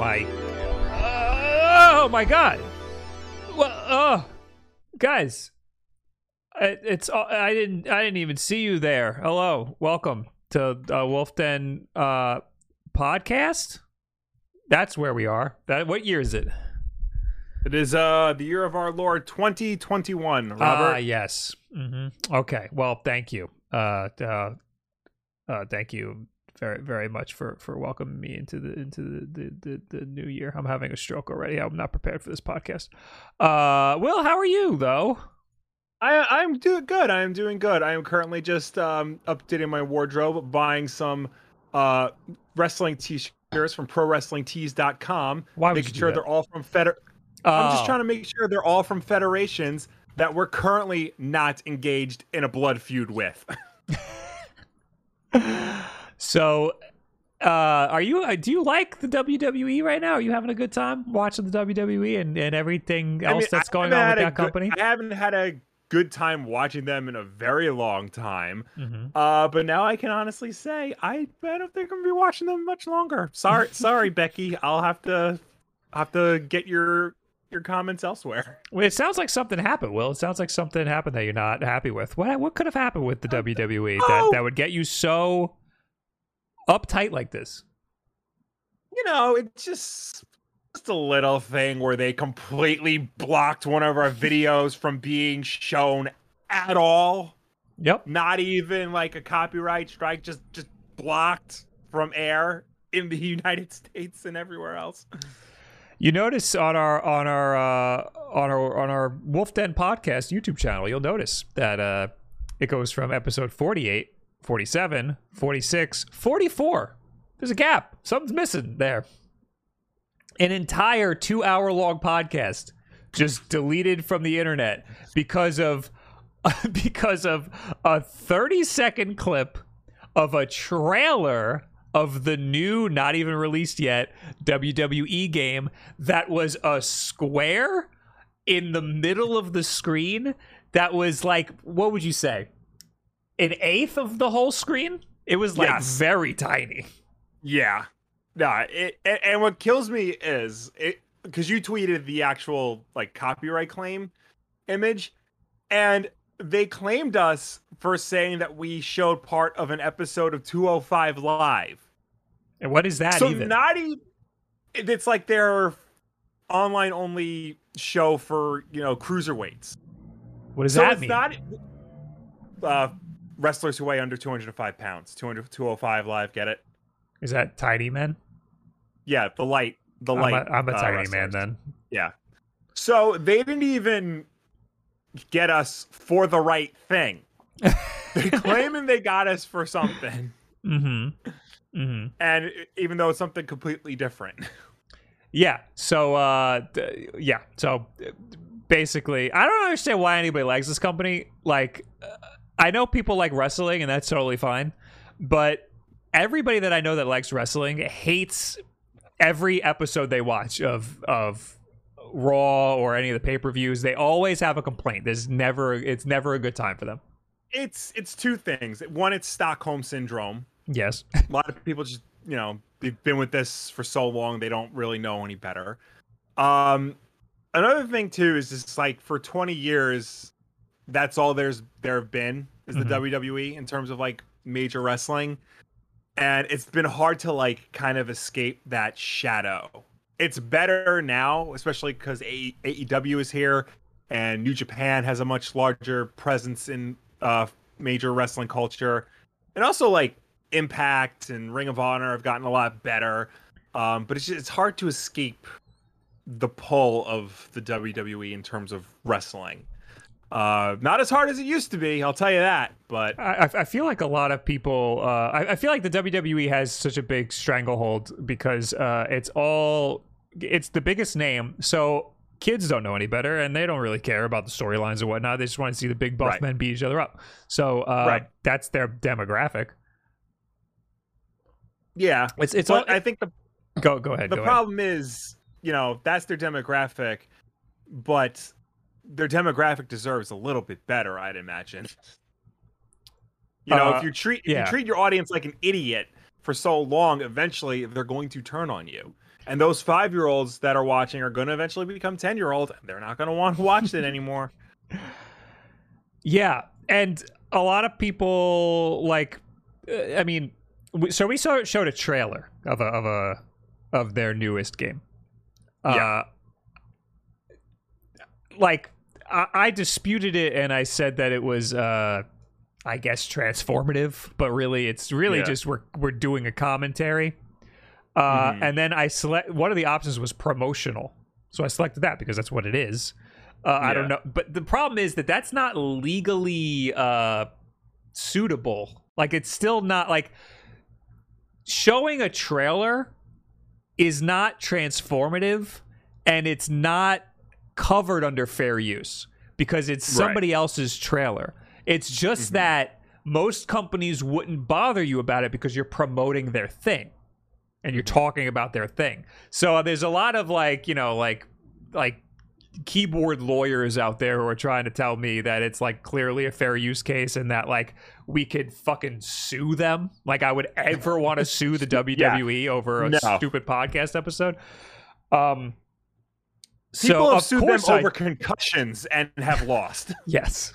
My! Uh, oh my God! Well, oh, guys, it's I didn't I didn't even see you there. Hello, welcome to uh, Wolf Den uh, podcast. That's where we are. That what year is it? It is uh the year of our Lord 2021, Robert. Ah, yes. Mm-hmm. Okay. Well, thank you. Uh, uh, uh, thank you very very much for for welcoming me into the into the, the the, the new year. I'm having a stroke already. I'm not prepared for this podcast. Uh, Will, how are you though? I I'm doing good. I am doing good. I am currently just um updating my wardrobe, buying some uh wrestling t-shirts from prowrestlingtees.com. Why making sure that? they're all from feder I'm Oh. just trying to make sure they're all from federations that we're currently not engaged in a blood feud with. So, uh, are you? uh, Do you like the WWE right now? Are you having a good time watching the WWE and, and everything I else mean, that's I going on with that good- company? I haven't had a good time watching them in a very long time. Mhm. Uh, but now I can honestly say I, I don't think I'm gonna be watching them much longer. Sorry, sorry, Becky. I'll have to have to get your your comments elsewhere. Well, it sounds like something happened. Will it sounds like something happened that you're not happy with? What what could have happened with the WWE that oh. that would get you so uptight like this? You know, it's just just a little thing where they completely blocked one of our videos from being shown at all. Yep. Not even like a copyright strike, just just blocked from air in the United States and everywhere else. You notice on our on our uh, on our on our Wolf Den podcast YouTube channel, you'll notice that uh, it goes from episode 48, 47, 46, 44. There's a gap. Something's missing there. An entire 2-hour long podcast just deleted from the internet because of because of a 30 second clip of a trailer of the new, not even released yet, WWE game that was a square in the middle of the screen that was like, what would you say? An eighth of the whole screen? It was like Yes. very tiny. Yeah. Nah, it, and, and what kills me is it because you tweeted the actual like copyright claim image, and they claimed us for saying that we showed part of an episode of 205 Live. And what is that so even? not even it's like their online only show for you know cruiserweights. what does so that mean? not uh wrestlers who weigh under 205 pounds 200 205 live get it Is that tiny men? yeah the light the I'm light a, I'm a uh, tiny wrestlers. man then. Yeah. So they didn't even get us for the right thing. They're claiming they got us for something, Mm-hmm. Mm-hmm. and even though it's something completely different. Yeah. So, uh, d- yeah. So, basically, I don't understand why anybody likes this company. Like, uh, I know people like wrestling, and that's totally fine. But everybody that I know that likes wrestling hates every episode they watch of of Raw or any of the pay per views. They always have a complaint. There's never. It's never a good time for them. It's it's two things. One, it's Stockholm syndrome. Yes. A lot of people just you know they've been with this for so long they don't really know any better. Um, another thing too is just like for 20 years, that's all there's there have been is the WWE in terms of like major wrestling, and it's been hard to like kind of escape that shadow. It's better now, especially because AEW is here and New Japan has a much larger presence in uh, major wrestling culture, and also like Impact and Ring of Honor have gotten a lot better. Um, but it's just, it's hard to escape the pull of the WWE in terms of wrestling. Uh, not as hard as it used to be, I'll tell you that. But I, I feel like a lot of people. Uh, I, I feel like the WWE has such a big stranglehold because uh, it's all it's the biggest name. So kids don't know any better, and they don't really care about the storylines or whatnot. They just want to see the big buff Right. men beat each other up. So uh, Right. that's their demographic. yeah, It's it's all. I think the go go ahead. the go problem is, you know, that's their demographic, but their demographic deserves a little bit better, I'd imagine. You know, Uh, if you treat if yeah. you treat your audience like an idiot for so long, eventually they're going to turn on you. And those five year olds that are watching are going to eventually become ten year olds. They're not going to want to watch it anymore. Yeah, and a lot of people like. uh, I mean, so we saw showed a trailer of a of a of their newest game. Yeah. Uh, like I, I disputed it and I said that it was, uh, I guess, transformative, but really, it's really Yeah. just we're we're doing a commentary. Uh, Mhm. And then I select one of the options was promotional, so I selected that because that's what it is. Uh, I don't know, but the problem is that that's not legally uh, suitable. Like, it's still not like showing a trailer is not transformative, and it's not covered under fair use because it's Right. somebody else's trailer. It's just that most companies wouldn't bother you about it because you're promoting their thing and you're talking about their thing. So there's a lot of like, you know, like like keyboard lawyers out there who are trying to tell me that it's like clearly a fair use case and that like we could fucking sue them. Like I would ever want to sue the WWE over a No. stupid podcast episode. Um so People have of sued them course I- over concussions and have lost yes.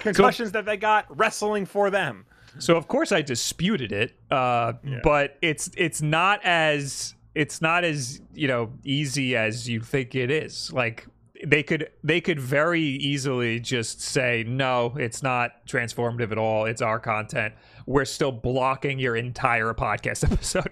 concussions that they got wrestling for them. So of course I disputed it, uh, Yeah. but it's it's not as it's not as you know easy as you think it is. Like they could they could very easily just say no, it's not transformative at all. It's our content. We're still blocking your entire podcast episode.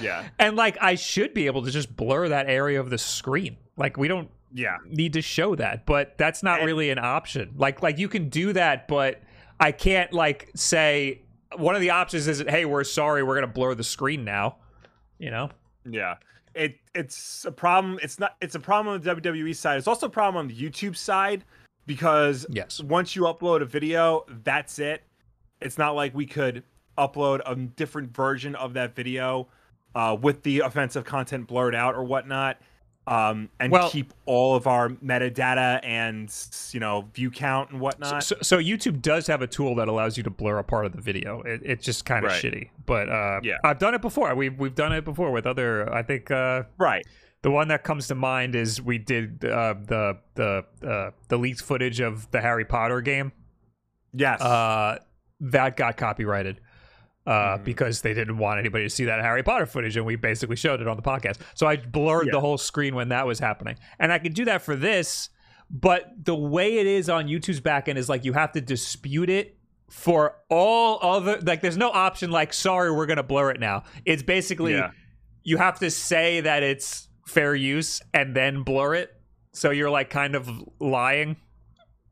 Yeah, And like I should be able to just blur that area of the screen. Like we don't yeah. need to show that but that's not And- really an option like like you can do that but i can't like say one of the options is hey we're sorry we're gonna blur the screen now you know Yeah. It it's a problem. It's not it's a problem on the WWE side. It's also a problem on the YouTube side because yes once you upload a video, that's it. It's not like we could upload a different version of that video uh, with the offensive content blurred out or whatnot, um, and Well- keep all of our metadata and you know view count and whatnot. so, so youtube does have a tool that allows you to blur a part of the video it, it's just kind of Right. shitty but uh Yeah. i've done it before we've, we've done it before with other i think uh right. The one that comes to mind is we did uh, the the uh, the leaked footage of the Harry Potter game. Yes. uh, that got copyrighted uh, Mhm. because they didn't want anybody to see that Harry Potter footage, and we basically showed it on the podcast. So I blurred Yeah. the whole screen when that was happening, and I could do that for this. But the way it is on YouTube's backend is like you have to dispute it for all other like. There's no option like sorry we're gonna blur it now. It's basically Yeah. you have to say that it's fair use and then blur it. So you're like kind of lying.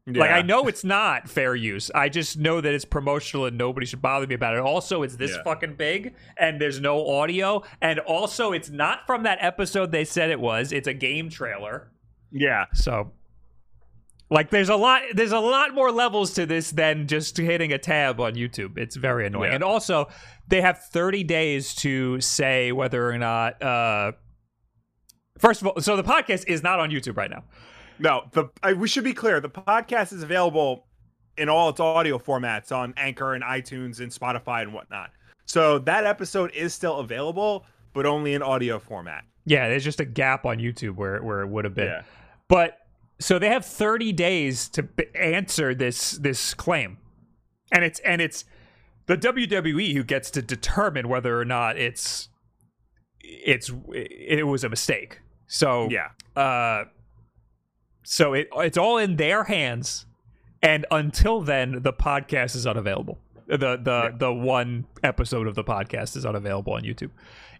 Like I know it's not fair use. I just know that it's promotional and nobody should bother me about it. Also, it's this Yeah. fucking big and there's no audio. And also, it's not from that episode they said it was. It's a game trailer. Yeah. So, like, there's a lot. There's a lot more levels to this than just hitting a tab on YouTube. It's very annoying. Yeah. And also, they have 30 days to say whether or not. Uh, first of all, so the podcast is not on YouTube right now. No, the I, we should be clear. The podcast is available in all its audio formats on Anchor and iTunes and Spotify and whatnot. So that episode is still available, but only in audio format. Yeah, there's just a gap on YouTube where where it would have been. Yeah. But so they have 30 days to b- answer this this claim. And it's and it's the WWE who gets to determine whether or not it's it's it was a mistake. So Yeah. uh so it it's all in their hands and until then the podcast is unavailable. The the Yeah. the one episode of the podcast is unavailable on YouTube.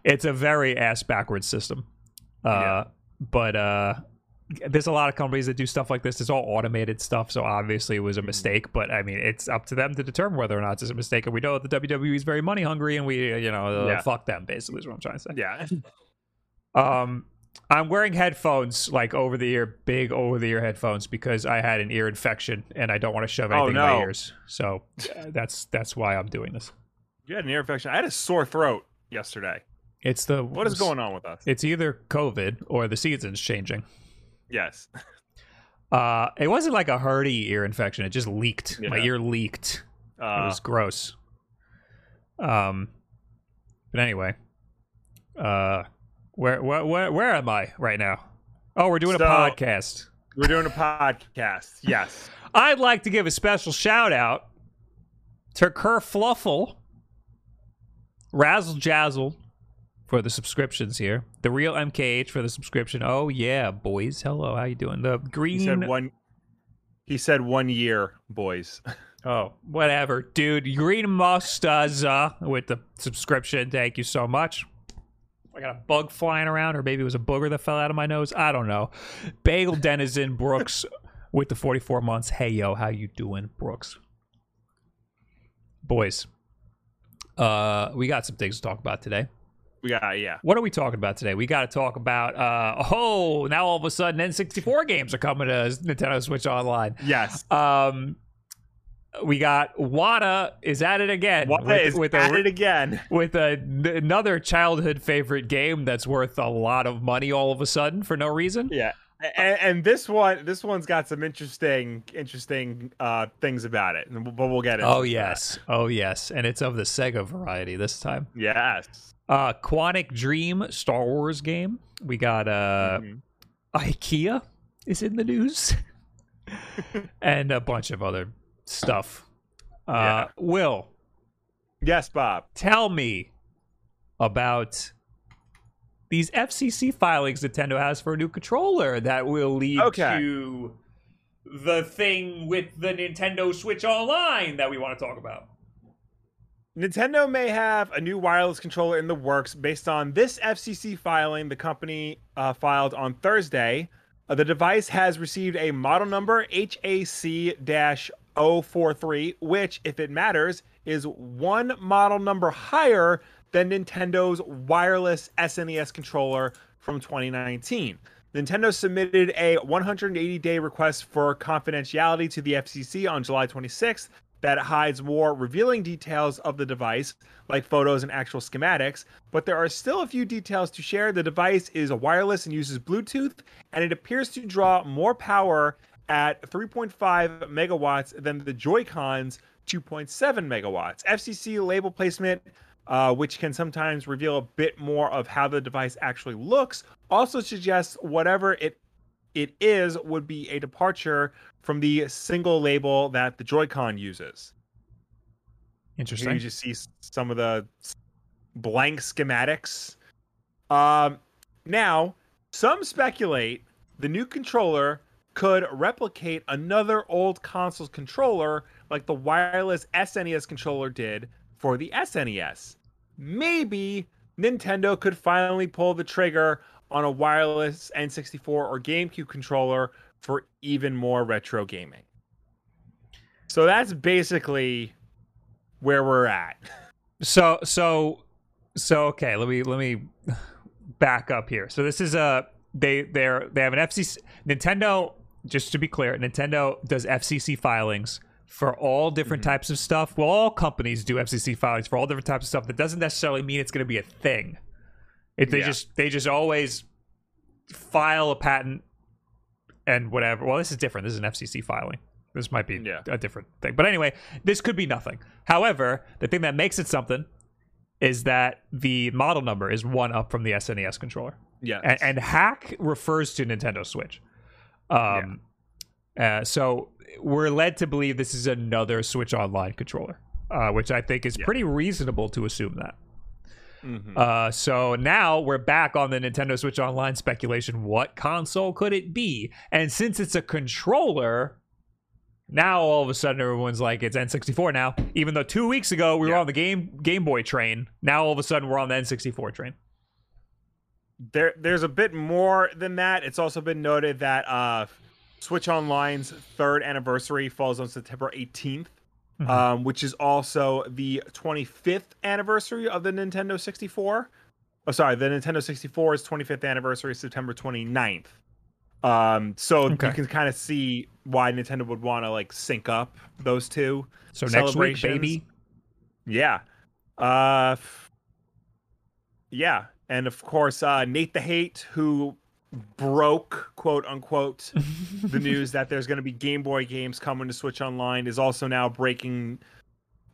It's a very ass backwards system. Uh Yeah. but uh there's a lot of companies that do stuff like this. It's all automated stuff, so obviously it was a Mm-hmm. mistake. But I mean, it's up to them to determine whether or not it's a mistake. And we know that the WWE is very money hungry, and we, you know, uh, Yeah. fuck them. Basically, is what I'm trying to say. Yeah. Um, I'm wearing headphones, like over the ear, big over the ear headphones, because I had an ear infection and I don't want to shove Oh, anything in my no. ears. So uh, that's that's why I'm doing this. You had an ear infection. I had a sore throat yesterday. It's the What is going on with us? It's either COVID or the season's changing. Yes. Uh, it wasn't like a hardy ear infection. It just leaked. My ear leaked. it Uh, was gross. Um, but anyway, uh, where where where, where am I right now? Oh, we're doing So- a podcast. we're doing a podcast. Yes. I'd like to give a special shout out to Kerr Fluffle, Razzle Jazzle for the subscriptions here. The real MKH for the subscription. Oh yeah, boys. Hello, how you doing? The green. He said one. He said one year, boys. Oh, whatever, dude. Green Mustaza with the subscription. Thank you so much. I got a bug flying around, or maybe it was a booger that fell out of my nose. I don't know. Bagel Denizen Brooks with the 44 months. Hey, yo, how you doing, Brooks? Boys, uh, we got some things to talk about today. We got yeah. What are we talking about today? We got to talk about, uh, oh, now all of a sudden N64 games are coming to Nintendo Switch Online. Yes. Um, we got WATA is at it again What with, is with at a, it again? with a, another childhood favorite game that's worth a lot of money all of a sudden for no reason. Yeah. And, and this one, this one's got some interesting, interesting uh, things about it, but we'll get it. Oh that. yes, oh yes, and it's of the Sega variety this time. Yes. Uh, Quantic Dream Star Wars game. We got uh, Mhm. IKEA is in the news, and a bunch of other stuff. Uh, Yeah. Will Yes, Bob. tell me about these FCC filings Nintendo has for a new controller that will lead Okay. to the thing with the Nintendo Switch Online that we want to talk about. Nintendo may have a new wireless controller in the works based on this FCC filing the company uh, filed on Thursday. Uh, the device has received a model number HAC 043, which, if it matters, is one model number higher than Nintendo's wireless SNES controller from 2019. Nintendo submitted a 180 day request for confidentiality to the FCC on July 26th that hides more revealing details of the device, like photos and actual schematics, but there are still a few details to share. The device is wireless and uses Bluetooth, and it appears to draw more power at 3.5 megawatts than the Joy-Cons 2.7 megawatts. FCC label placement uh, which can sometimes reveal a bit more of how the device actually looks, also suggests whatever it it is would be a departure from the single label that the Joy-Con uses. Interesting. Here you just see some of the blank schematics. Um, now, some speculate the new controller could replicate another old console's controller like the wireless SNES controller did for the SNES. Maybe Nintendo could finally pull the trigger on a wireless N64 or GameCube controller for even more retro gaming. So that's basically where we're at. So so so okay, let me let me back up here. So this is a they they're they have an FCC Nintendo just to be clear, Nintendo does FCC filings for all different mm-hmm. types of stuff. Well, all companies do FCC filings for all different types of stuff. That doesn't necessarily mean it's going to be a thing. It, they Yeah. just they just always file a patent and whatever. Well, this is different. This is an FCC filing. This might be Yeah. a different thing. But anyway, this could be nothing. However, the thing that makes it something is that the model number is one up from the SNES controller. Yes. And, and HAC refers to Nintendo Switch. Um, uh, so we're led to believe this is another Switch Online controller, uh, which I think is Yeah. pretty reasonable to assume that. Mhm. Uh, so now we're back on the Nintendo Switch Online speculation. What console could it be? And since it's a controller, now all of a sudden everyone's like, it's N64 now. Even though two weeks ago we were on the Game Game Boy train, now all of a sudden we're on the N64 train. There there's a bit more than that. It's also been noted that uh, Switch Online's third anniversary falls on September 18th, Mhm. um, which is also the 25th anniversary of the Nintendo 64. Oh, sorry, the Nintendo 64's 25th anniversary September 29th. Um, so Okay. you can kind of see why Nintendo would want to like sync up those two. So next week, baby. Yeah. Uh Yeah, and of course uh Nate the Hate who broke quote unquote the news that there's going to be Game Boy games coming to Switch Online is also now breaking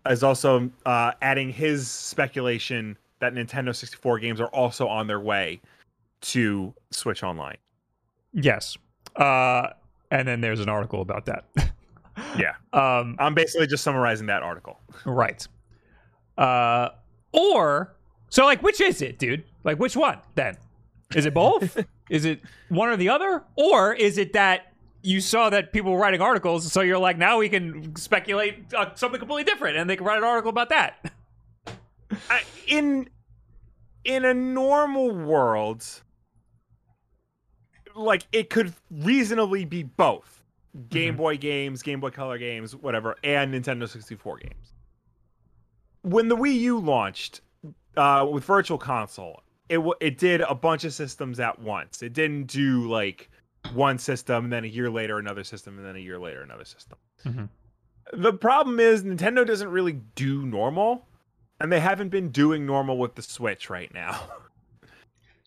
is also uh adding his speculation that Nintendo 64 games are also on their way to Switch Online. Yes. Uh, and then there's an article about that. Yeah. um, I'm basically just summarizing that article. right. Uh, or so like, which is it, dude? Like, which one then? Is it both? is it one or the other, or is it that you saw that people were writing articles, so you're like, now we can speculate uh, something completely different, and they can write an article about that? I, in in a normal world like it could reasonably be both game Mhm. boy games game boy color games whatever and nintendo 64 games when the wii u launched uh, with virtual console it it did a bunch of systems at once it didn't do like one system and then a year later another system and then a year later another system Mhm. the problem is nintendo doesn't really do normal and they haven't been doing normal with the switch right now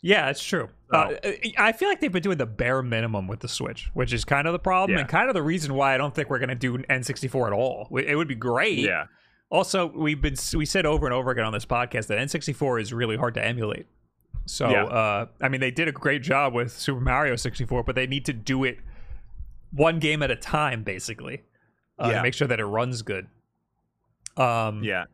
Yeah, it's true. Uh, I feel like they've been doing the bare minimum with the Switch, which is kind of the problem Yeah. and kind of the reason why I don't think we're going to do an N64 at all. It would be great. yeah Also, we've been we said over and over again on this podcast that N64 is really hard to emulate. So, Yeah. uh, I mean, they did a great job with Super Mario 64, but they need to do it one game at a time, basically, uh, Yeah. to make sure that it runs good. Um, yeah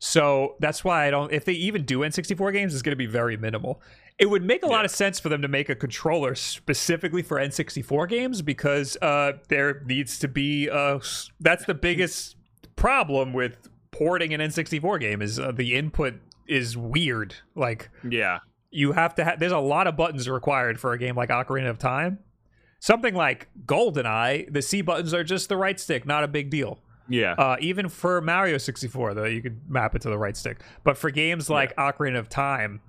so that's why I don't. If they even do N64 games, it's going to be very minimal. It would make a lot of sense for them to make a controller specifically for N64 games because uh, there needs to be. Uh, that's the biggest problem with porting an N64 game is uh, the input is weird. Like yeah you have to have. There's a lot of buttons required for a game like Ocarina of Time. Something like GoldenEye, the C buttons are just the right stick, not a big deal. yeah Uh, even for Mario 64, though, you could map it to the right stick. But for games like Ocarina of Time,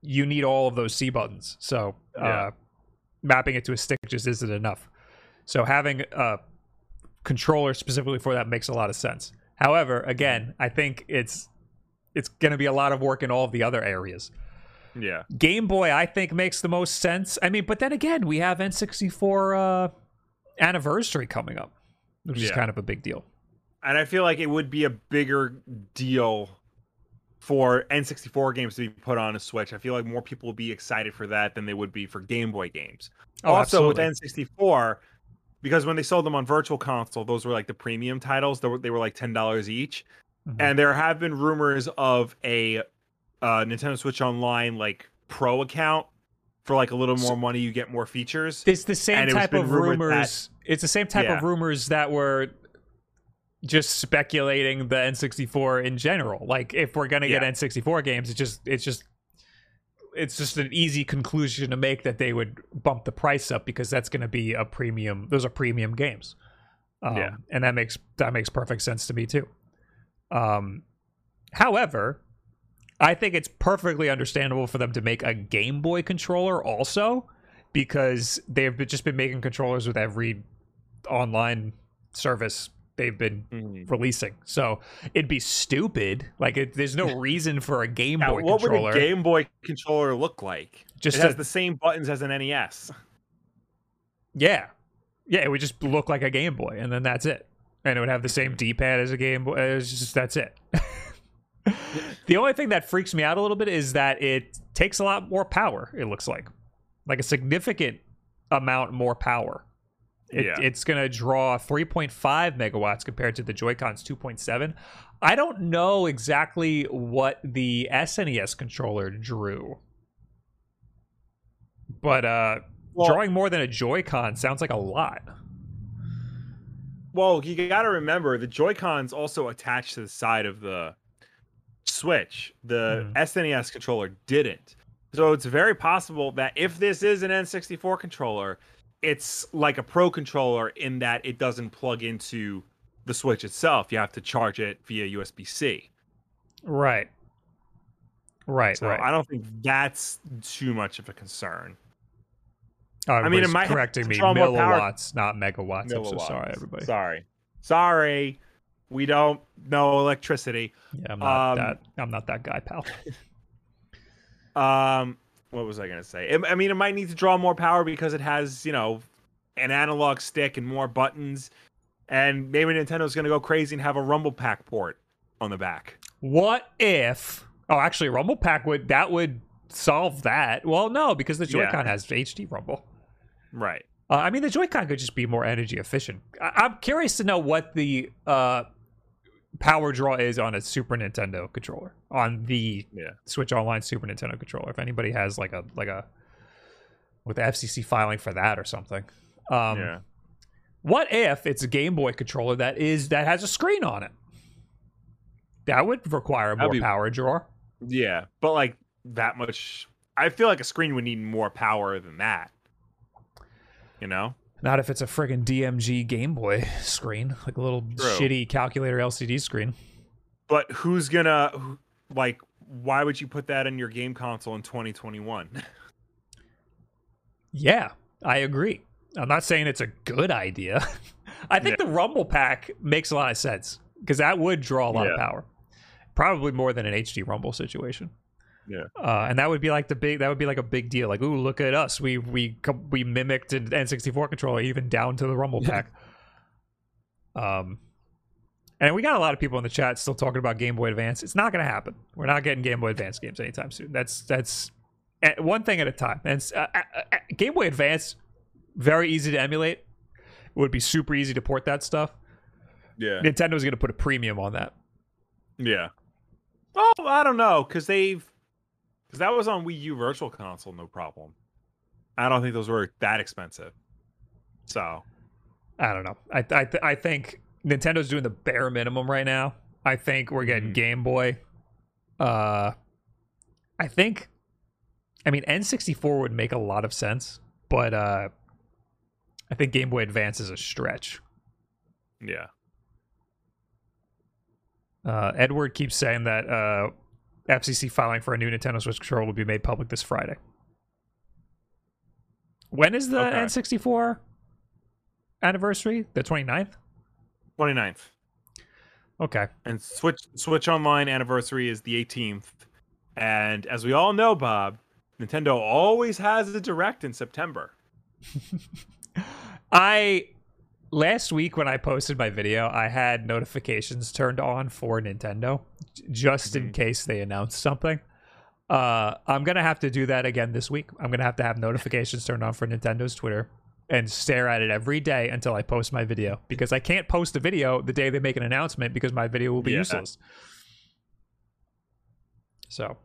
you need all of those C buttons. So uh, Yeah. mapping it to a stick just isn't enough. So having a controller specifically for that makes a lot of sense. However, again, I think it's it's going to be a lot of work in all of the other areas. Yeah Game Boy, I think, makes the most sense. I mean, but then again, we have N64 uh, anniversary coming up, which is kind of a big deal. and I feel like it would be a bigger deal for N64 games to be put on a Switch. I feel like more people would be excited for that than they would be for Game Boy games. Oh, also, absolutely. with N64, because when they sold them on Virtual Console, those were like the premium titles. They were, they were like ten dollars each, Mhm. and there have been rumors of a uh, Nintendo Switch Online like Pro account for like a little more money. You get more features. It's the same And type of rumors. it's the same type of rumors that were just speculating the N64 in general. Like if we're gonna get Yeah. N64 games, it's just it's just it's just an easy conclusion to make that they would bump the price up because that's going to be a premium. Those are premium games. Um, Yeah. and that makes that makes perfect sense to me too. Um, however, I think it's perfectly understandable for them to make a Game Boy controller also because they've just been making controllers with every online service they've been Mhm. releasing. So it'd be stupid. Like it, there's no reason for a Game Yeah, Boy what controller. would a Game Boy controller look like? Just it has a- the same buttons as an NES. Yeah. Yeah, it would just look like a Game Boy, and then that's it. And it would have the same D pad as a Game Boy. It's just that's it. the only thing that freaks me out a little bit is that it takes a lot more power, it looks like. Like a significant amount more power. It, Yeah. It's going to draw 3.5 megawatts compared to the Joy-Con's 2.7. I don't know exactly what the SNES controller drew. But uh Well- drawing more than a Joy-Con sounds like a lot. Well, you got to remember the Joy Cons also attached to the side of the Switch. The Mhm. SNES controller didn't. So it's very possible that if this is an N64 controller, it's like a pro controller in that it doesn't plug into the Switch itself. You have to charge it via USB C. Right. Right. So right. I don't think that's too much of a concern. Oh, I mean, it might correcting me. Milliwatts, not megawatts. I'm so sorry, everybody. Sorry. Sorry. We don't know electricity. Yeah, I'm not Um, that. I'm not that guy, pal. Um, what was I gonna say? I mean, it might need to draw more power because it has, you know, an analog stick and more buttons, and maybe Nintendo's gonna go crazy and have a Rumble Pack port on the back. What if? Oh, actually, Rumble Pack would that would solve that. Well, no, because the Joy-Con has HD Rumble. Right. Uh, I mean, the Joy-Con could just be more energy efficient. I- I'm curious to know what the uh, power draw is on a Super Nintendo controller, on the Yeah. Switch Online Super Nintendo controller. If anybody has like a like a with the FCC filing for that or something. Um, yeah. What if it's a Game Boy controller that is that has a screen on it? That would require more be- power draw. Yeah. But like that much I feel like a screen would need more power than that. You know? Not if it's a friggin' DMG Game Boy screen, like a little True. shitty calculator LCD screen. But who's gonna like why would you put that in your game console in 2021? Yeah, I agree. I'm not saying it's a good idea. I think the Rumble Pack makes a lot of sense because that would draw a lot of power, probably more than an HD Rumble situation. Yeah. uh, and that would be like the big. That would be like a big deal. Like, ooh, look at us. We we we mimicked an N64 controller even down to the Rumble Pack. um, and we got a lot of people in the chat still talking about Game Boy Advance. It's not going to happen. We're not getting Game Boy Advance games anytime soon. That's that's eh, one thing at a time. And uh, uh, uh, Game Boy Advance, very easy to emulate. It would be super easy to port that stuff. yeah. Nintendo's going to put a premium on that. Yeah. Oh, I don't know, because they've because that was on Wii U Virtual Console, no problem. I don't think those were that expensive. So I don't know. I I, th- I think Nintendo's doing the bare minimum right now. I think we're getting Mhm. Game Boy. Uh, I think. I mean, N64 would make a lot of sense, but uh, I think Game Boy Advance is a stretch. yeah, Uh, Edward keeps saying that uh, FCC filing for a new Nintendo Switch controller will be made public this Friday. When is the Okay. N64 anniversary? The 29th? 29th. Okay. And Switch Switch Online anniversary is the 18th. And as we all know, Bob, Nintendo always has a direct in September. I last week when I posted my video, I had notifications turned on for Nintendo just in Mhm. case they announced something. Uh, I'm gonna have to do that again this week. I'm gonna have to have notifications turned on for Nintendo's Twitter and stare at it every day until I post my video because I can't post a video the day they make an announcement because my video will be Yeah. useless. So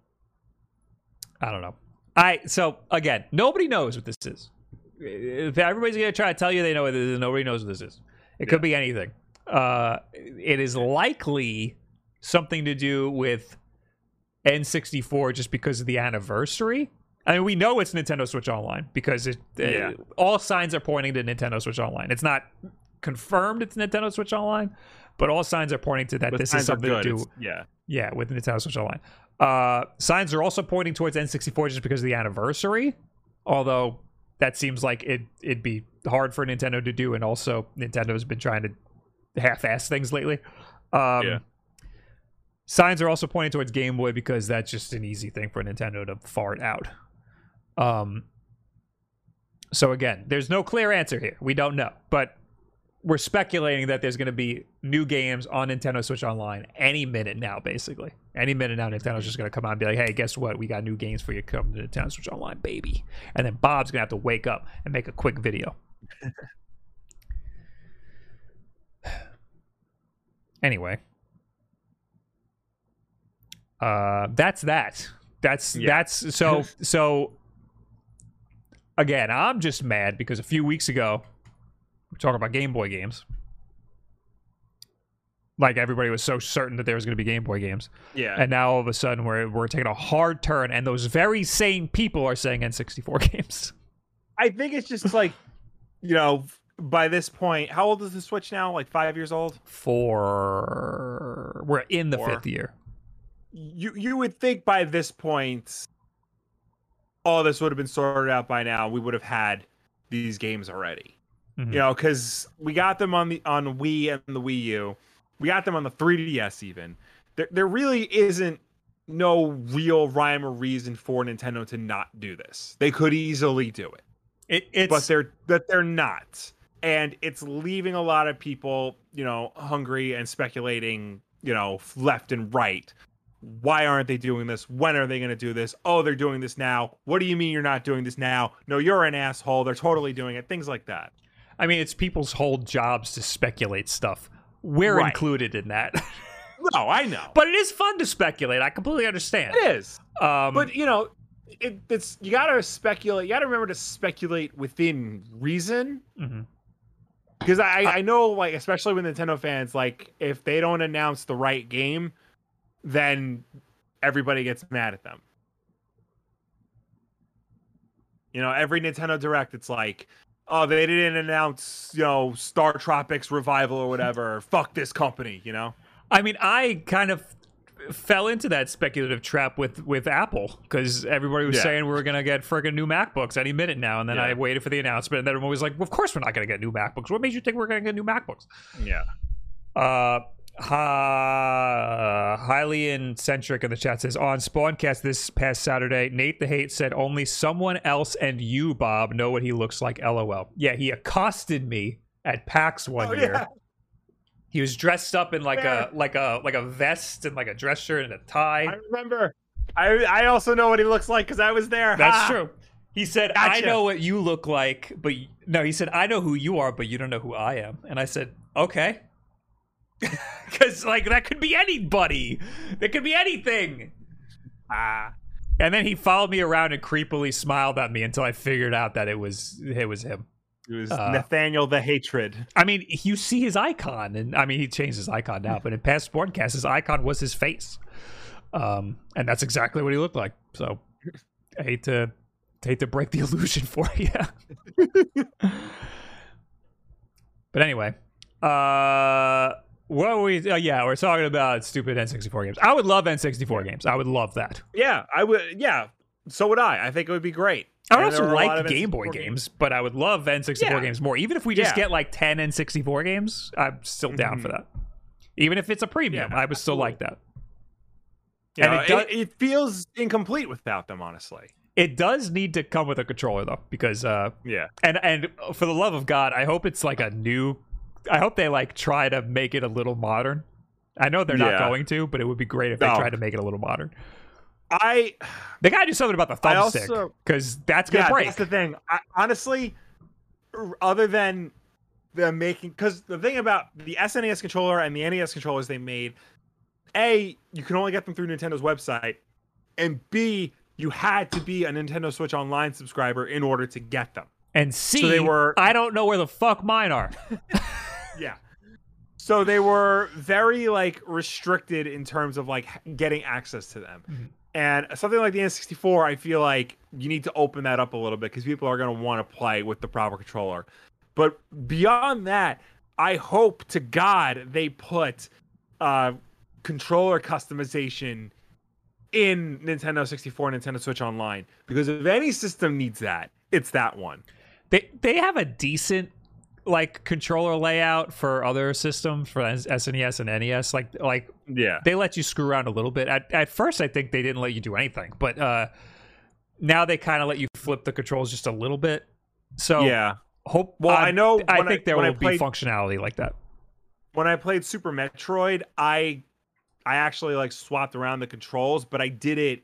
I don't know. I so again, nobody knows what this is. Everybody's gonna try to tell you they know what this is, nobody knows what this is. It could be anything. Uh, it is likely something to do with N64 just because of the anniversary. I mean, we know it's Nintendo Switch Online because it, uh, Yeah. all signs are pointing to Nintendo Switch Online. It's not confirmed it's Nintendo Switch Online, but all signs are pointing to that But this is something to do. It's- Yeah. Yeah, with Nintendo Switch Online. Uh, signs are also pointing towards N64 just because of the anniversary. Although that seems like it it'd be hard for Nintendo to do, and also Nintendo's been trying to half-ass things lately. Um, Yeah. Signs are also pointing towards Game Boy because that's just an easy thing for Nintendo to fart out. Um. So again, there's no clear answer here. We don't know, but we're speculating that there's going to be new games on Nintendo Switch Online any minute now, basically. Any minute now, Nintendo's just going to come out and be like, hey, guess what? We got new games for you. Come to Nintendo Switch Online, baby. And then Bob's going to have to wake up and make a quick video. anyway. Uh, that's that. That's Yeah. that's so so again, I'm just mad because a few weeks ago we're talking about Game Boy games. Like everybody was so certain that there was going to be Game Boy games, Yeah. and now all of a sudden we're we're taking a hard turn, and those very same people are saying N64 games. I think it's just like, you know, by this point, how old is the Switch now? Like five years old. Four. we're in the Four. fifth year. You you would think by this point, all this would have been sorted out by now. We would have had these games already. Mhm. You know, because we got them on the on Wii and the Wii U. We got them on the 3DS even. There there really isn't no real rhyme or reason for Nintendo to not do this. They could easily do it. It, it's but they're that they're not and it's leaving a lot of people you know hungry and speculating you know left and right why aren't they doing this when are they going to do this oh they're doing this now what do you mean you're not doing this now no you're an asshole they're totally doing it things like that I mean, it's people's whole jobs to speculate stuff. We're Right. included in that, no i know but it is fun to speculate. I completely understand. it is Um, but you know it, it's you gotta speculate you gotta remember to speculate within reason because I, I know like especially with nintendo fans like if they don't announce the right game then everybody gets mad at them you know every nintendo direct it's like oh they didn't announce you know StarTropics revival or whatever fuck this company you know I mean, I kind of fell into that speculative trap with with Apple because everybody was Yeah. saying we were gonna get friggin' new MacBooks any minute now, and then I waited for the announcement, and then everyone was like, well, "Of course we're not gonna get new MacBooks. What made you think we're gonna get new MacBooks?" yeah Uh, ha, highly centric in the chat says on Spawncast this past Saturday, Nate the Hate said only someone else and you, Bob, know what he looks like. LOL. Yeah, he accosted me at PAX one Oh, year. yeah. He was dressed up in like a like a like a vest and like a dress shirt and a tie. i remember i i also know what he looks like because i was there That's Ha! true. He said, "I know what you look like, but no." He said, "I know who you are, but you don't know who I am." And I said, "Okay," because like that could be anybody. That could be anything. Ah. And then he followed me around and creepily smiled at me until I figured out that it was it was him. it was Uh, nathaniel the hatred I mean, you see his icon, and I mean, he changed his icon now, but in past Spawncast, his icon was his face, um, and that's exactly what he looked like. So, I hate to hate to break the illusion for you, but anyway, uh, what we? Uh, yeah, we're talking about stupid N64 games. I would love N64 games. I would love that. Yeah, I would. Yeah, so would I. I think it would be great. I also there are a lot like Game Boy N64 games, but I would love N64 Yeah. games more. Even if we just Yeah. get like 10 N64 games, I'm still down for Mhm. that. Even if it's a premium, Yeah, I would still absolutely. like that. You And know, it does- it, it feels incomplete without them, honestly. It does need to come with a controller though, because uh, Yeah, and and for the love of God, I hope it's like a new. I hope they like try to make it a little modern. I know they're not Yeah. going to, but it would be great if they No. tried to make it a little modern. I. They gotta do something about the thumbstick because that's gonna Yeah, break. that's the thing. I, honestly, other than the making, because the thing about the SNES controller and the NES controllers they made, a you can only get them through Nintendo's website, and b you had to be a Nintendo Switch Online subscriber in order to get them. and C, they were- I don't know where the fuck mine are. Yeah. So they were very like restricted in terms of like getting access to them. Mhm. And something like the N64, I feel like you need to open that up a little bit because people are going to want to play with the proper controller. But beyond that, I hope to God they put uh, controller customization in Nintendo 64 and Nintendo Switch Online because if any system needs that, it's that one. They they have a decent like controller layout for other systems for SNES and NES. Like like Yeah. they let you screw around a little bit. At at first, I think they didn't let you do anything, but uh, now they kind of let you flip the controls just a little bit. So Yeah. hope. Well, I'm- I know I when I- think there will played- be functionality like that. when I played Super Metroid, I I actually like swapped around the controls, but I did it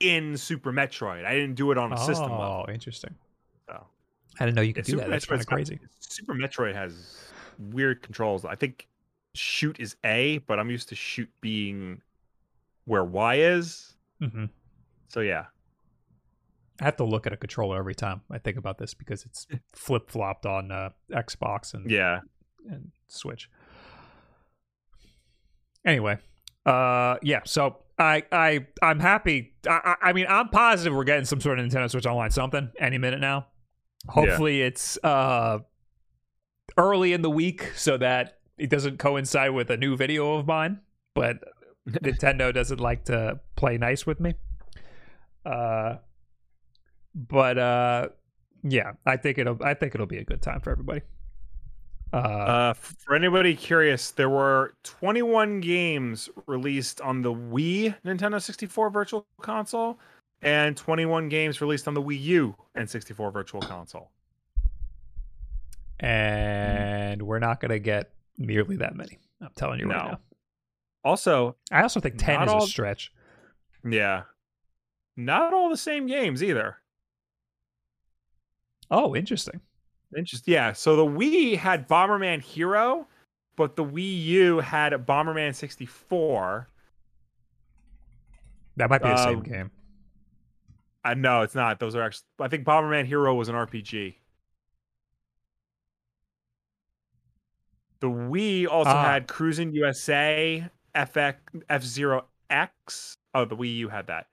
in Super Metroid. I didn't do it on a system level. Oh, interesting. I didn't know you could Yeah, do that. That's kind of got- crazy. Super Metroid has weird controls. I think shoot is A, but I'm used to shoot being where Y is. hmm So yeah. I have to look at a controller every time I think about this because it's flip flopped on uh, Xbox and Yeah. and Switch. anyway, uh, yeah. So I I I'm happy. I I I mean I'm positive we're getting some sort of Nintendo Switch Online something any minute now. Hopefully it's uh early in the week so that it doesn't coincide with a new video of mine. But Nintendo doesn't like to play nice with me. Uh, but uh, yeah, I think it'll I think it'll be a good time for everybody. Uh, Uh, for anybody curious, there were 21 games released on the Wii Nintendo 64 Virtual Console and 21 games released on the Wii U and 64 Virtual Console. and we're not gonna get nearly that many. I'm telling you right now. Also, I also think ten is all- a stretch. yeah, not all the same games either. Oh, interesting. Interesting. Yeah. So the Wii had Bomberman Hero, but the Wii U had Bomberman 64. That might be the same Uh, game. Uh, no, it's not. Those are actually. I think Bomberman Hero was an RPG. The Wii also Ah. had Cruis'n USA, FX, F Zero X. Oh, the Wii U had that.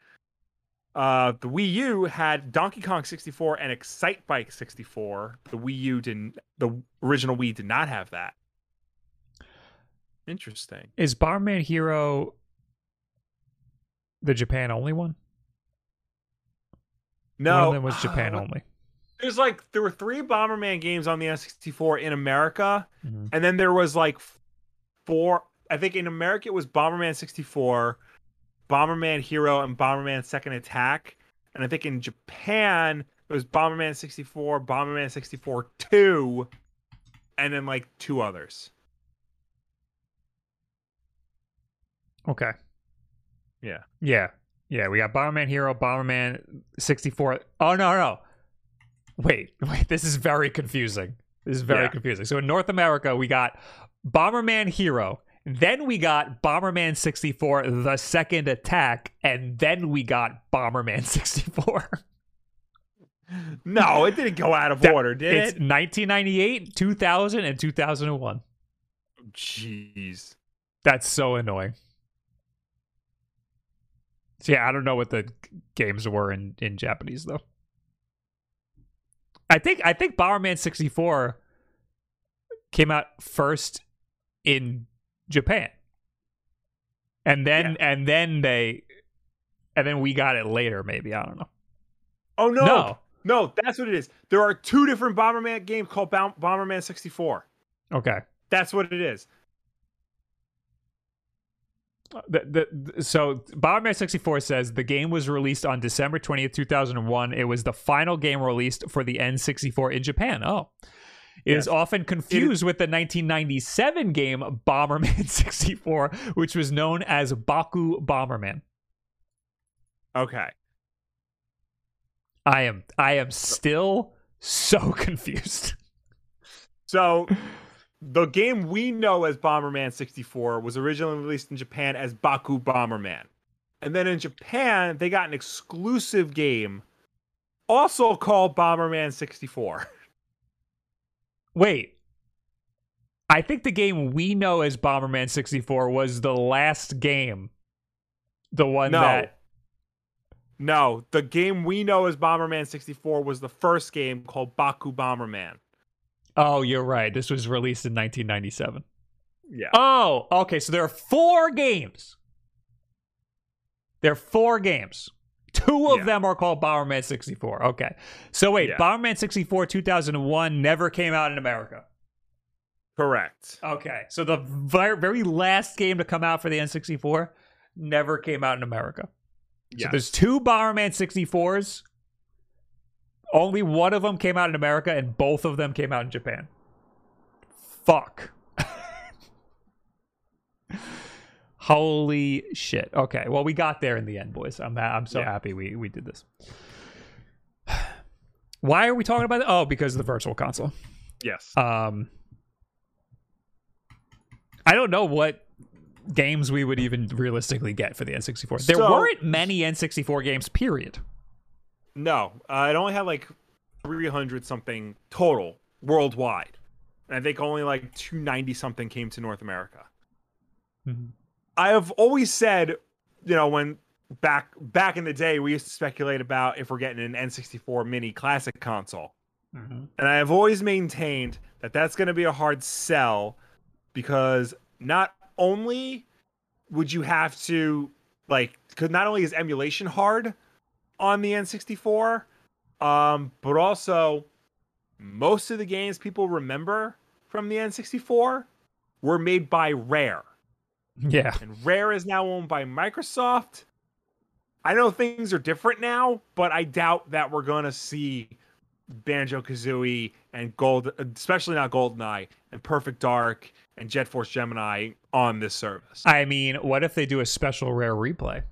Uh, the Wii U had Donkey Kong 64 and Excitebike 64. The Wii U didn't. The original Wii did not have that. Interesting. Is Bomberman Hero the Japan only one? No, one of them was Japan uh, only. There's like there were three Bomberman games on the N64 in America. Mhm. And then there was like four. I think in America it was Bomberman 64, Bomberman Hero, and Bomberman Second Attack. And I think in Japan it was Bomberman 64, Bomberman 64 2, and then like two others. Okay. Yeah. Yeah. Yeah. We got Bomberman Hero, Bomberman 64. Oh, no, no. Wait, wait. This is very confusing. This is very Yeah. confusing. So in North America, we got Bomberman Hero. Then we got Bomberman 64, The Second Attack. And then we got Bomberman 64. No, it didn't go out of That- order, did it's it? 1998, 2000, and 2001. Jeez. That's so annoying. So yeah, I don't know what the games were in, in Japanese though. I think I think Bomberman 64 came out first in Japan. And then and then they and then we got it later maybe, I don't know. Oh no. No. No, that's what it is. There are two different Bomberman games called Bomberman 64. Okay. That's what it is. The, the, so Bomberman 64 says the game was released on December 20th, 2001. It was the final game released for the N64 in Japan. Oh. It is Yes. often confused with the 1997 game Bomberman 64, which was known as Baku Bomberman. Okay. I am I am still so confused. So the game we know as Bomberman 64 was originally released in Japan as Baku Bomberman. And then in Japan, they got an exclusive game also called Bomberman 64. Wait. I think the game we know as Bomberman 64 was the last game. The one No. that No, the game we know as Bomberman 64 was the first game called Baku Bomberman. Oh, you're right. This was released in 1997. Yeah. Oh, okay. So there are four games. There are four games. Two of Yeah. them are called Bomberman 64. Okay. So wait, Yeah. Bomberman 64 2001 never came out in America. Correct. Okay. So the very, very last game to come out for the N64 never came out in America. So Yeah. there's two Bomberman 64s. Only one of them came out in America, and both of them came out in Japan. Fuck. Holy shit. Okay. Well, we got there in the end, boys. I'm I'm so Yeah. happy we we did this. Why are we talking about it? Oh, because of the virtual console. Yes. Um I don't know what games we would even realistically get for the N64. There So- weren't many N64 games, period. No, uh, it only had like 300 something total worldwide. And I think only like 290 something came to North America. I have always said, you know, when back back in the day, we used to speculate about if we're getting an N64 mini classic console. Mm-hmm. And I have always maintained that that's going to be a hard sell because not only would you have to like because not only is emulation hard on the N64, um, but also most of the games people remember from the N64 were made by Rare. Yeah. And Rare is now owned by Microsoft. I know things are different now, but I doubt that we're going to see Banjo Kazooie and Gold, especially not Goldeneye and Perfect Dark and Jet Force Gemini on this service. I mean, what if they do a special rare replay?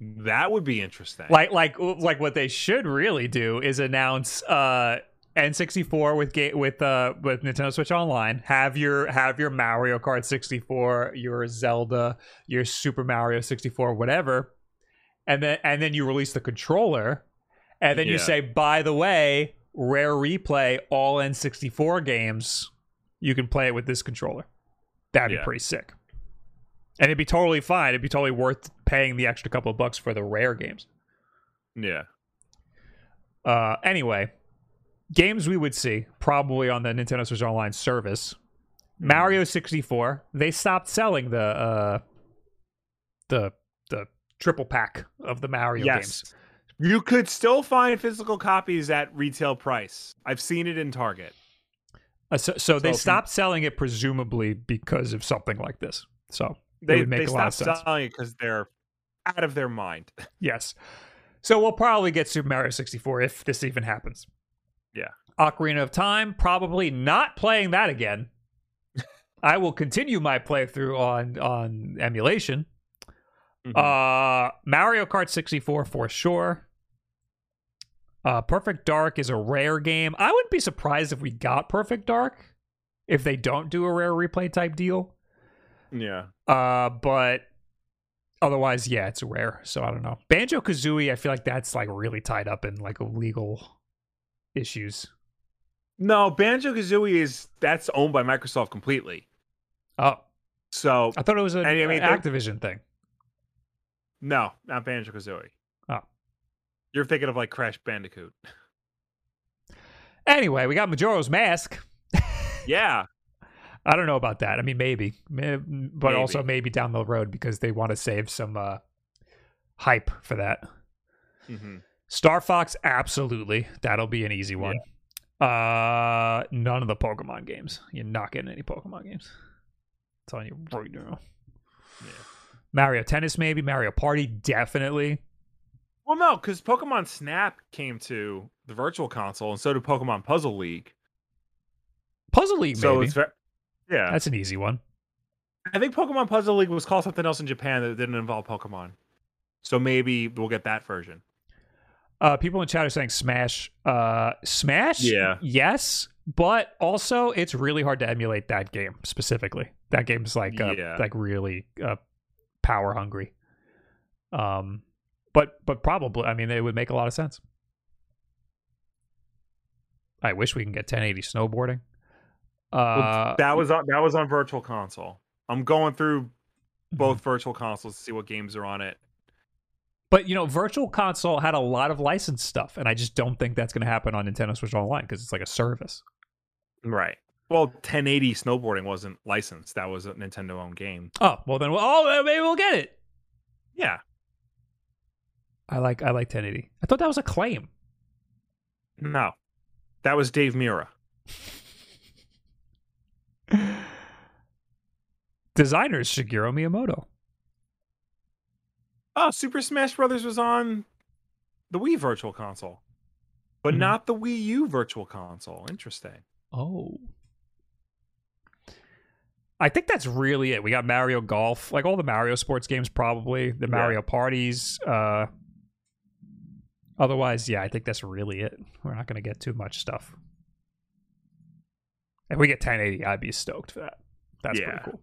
That would be interesting. Like like like what they should really do is announce uh N64 with ga- with uh with Nintendo Switch Online. Have your have your Mario Kart 64, your Zelda, your Super Mario 64, whatever. And then and then you release the controller and then you say by the way, rare replay all N64 games. You can play it with this controller. That'd be pretty sick. And it'd be totally fine. It'd be totally worth paying the extra couple of bucks for the rare games. yeah. Uh, anyway, games we would see probably on the Nintendo Switch Online service. Mario 64. They stopped selling the uh, the the triple pack of the Mario yes. games. You could still find physical copies at retail price. I've seen it in Target. Uh, so, so they stopped selling it presumably because of something like this. So They, would make they a lot of stopped sense. selling it because they're out of their mind. Yes. So we'll probably get Super Mario 64 if this even happens. Yeah. Ocarina of Time, probably not playing that again. I will continue my playthrough on on emulation. Mhm. Uh Mario Kart 64 for sure. Uh Perfect Dark is a rare game. I wouldn't be surprised if we got Perfect Dark if they don't do a rare replay type deal. Yeah. Uh, but otherwise, yeah, it's rare. So I don't know. Banjo Kazooie, I feel like that's like really tied up in like legal issues. No, Banjo Kazooie is that's owned by Microsoft completely. Oh, So I thought it was an I mean, Activision thing. no, not Banjo Kazooie. Oh. You're thinking of like Crash Bandicoot. Anyway, we got Majora's Mask. Yeah. I don't know about that. I mean, maybe, May- but Maybe. also maybe down the road because they want to save some uh, hype for that. hmm Star Fox, absolutely. That'll be an easy one. Uh, none of the Pokemon games. You're not getting any Pokemon games. Telling you right now. Yeah. Mario Tennis, maybe. Mario Party, definitely. Well, no, because Pokemon Snap came to the Virtual Console, and so did Pokemon Puzzle League. Puzzle League, So maybe. it's very, yeah. That's an easy one. I think Pokemon Puzzle League was called something else in Japan that didn't involve Pokemon. So maybe we'll get that version. Uh, people in chat are saying Smash. Uh, Smash, Yeah. yes, but also it's really hard to emulate that game specifically. That game's like uh, Yeah. like really uh, power hungry. Um, but but probably, I mean, it would make a lot of sense. I wish we can get 1080 snowboarding. Well, Uh, that was on, that was on Virtual Console. I'm going through Mm-hmm. both Virtual Consoles to see what games are on it. But you know, Virtual Console had a lot of licensed stuff, and I just don't think that's going to happen on Nintendo Switch Online because it's like a service. Right. Well, 1080 snowboarding wasn't licensed. That was a Nintendo owned game. Oh well, then oh maybe we'll get it. Yeah. I like I like 1080. I thought that was Acclaim. No. That was Dave Mirra. Designers Shigeru Miyamoto. Oh, Super Smash Brothers was on the Wii Virtual Console, but Mhm. not the Wii U Virtual Console. Interesting. Oh. I think that's really it. We got Mario Golf, like all the Mario sports games, probably the Yeah. Mario parties. Uh, otherwise, yeah, I think that's really it. We're not going to get too much stuff. If we get 1080, I'd be stoked for that. That's Yeah. pretty cool.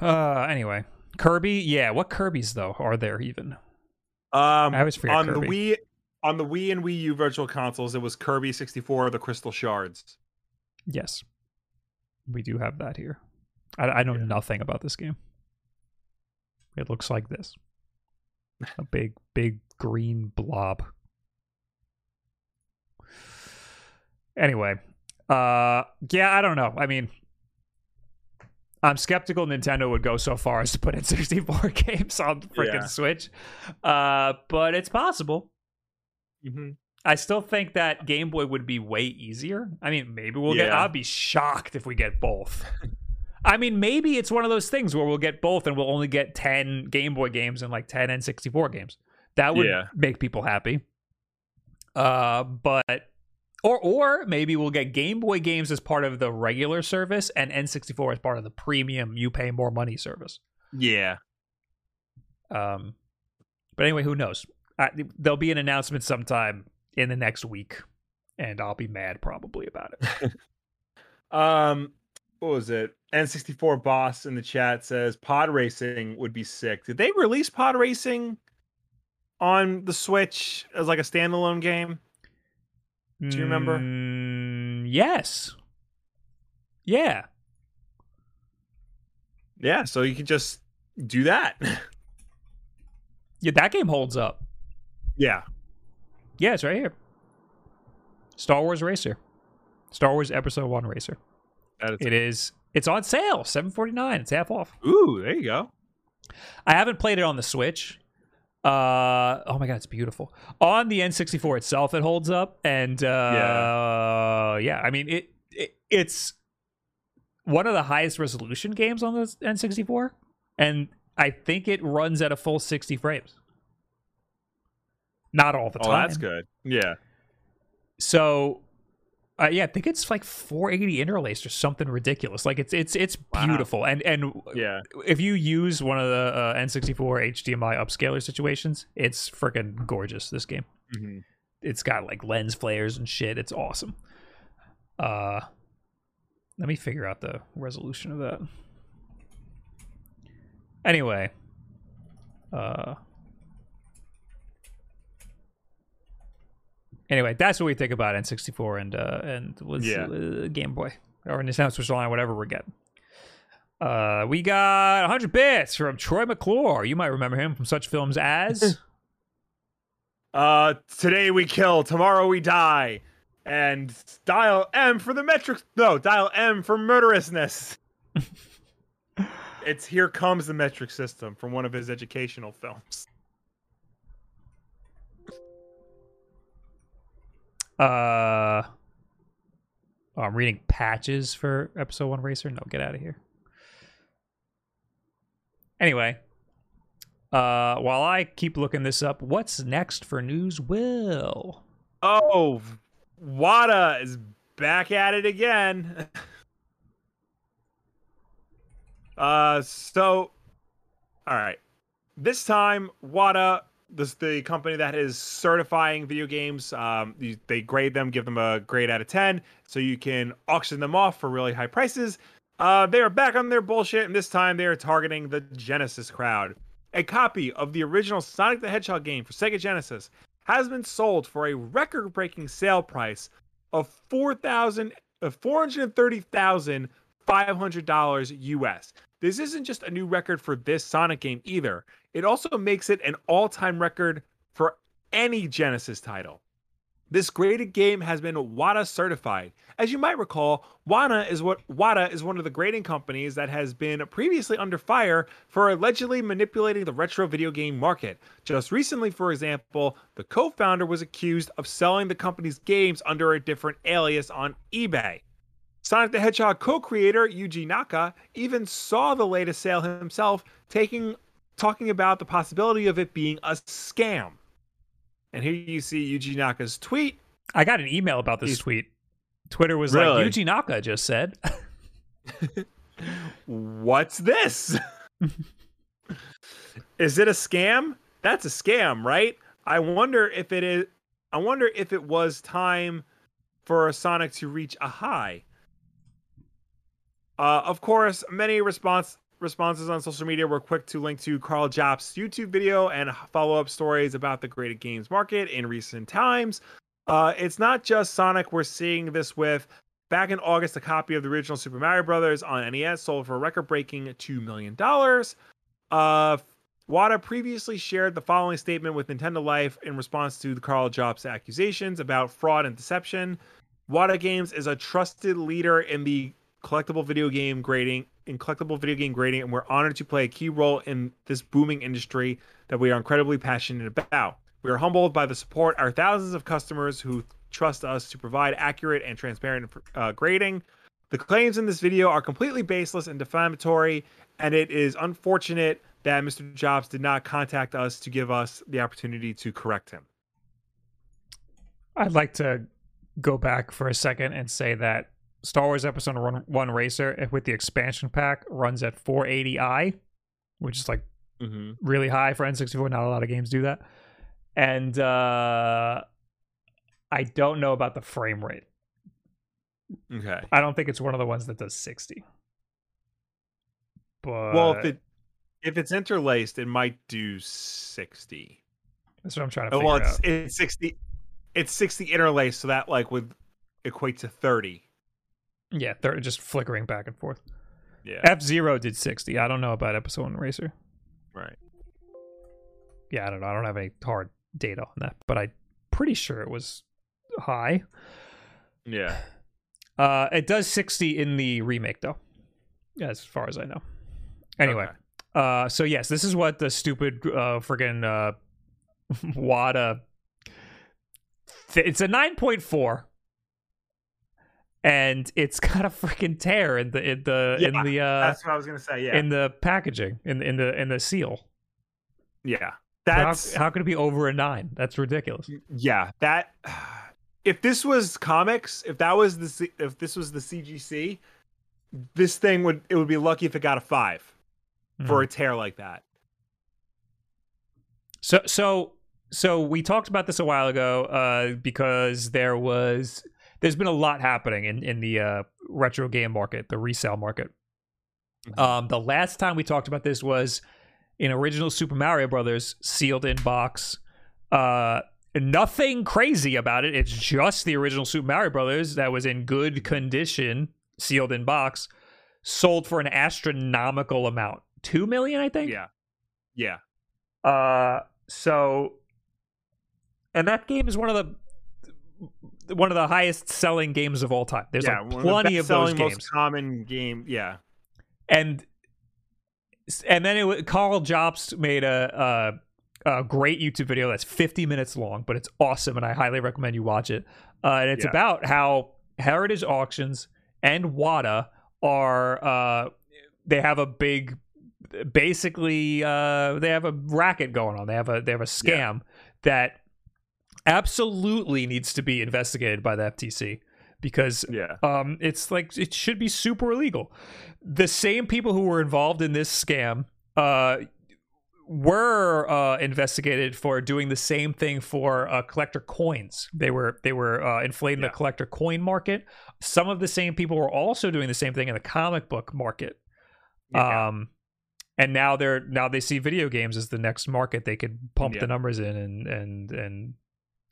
Uh, anyway, Kirby. Yeah, what Kirby's though are there even? Um, I always forget on Kirby. the Wii, on the Wii and Wii U Virtual Consoles, it was Kirby 64, the Crystal Shards. Yes, we do have that here. I, I know Yeah. nothing about this game. It looks like this. A big, big green blob. Anyway, uh, yeah, I don't know. I mean, I'm skeptical Nintendo would go so far as to put in 64 games on the freaking Yeah. Switch, uh, but it's possible. Mm-hmm. I still think that Game Boy would be way easier. I mean, maybe we'll get. I'd be shocked if we get both. I mean, maybe it's one of those things where we'll get both and we'll only get 10 Game Boy games and like 10 N64 games. That would Yeah. make people happy. Uh, but or or maybe we'll get Game Boy games as part of the regular service and N64 as part of the premium you pay more money service. Yeah. Um, but anyway, who knows? I, there'll be an announcement sometime in the next week, and I'll be mad probably about it. Um, what was it? N64 boss in the chat says pod racing would be sick. Did they release pod racing on the Switch as like a standalone game? Do you remember? Mm, yes. Yeah. Yeah, so you could just do that. Yeah, that game holds up. yeah. Yeah, it's right here. Star Wars Racer. Star Wars Episode 1 Racer. That is- It is it's on sale, 749. It's half off. Ooh, there you go. I haven't played it on the Switch. Uh oh my god, it's beautiful. On the N64 itself, it holds up, and uh, yeah, I mean it, it. It's one of the highest resolution games on the N64, and I think it runs at a full 60 frames. Not all the time. Oh, that's good. Yeah. So, uh, yeah, I think it's like 480 interlaced or something ridiculous. Like it's it's it's Wow. beautiful, and and Yeah. if you use one of the uh, N64 HDMI upscaler situations, it's freaking gorgeous. This game, Mhm. it's got like lens flares and shit. It's awesome. Uh, let me figure out the resolution of that. Anyway, uh, anyway, that's what we think about N64 and uh and was Yeah. uh, Game Boy or Nintendo Switch Online, whatever we're getting. Uh, we got 100 bits from Troy McClure. You might remember him from such films as Uh, today we kill, tomorrow we die, and dial M for the metric. No, dial M for murderousness. it's here comes the metric system from one of his educational films. Uh. Oh, I'm reading patches for episode one racer. No, get out of here. Anyway, uh, while I keep looking this up, what's next for news? Will Oh, WATA is back at it again. uh, so, all right. This time, WATA, this the company that is certifying video games. Um, you, they grade them, give them a grade out of ten, so you can auction them off for really high prices. Uh, they are back on their bullshit, and this time they are targeting the Genesis crowd. A copy of the original Sonic the Hedgehog game for Sega Genesis has been sold for a record-breaking sale price of four thousand, uh, four hundred thirty thousand five hundred dollars US. This isn't just a new record for this Sonic game either. It also makes it an all-time record for any Genesis title. This graded game has been WATA certified. As you might recall, WATA is what WATA is one of the grading companies that has been previously under fire for allegedly manipulating the retro video game market. Just recently, for example, the co-founder was accused of selling the company's games under a different alias on eBay. Sonic the Hedgehog co-creator Yuji Naka even saw the latest sale himself, taking talking about the possibility of it being a scam. And here you see Yuji Naka's tweet. I got an email about this He's- tweet. Twitter was Really? like, Yuji Naka just said. What's this? is it a scam? That's a scam, right? I wonder if it is I wonder if it was time for Sonic to reach a high. Uh, of course, many response responses on social media were quick to link to Karl Jobst's YouTube video and follow up stories about the graded games market in recent times. Uh, it's not just Sonic we're seeing this with. Back in August, a copy of the original Super Mario Brothers on NES sold for a record-breaking $2 million. Uh, WATA previously shared the following statement with Nintendo Life in response to the Karl Jobst accusations about fraud and deception. WATA Games is a trusted leader in the collectible video game grading in collectible video game grading, and we're honored to play a key role in this booming industry that we are incredibly passionate about. We are humbled by the support our thousands of customers who trust us to provide accurate and transparent uh, grading. The claims in this video are completely baseless and defamatory, and it is unfortunate that Mr. Jobst did not contact us to give us the opportunity to correct him. I'd like to go back for a second and say that Star Wars Episode One Racer with the expansion pack runs at 480i, which is like mm-hmm. really high for N64. Not a lot of games do that, and uh, I don't know about the frame rate. Okay, I don't think it's one of the ones that does 60. But well, if it if it's interlaced, it might do 60. That's what I'm trying to. Oh, well, it's out. it's 60. It's 60 interlaced, so that like would equate to 30. Yeah, they're just flickering back and forth. Yeah. F Zero did 60. I don't know about Episode One Racer. Right. Yeah, I don't know. I don't have any hard data on that, but I'm pretty sure it was high. Yeah. Uh, it does 60 in the remake, though, as far as I know. Anyway, okay. uh, so yes, this is what the stupid uh, friggin' uh, WATA. Th- it's a 9.4 and it's got a freaking tear in the in the yeah, in the uh that's what I was gonna say. Yeah, in the packaging in in the in the seal. Yeah, that's how, how could it be over a nine? That's ridiculous. Yeah, that if this was comics, if that was the if this was the CGC, this thing would it would be lucky if it got a 5 mm. for a tear like that. So so so we talked about this a while ago uh, because there was there's been a lot happening in in the uh, retro game market, the resale market. Mm-hmm. Um, the last time we talked about this was in original Super Mario Brothers sealed in box. Uh, nothing crazy about it. It's just the original Super Mario Brothers that was in good condition, sealed in box, sold for an astronomical amount. Two million, I think. Yeah. Yeah. Uh so and that game is one of the one of the highest selling games of all time. There's yeah, like plenty of, of those games. Most common game, yeah. And and then it Karl Jobst made a, a, a great YouTube video that's 50 minutes long, but it's awesome, and I highly recommend you watch it. Uh, and it's yeah. about how Heritage Auctions and WATA are uh, they have a big basically uh, they have a racket going on. They have a they have a scam yeah. that absolutely needs to be investigated by the FTC because yeah. um, it's like it should be super illegal. The same people who were involved in this scam uh, were uh, investigated for doing the same thing for uh, collector coins. They were they were uh, inflating yeah. the collector coin market. Some of the same people were also doing the same thing in the comic book market. Yeah. Um, and now they're now they see video games as the next market they could pump yeah. the numbers in and and and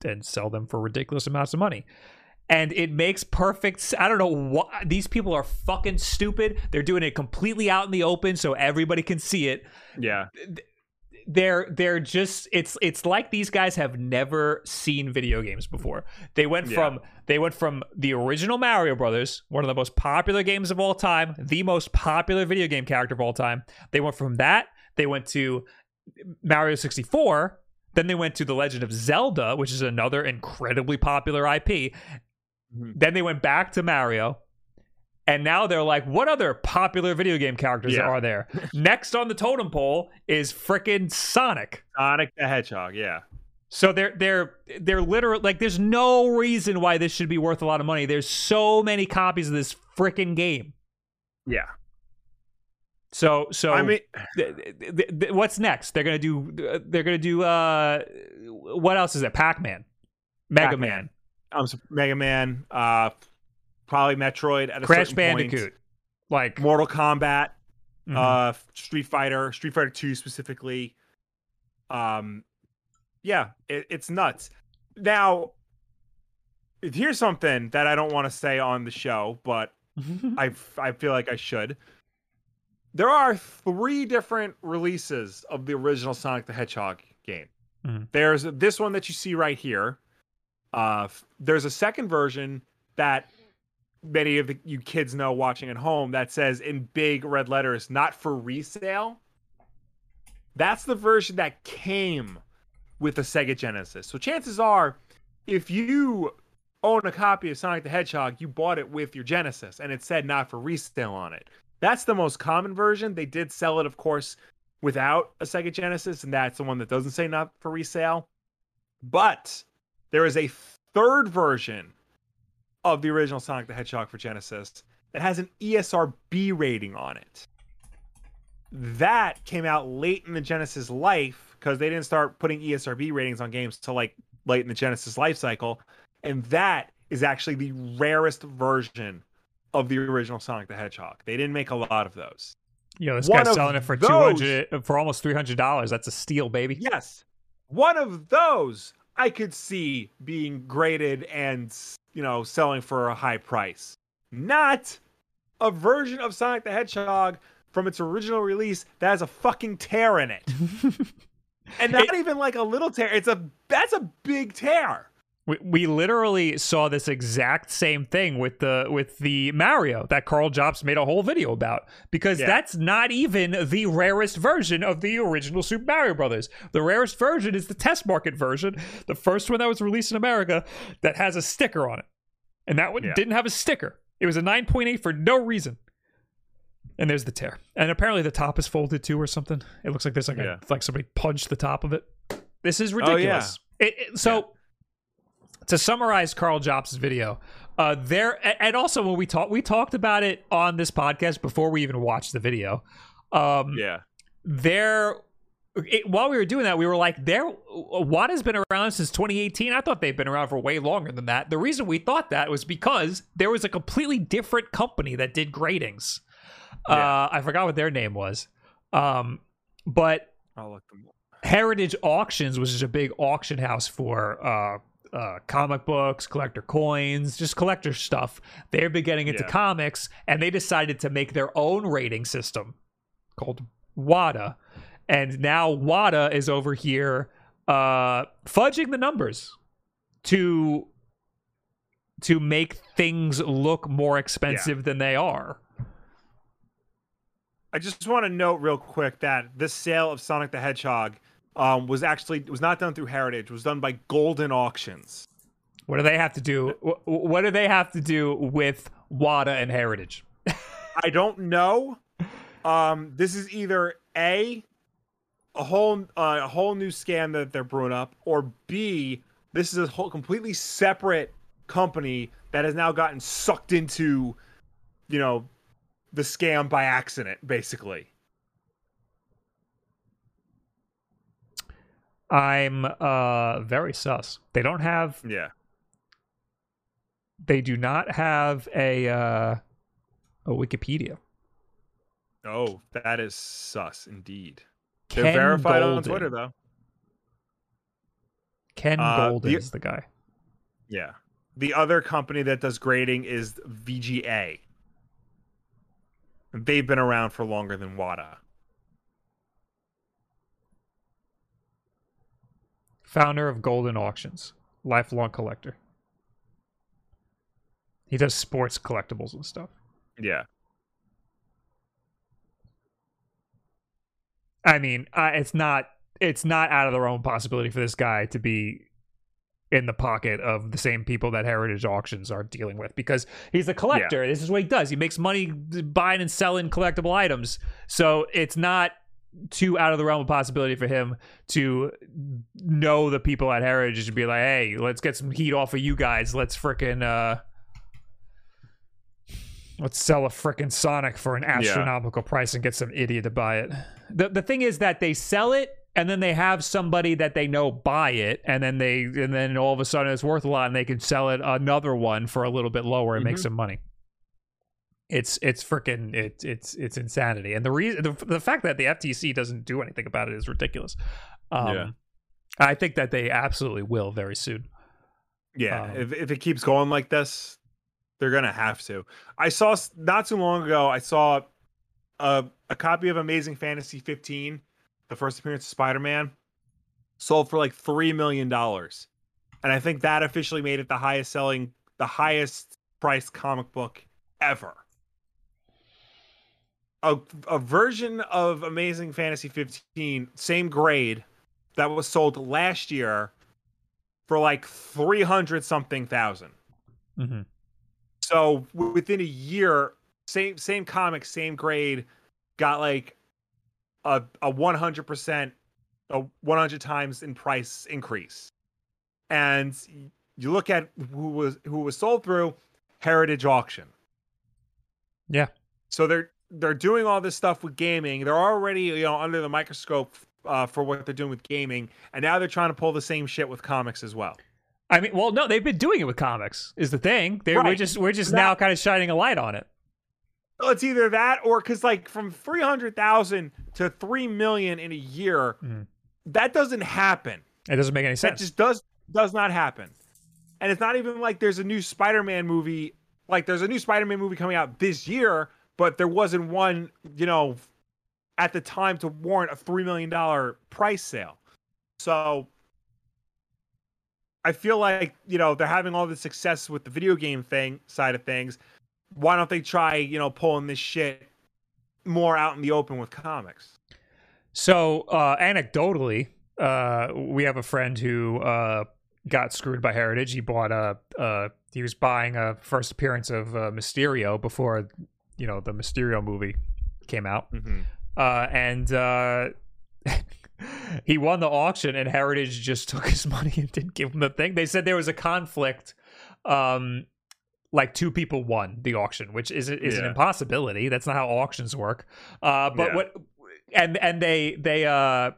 and sell them for ridiculous amounts of money. And it makes perfect. I don't know what these people are fucking stupid. They're doing it completely out in the open so everybody can see it. Yeah. They're they're just it's it's like these guys have never seen video games before. They went yeah. from they went from the original Mario Brothers, one of the most popular games of all time, the most popular video game character of all time. They went from that, they went to Mario 64, then they went to The Legend of Zelda, which is another incredibly popular IP. Mm-hmm. Then they went back to Mario. And now they're like, what other popular video game characters yeah. are there? Next on the totem pole is fricking Sonic. Sonic the Hedgehog, yeah. So they're they're they're literally like there's no reason why this should be worth a lot of money. There's so many copies of this freaking game. Yeah. So so I mean, th- th- th- what's next? They're gonna do. They're gonna do. uh What else is it? Pac Man, Mega Pac-Man. Man, um, Mega Man. Uh, probably Metroid at a Crash Bandicoot, point. like Mortal Kombat, mm-hmm. uh, Street Fighter, Street Fighter Two specifically. Um, yeah, it, it's nuts. Now, here's something that I don't want to say on the show, but I I feel like I should. There are three different releases of the original Sonic the Hedgehog game. Mhm. There's this one that you see right here. Uh, there's a second version that many of the, you kids know watching at home that says in big red letters, "Not for resale." That's the version that came with the Sega Genesis. So chances are, if you own a copy of Sonic the Hedgehog, you bought it with your Genesis and it said not for resale on it. That's the most common version. They did sell it, of course, without a Sega Genesis, and that's the one that doesn't say not for resale. But there is a third version of the original Sonic the Hedgehog for Genesis that has an ESRB rating on it. That came out late in the Genesis life because they didn't start putting ESRB ratings on games till like late in the Genesis life cycle. And that is actually the rarest version of the original Sonic the Hedgehog. They didn't make a lot of those. Yo, this One guy's selling it for two hundred uh, for almost three hundred dollars. That's a steal, baby. Yes. One of those I could see being graded and, you know, selling for a high price. Not a version of Sonic the Hedgehog from its original release that has a fucking tear in it. and not even like a little tear. It's a that's a big tear. We, we literally saw this exact same thing with the with the Mario that Karl Jobst made a whole video about because Yeah. that's not even the rarest version of the original Super Mario Brothers. The rarest version is the test market version, the first one that was released in America that has a sticker on it, and that one Yeah. didn't have a sticker. It was a 9.8 for no reason. And there's the tear, and apparently the top is folded too, or something. It looks like there's like Yeah. a, like somebody punched the top of it. This is ridiculous. Oh, yeah. ridiculous. It- it- so to summarize Karl Jobst' video, uh, there and also when we talked, we talked about it on this podcast before we even watched the video. Um, Yeah. there, it, while we were doing that, we were like, there, WATA's been around since 2018. I thought they've been around for way longer than that. The reason we thought that was because there was a completely different company that did gradings. Uh, I forgot what their name was. Um, but I'll look them up. Heritage Auctions which is a big auction house for uh, uh, comic books, collector coins, just collector stuff. They've been getting into Yeah. comics, and they decided to make their own rating system called WATA. And now WATA is over here uh, fudging the numbers to to make things look more expensive than they are. I just want to note real quick that this sale of Sonic the Hedgehog um, was actually was not done through Heritage. Was done by Goldin Auctions. What do they have to do? What do they have to do with WATA and Heritage? I don't know. Um, this is either a a whole uh, a whole new scam that they're brewing up, or b this is a whole completely separate company that has now gotten sucked into, you know, the scam by accident, basically. I'm uh very sus. They don't have Yeah. they do not have a uh a Wikipedia. Oh, that is sus indeed. Ken They're verified on Twitter though. Ken Uh, Goldin the- is the guy. Yeah. The other company that does grading is VGA. They've been around for longer than WATA. Founder of Goldin Auctions, lifelong collector. He does sports collectibles and stuff. Yeah. I mean, uh, it's not it's not out of the realm of possibility for this guy to be in the pocket of the same people that Heritage Auctions are dealing with because he's a collector. This is what he does. He makes money buying and selling collectible items. So it's not too out of the realm of possibility for him to know the people at Heritage and be like, "Hey, let's get some heat off of you guys. Let's frickin' uh let's sell a frickin' Sonic for an astronomical price and get some idiot to buy it." The the thing is that they sell it and then they have somebody that they know buy it and then they and then all of a sudden it's worth a lot and they can sell it another one for a little bit lower and make Mhm. some money. It's it's freaking it's it's it's insanity, and the reason the, the fact that the FTC doesn't do anything about it is ridiculous. Um, Yeah. I think that they absolutely will very soon. Yeah, Um, if if it keeps going like this, they're gonna have to. I saw not too long ago. I saw a a copy of Amazing Fantasy 15, the first appearance of Spider Man, sold for like three million dollars, and I think that officially made it the highest selling, the highest priced comic book ever. A a version of Amazing Fantasy 15, same grade, that was sold last year for like 300 something thousand. Mm-hmm. So within a year, same same comic, same grade, got like a a 100% a 100 times in price increase. And you look at who was who was sold through Heritage Auction. Yeah. So they're they're doing all this stuff with gaming. They're already, you know, under the microscope uh, for what they're doing with gaming, and now they're trying to pull the same shit with comics as well. I mean, well, no, they've been doing it with comics. Is the thing? They're, We're just we're just That- now kind of shining a light on it. Well, it's either that or because like from three hundred thousand to three million in a year, Mhm. that doesn't happen. It doesn't make any sense. That just does does not happen. And it's not even like there's a new Spider-Man movie. Like there's a new Spider-Man movie coming out this year, but there wasn't one, you know, at the time to warrant a three million dollar price sale. So I feel like you know they're having all the success with the video game thing side of things. Why don't they try, you know, pulling this shit more out in the open with comics? So, uh, anecdotally, uh, we have a friend who uh, got screwed by Heritage. He bought a, uh, he was buying a first appearance of uh, Mysterio before, you know, the Mysterio movie came out, Mm-hmm. uh, and uh, he won the auction, and Heritage just took his money and didn't give him the thing. They said there was a conflict. Um, like two people won the auction, which is is an impossibility. That's not how auctions work. Uh, but Yeah. what and and they they uh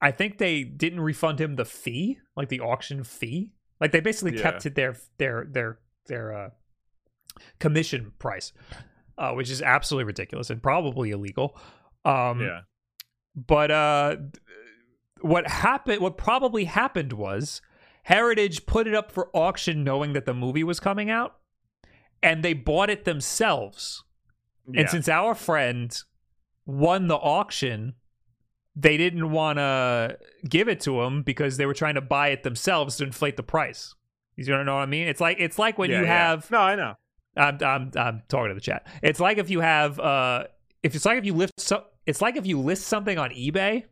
I think they didn't refund him the fee, like the auction fee. Like they basically Yeah. kept it their their their their uh commission price, uh, which is absolutely ridiculous and probably illegal. Um, yeah. but uh, what happened? What probably happened was Heritage put it up for auction, knowing that the movie was coming out, and they bought it themselves. yeah. And since our friend won the auction, they didn't want to give it to him because they were trying to buy it themselves to inflate the price. You know what I mean? It's like it's like when Yeah, you yeah. have no, I know. I'm, I'm I'm talking to the chat. It's like if you have uh if it's like if you lift so it's like if you list something on eBay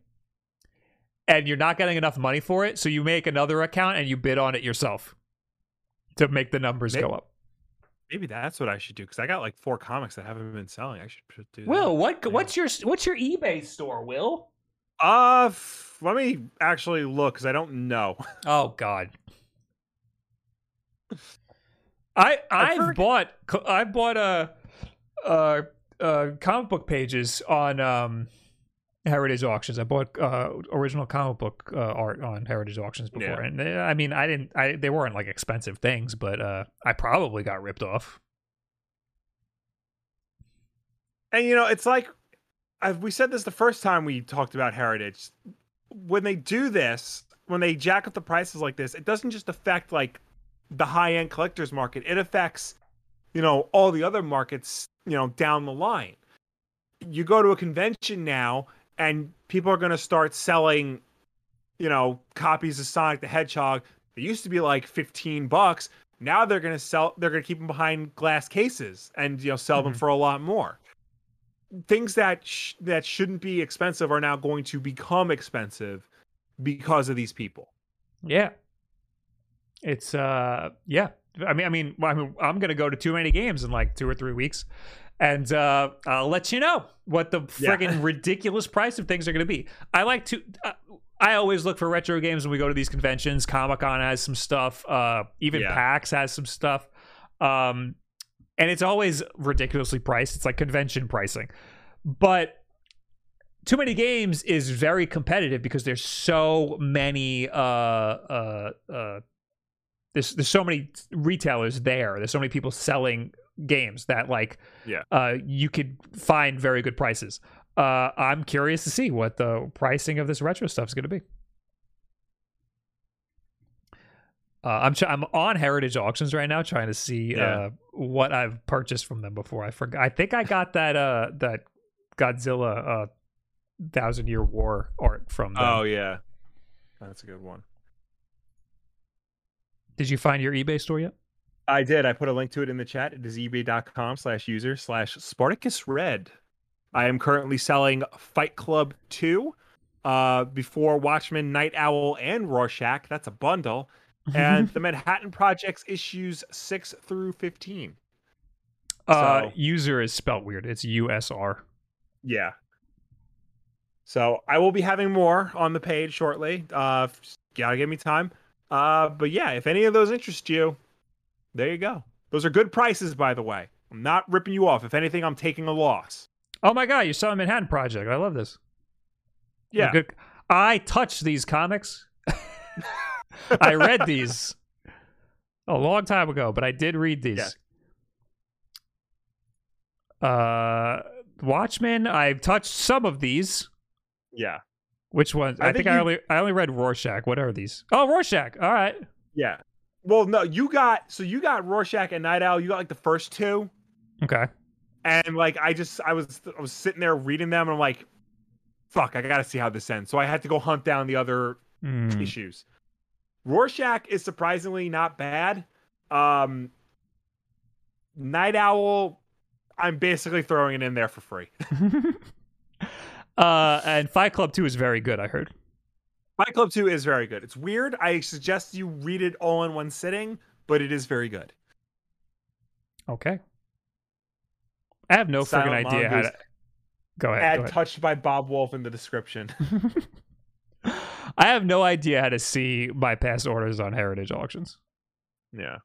and you're not getting enough money for it, so you make another account and you bid on it yourself to make the numbers May- go up. Maybe that's what I should do because I got like four comics that haven't been selling. I should do that. Will, what Yeah. what's your what's your eBay store, Will? Uh, f- let me actually look because I don't know. Oh God. I I've forget- bought I bought a uh uh comic book pages on um Heritage auctions. I bought uh original comic book uh, art on Heritage auctions before, Yeah. and they, I mean I didn't I they weren't like expensive things, but uh I probably got ripped off. And you know, it's like I've, we said this the first time we talked about Heritage. When they do this, when they jack up the prices like this, it doesn't just affect like the high end collectors market. It affects, you know, all the other markets, you know, down the line. You go to a convention now, and people are going to start selling, you know, copies of Sonic the Hedgehog. They used to be like fifteen bucks. Now they're going to sell. They're going to keep them behind glass cases and you know sell them Mhm. for a lot more things that sh- that shouldn't be expensive are now going to become expensive because of these people. Yeah. It's uh yeah. I mean I mean well, I mean I'm going to go to too many games in like 2 or 3 weeks and uh I'll let you know what the Yeah. friggin' ridiculous price of things are going to be. I like to uh, I always look for retro games when we go to these conventions. Comic-Con has some stuff, uh even Yeah. PAX has some stuff. Um and it's always ridiculously priced. It's like convention pricing. But too many games is very competitive because there's so many uh uh uh there's there's so many retailers there there's so many people selling games that like Yeah. uh you could find very good prices uh i'm curious to see what the pricing of this retro stuff is going to be Uh, I'm tr- I'm on Heritage Auctions right now, trying to see Yeah. uh, what I've purchased from them before. I forgot. I think I got that uh that Godzilla uh Thousand Year War art from them. Oh yeah, that's a good one. Did you find your eBay store yet? I did. I put a link to it in the chat. It is ebay.com slash user slash Spartacus Red. I am currently selling Fight Club 2, uh, before Watchmen, Nite Owl, and Rorschach. That's a bundle. And the Manhattan Projects issues 6 through 15. uh, so- user is spelt weird. It's U S R. Yeah. So I will be having more on the page shortly. Uh, gotta give me time. Uh, but yeah, if any of those interest you, there you go. Those are good prices, by the way. I'm not ripping you off. If anything, I'm taking a loss. Oh my god, you saw Manhattan Project. I love this. Yeah. Good. I touched these comics. I read these a long time ago, but I did read these. Uh, Watchmen. I've touched some of these. Yeah. Which ones? I, I think, think I only I only read Rorschach. What are these? Oh, Rorschach. All right. Yeah. Well, no, you got so you got Rorschach and Nite Owl. You got like the first two, Okay. and like I just I was I was sitting there reading them, and I'm like, fuck, I gotta see how this ends. So I had to go hunt down the other Hmm. issues. Rorschach is surprisingly not bad. Um, Nite Owl, I'm basically throwing it in there for free. uh, and Fight Club Two is very good. I heard. Fight Club 2 is very good. It's weird. I suggest you read it all in one sitting, but it is very good. Okay. I have no freaking idea how to. Go ahead. Add go ahead. touched by Bob Wolf in the description. I have no idea how to see my past orders on Heritage Auctions. yeah.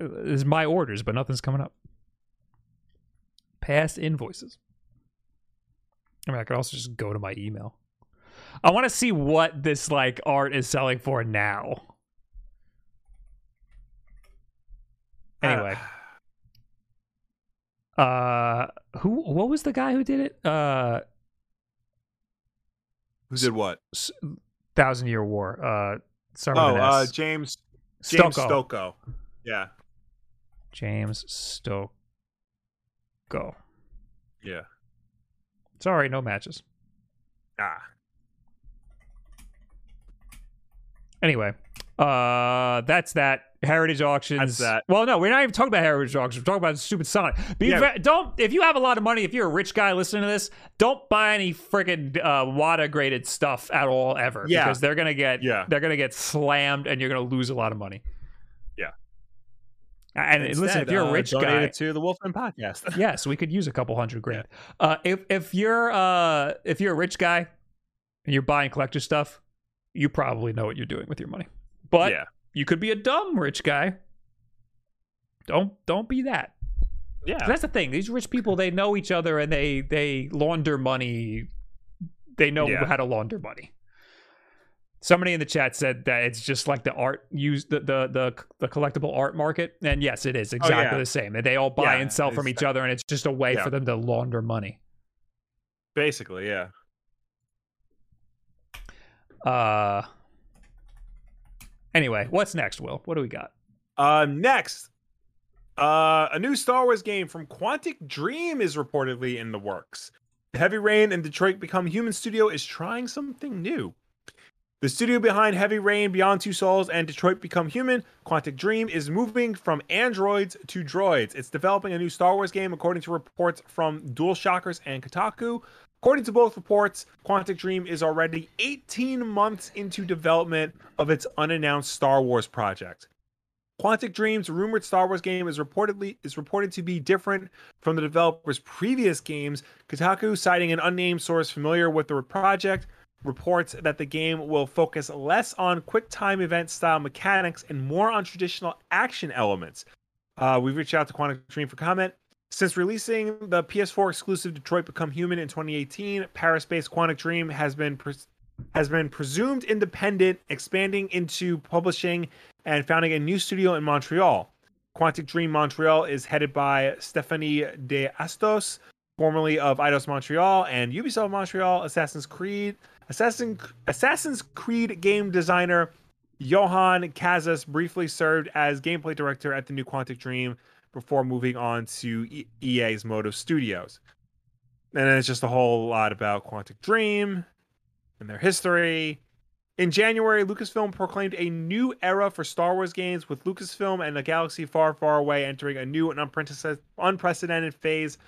It's my orders, but nothing's coming up. Past invoices. I mean, I could also just go to my email. I want to see what this like art is selling for now. Anyway, uh, who? What was the guy who did it? Uh, Who did what? S- Thousand Year War. Uh, start Oh, uh, James James Stocco. Stocco. Yeah. James Stocco. Yeah. Sorry, no matches. Ah. Anyway, uh, that's that. Heritage auctions. That's that. Well, no, we're not even talking about heritage auctions. We're talking about stupid Sonic. Be Yeah. ve- don't if you have a lot of money, if you're a rich guy listening to this, don't buy any freaking uh, WATA graded stuff at all ever. Yeah. because they're gonna get Yeah. they're gonna get slammed and you're gonna lose a lot of money. Yeah. And listen, if you're a uh, rich donate guy, to the Wolfman podcast. yes, we could use a couple hundred grand. Uh, if if you're uh if you're a rich guy and you're buying collector stuff, you probably know what you're doing with your money. But yeah. you could be a dumb rich guy. Don't don't be that. Yeah. That's the thing. These rich people they know each other and they they launder money. They know Yeah. how to launder money. Somebody in the chat said that it's just like the art use the the the, the collectible art market, and yes, it is exactly yeah. the same. They all buy Yeah, and sell from each other, and it's just a way Yeah. for them to launder money. Basically, yeah. Uh. Anyway, what's next, Will? What do we got? Uh, next, uh, a new Star Wars game from Quantic Dream is reportedly in the works. Heavy Rain and Detroit Become Human Studio is trying something new. The studio behind Heavy Rain, Beyond Two Souls, and Detroit Become Human, Quantic Dream, is moving from androids to droids. It's developing a new Star Wars game, according to reports from DualShockers and Kotaku. According to both reports, Quantic Dream is already 18 months into development of its unannounced Star Wars project. Quantic Dream's rumored Star Wars game is reportedly is reported to be different from the developer's previous games. Kotaku, citing an unnamed source familiar with the project, reports that the game will focus less on quick time event style mechanics and more on traditional action elements. Uh, we've reached out to Quantic Dream for comment. Since releasing the PS4 exclusive Detroit Become Human in 2018, Paris-based Quantic Dream has been pres- has been presumed independent, expanding into publishing and founding a new studio in Montreal. Quantic Dream Montreal is headed by Stephanie De Astos, formerly of Eidos Montreal and Ubisoft Montreal, Assassin's Creed, Assassin, Assassin's Creed game designer Johan Kazas briefly served as gameplay director at the new Quantic Dream before moving on to EA's Motive Studios. And it's just a whole lot about Quantic Dream and their history. In January, Lucasfilm proclaimed a new era for Star Wars games with Lucasfilm and a galaxy far, far away entering a new and unprecedented phase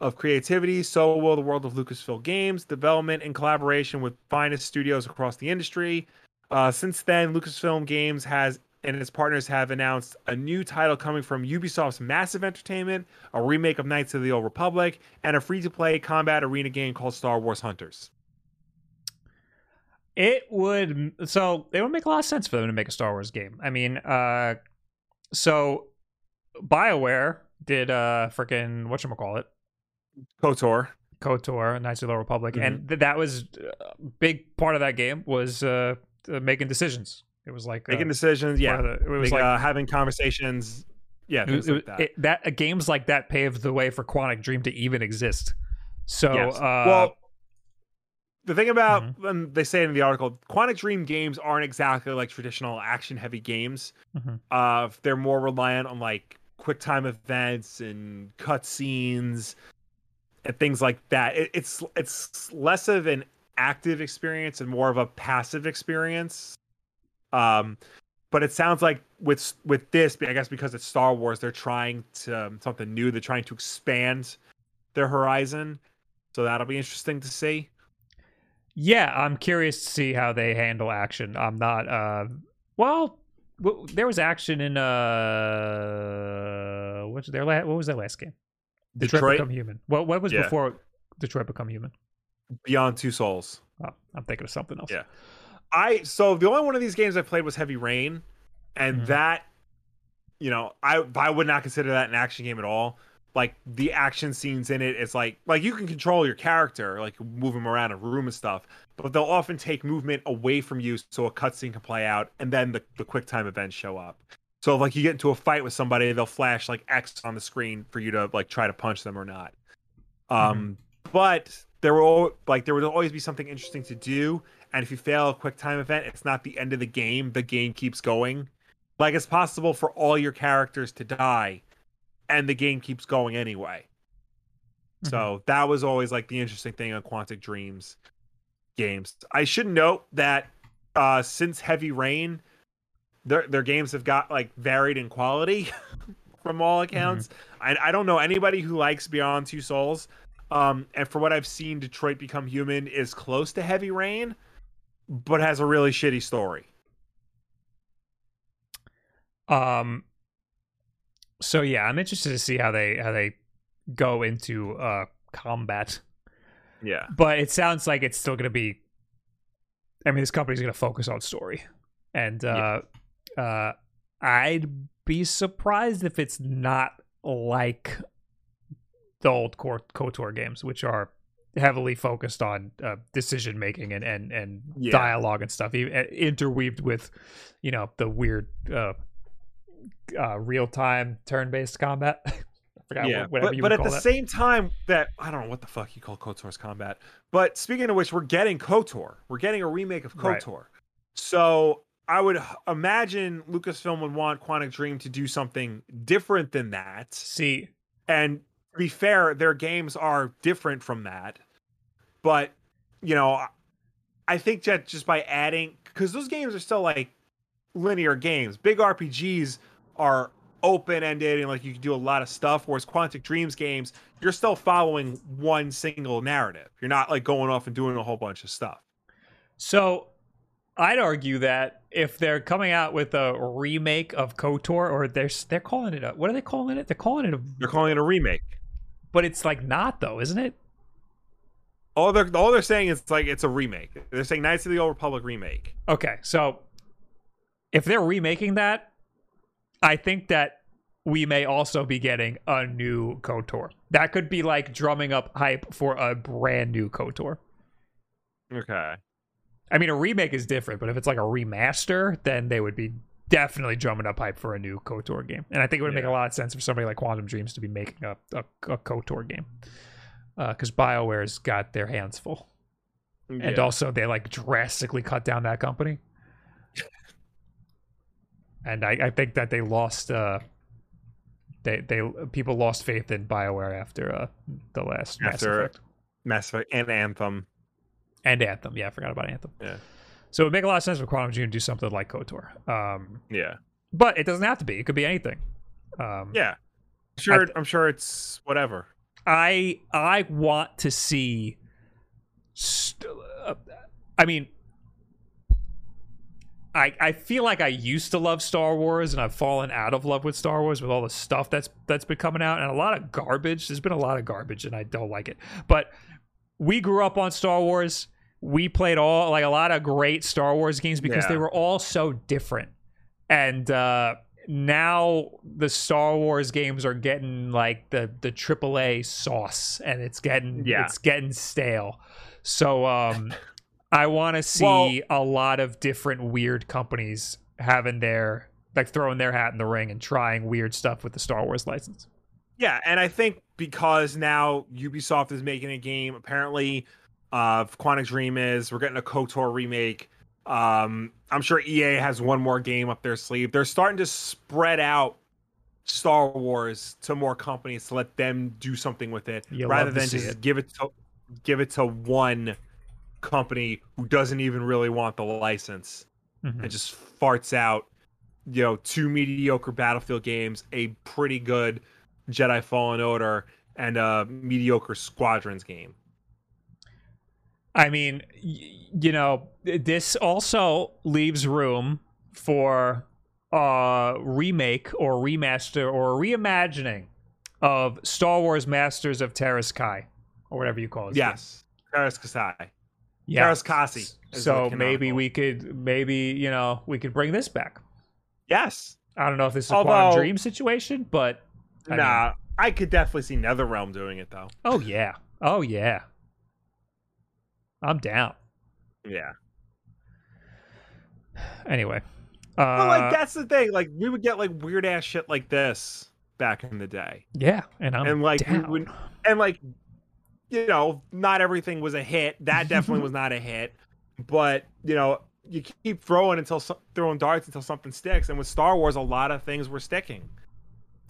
of creativity. So will the world of Lucasfilm games, development, and collaboration with finest studios across the industry. Uh, since then, Lucasfilm Games has and its partners have announced a new title coming from Ubisoft's Massive Entertainment, a remake of Knights of the Old Republic, and a free to play combat arena game called Star Wars Hunters. It would so it would make a lot of sense for them to make a Star Wars game. I mean, uh so BioWare did uh freaking whatchamacallit, KOTOR. KOTOR, Knights of the Old Republic, Mhm. and th- that was a big part of that game was uh uh, making decisions. It was like uh, Making decisions, yeah. the- it was Like, like uh, having conversations. Yeah, it, it- like that. it- that uh, games like that paved the way for Quantic Dream to even exist. So Yes. uh well, the thing about and they say in the article, Quantic Dream games aren't exactly like traditional action-heavy games. Mhm. Uh, they're more reliant on like quick time events and cutscenes and things like that. It, it's it's less of an active experience and more of a passive experience. Um, but it sounds like with with this, I guess because it's Star Wars, they're trying to um, something new. They're trying to expand their horizon. So that'll be interesting to see. Yeah, I'm curious to see how they handle action. I'm not. uh Well, w- there was action in uh, what's their la- What was their last game? Detroit, Detroit Become Human. What what was Yeah. before Detroit Become Human? Beyond Two Souls. Oh, I'm thinking of something else. Yeah. I so the only one of these games I played was Heavy Rain, and Mhm. that, you know, I I would not consider that an action game at all. Like the action scenes in it, it is like like you can control your character, like move him around a room and stuff, but they'll often take movement away from you so a cutscene can play out, and then the the quick time events show up. So if, like you get into a fight with somebody, they'll flash like X on the screen for you to like try to punch them or not. Um, but there will like there would always be something interesting to do, and if you fail a quick time event, it's not the end of the game. The game keeps going. Like it's possible for all your characters to die, and the game keeps going anyway. So that was always like the interesting thing on Quantic Dreams games. I should note that uh since Heavy Rain, their their games have got like varied in quality from all accounts. I I don't know anybody who likes Beyond Two Souls. Um, and for what I've seen, Detroit Become Human is close to Heavy Rain, but has a really shitty story. Um. So yeah, I'm interested to see how they how they go into uh combat, Yeah. but it sounds like it's still going to be. I mean, this company's going to focus on story, and uh, uh, I'd be surprised if it's not like the old Kotor games, which are heavily focused on uh, decision making and and and Yeah. dialogue and stuff, e- interweaved with, you know, the weird uh, uh, real time turn based combat. Forgot yeah, what, but, but at the that. same time, that I don't know what the fuck you call KOTOR's combat. But speaking of which, we're getting KOTOR. We're getting a remake of Right. KOTOR. So I would imagine Lucasfilm would want Quantic Dream to do something different than that. See, And to be fair, their games are different from that. But you know, I- think that just by adding, because those games are still like linear games. Big RPGs are open ended and like you can do a lot of stuff. Whereas Quantic Dreams games, you're still following one single narrative. You're not like going off and doing a whole bunch of stuff. So I'd argue that if they're coming out with a remake of KOTOR, or they're they're calling it a what are they calling it? They're calling it a, They're calling it a remake. but it's like not though, isn't it? All they're all they're saying is like it's a remake. They're saying Knights of the Old Republic remake. Okay, so if they're remaking that, I think that we may also be getting a new KOTOR. That could be like drumming up hype for a brand new KOTOR. Okay. I mean, a remake is different, but if it's like a remaster, then they would be definitely drumming up hype for a new KOTOR game. And I think it would make a lot of sense for somebody like Quantum Dreams to be making a, a, a KOTOR game. Because BioWare's got their hands full. And also, they like drastically cut down that company. and I, I think that they lost. Uh, they they people lost faith in Bioware after uh, the last Mass After- Effect Mass Effect and Anthem. And Anthem. Yeah, I forgot about Anthem. Yeah. So it would make a lot of sense for Quantum Dream to do something like KOTOR. Um, Yeah. but it doesn't have to be. It could be anything. Um, Yeah. Sure. th- I'm sure it's whatever. I I want to see. St- uh, I mean, I I feel like I used to love Star Wars, and I've fallen out of love with Star Wars with all the stuff that's that's been coming out, and a lot of garbage. There's been a lot of garbage, and I don't like it. But we grew up on Star Wars. We played all like a lot of great Star Wars games because Yeah. they were all so different, and. uh now the Star Wars games are getting like the the AAA sauce, and it's getting Yeah. it's getting stale. So um, I want to see a lot of different weird companies having their like throwing their hat in the ring and trying weird stuff with the Star Wars license. Yeah, and I think because now Ubisoft is making a game, apparently, uh, Quantic Dream is. We're getting a Kotor remake. Um, I'm sure EA has one more game up their sleeve. They're starting to spread out Star Wars to more companies to let them do something with it, You rather than just it. give it to give it to one company who doesn't even really want the license Mhm. and just farts out, you know, two mediocre Battlefield games, a pretty good Jedi Fallen Order, and a mediocre Squadrons game. I mean, y- you know, this also leaves room for a remake or remaster or reimagining of Star Wars Masters of Teräs Käsi or whatever you call it. Yes, Kasai. yeah. Karis Kasi. So maybe we could, maybe you know, we could bring this back. Yes. I don't know if this is a Although- Quantum Dream situation, but I mean- nah, I could definitely see NetherRealm doing it though. oh yeah, oh yeah, I'm down. Yeah. Anyway, But uh, like that's the thing. Like we would get like weird ass shit like this back in the day. yeah, and I'm and like we down. would and like you know not everything was a hit that definitely was not a hit but you know you keep throwing until so- throwing darts until something sticks and with star wars a lot of things were sticking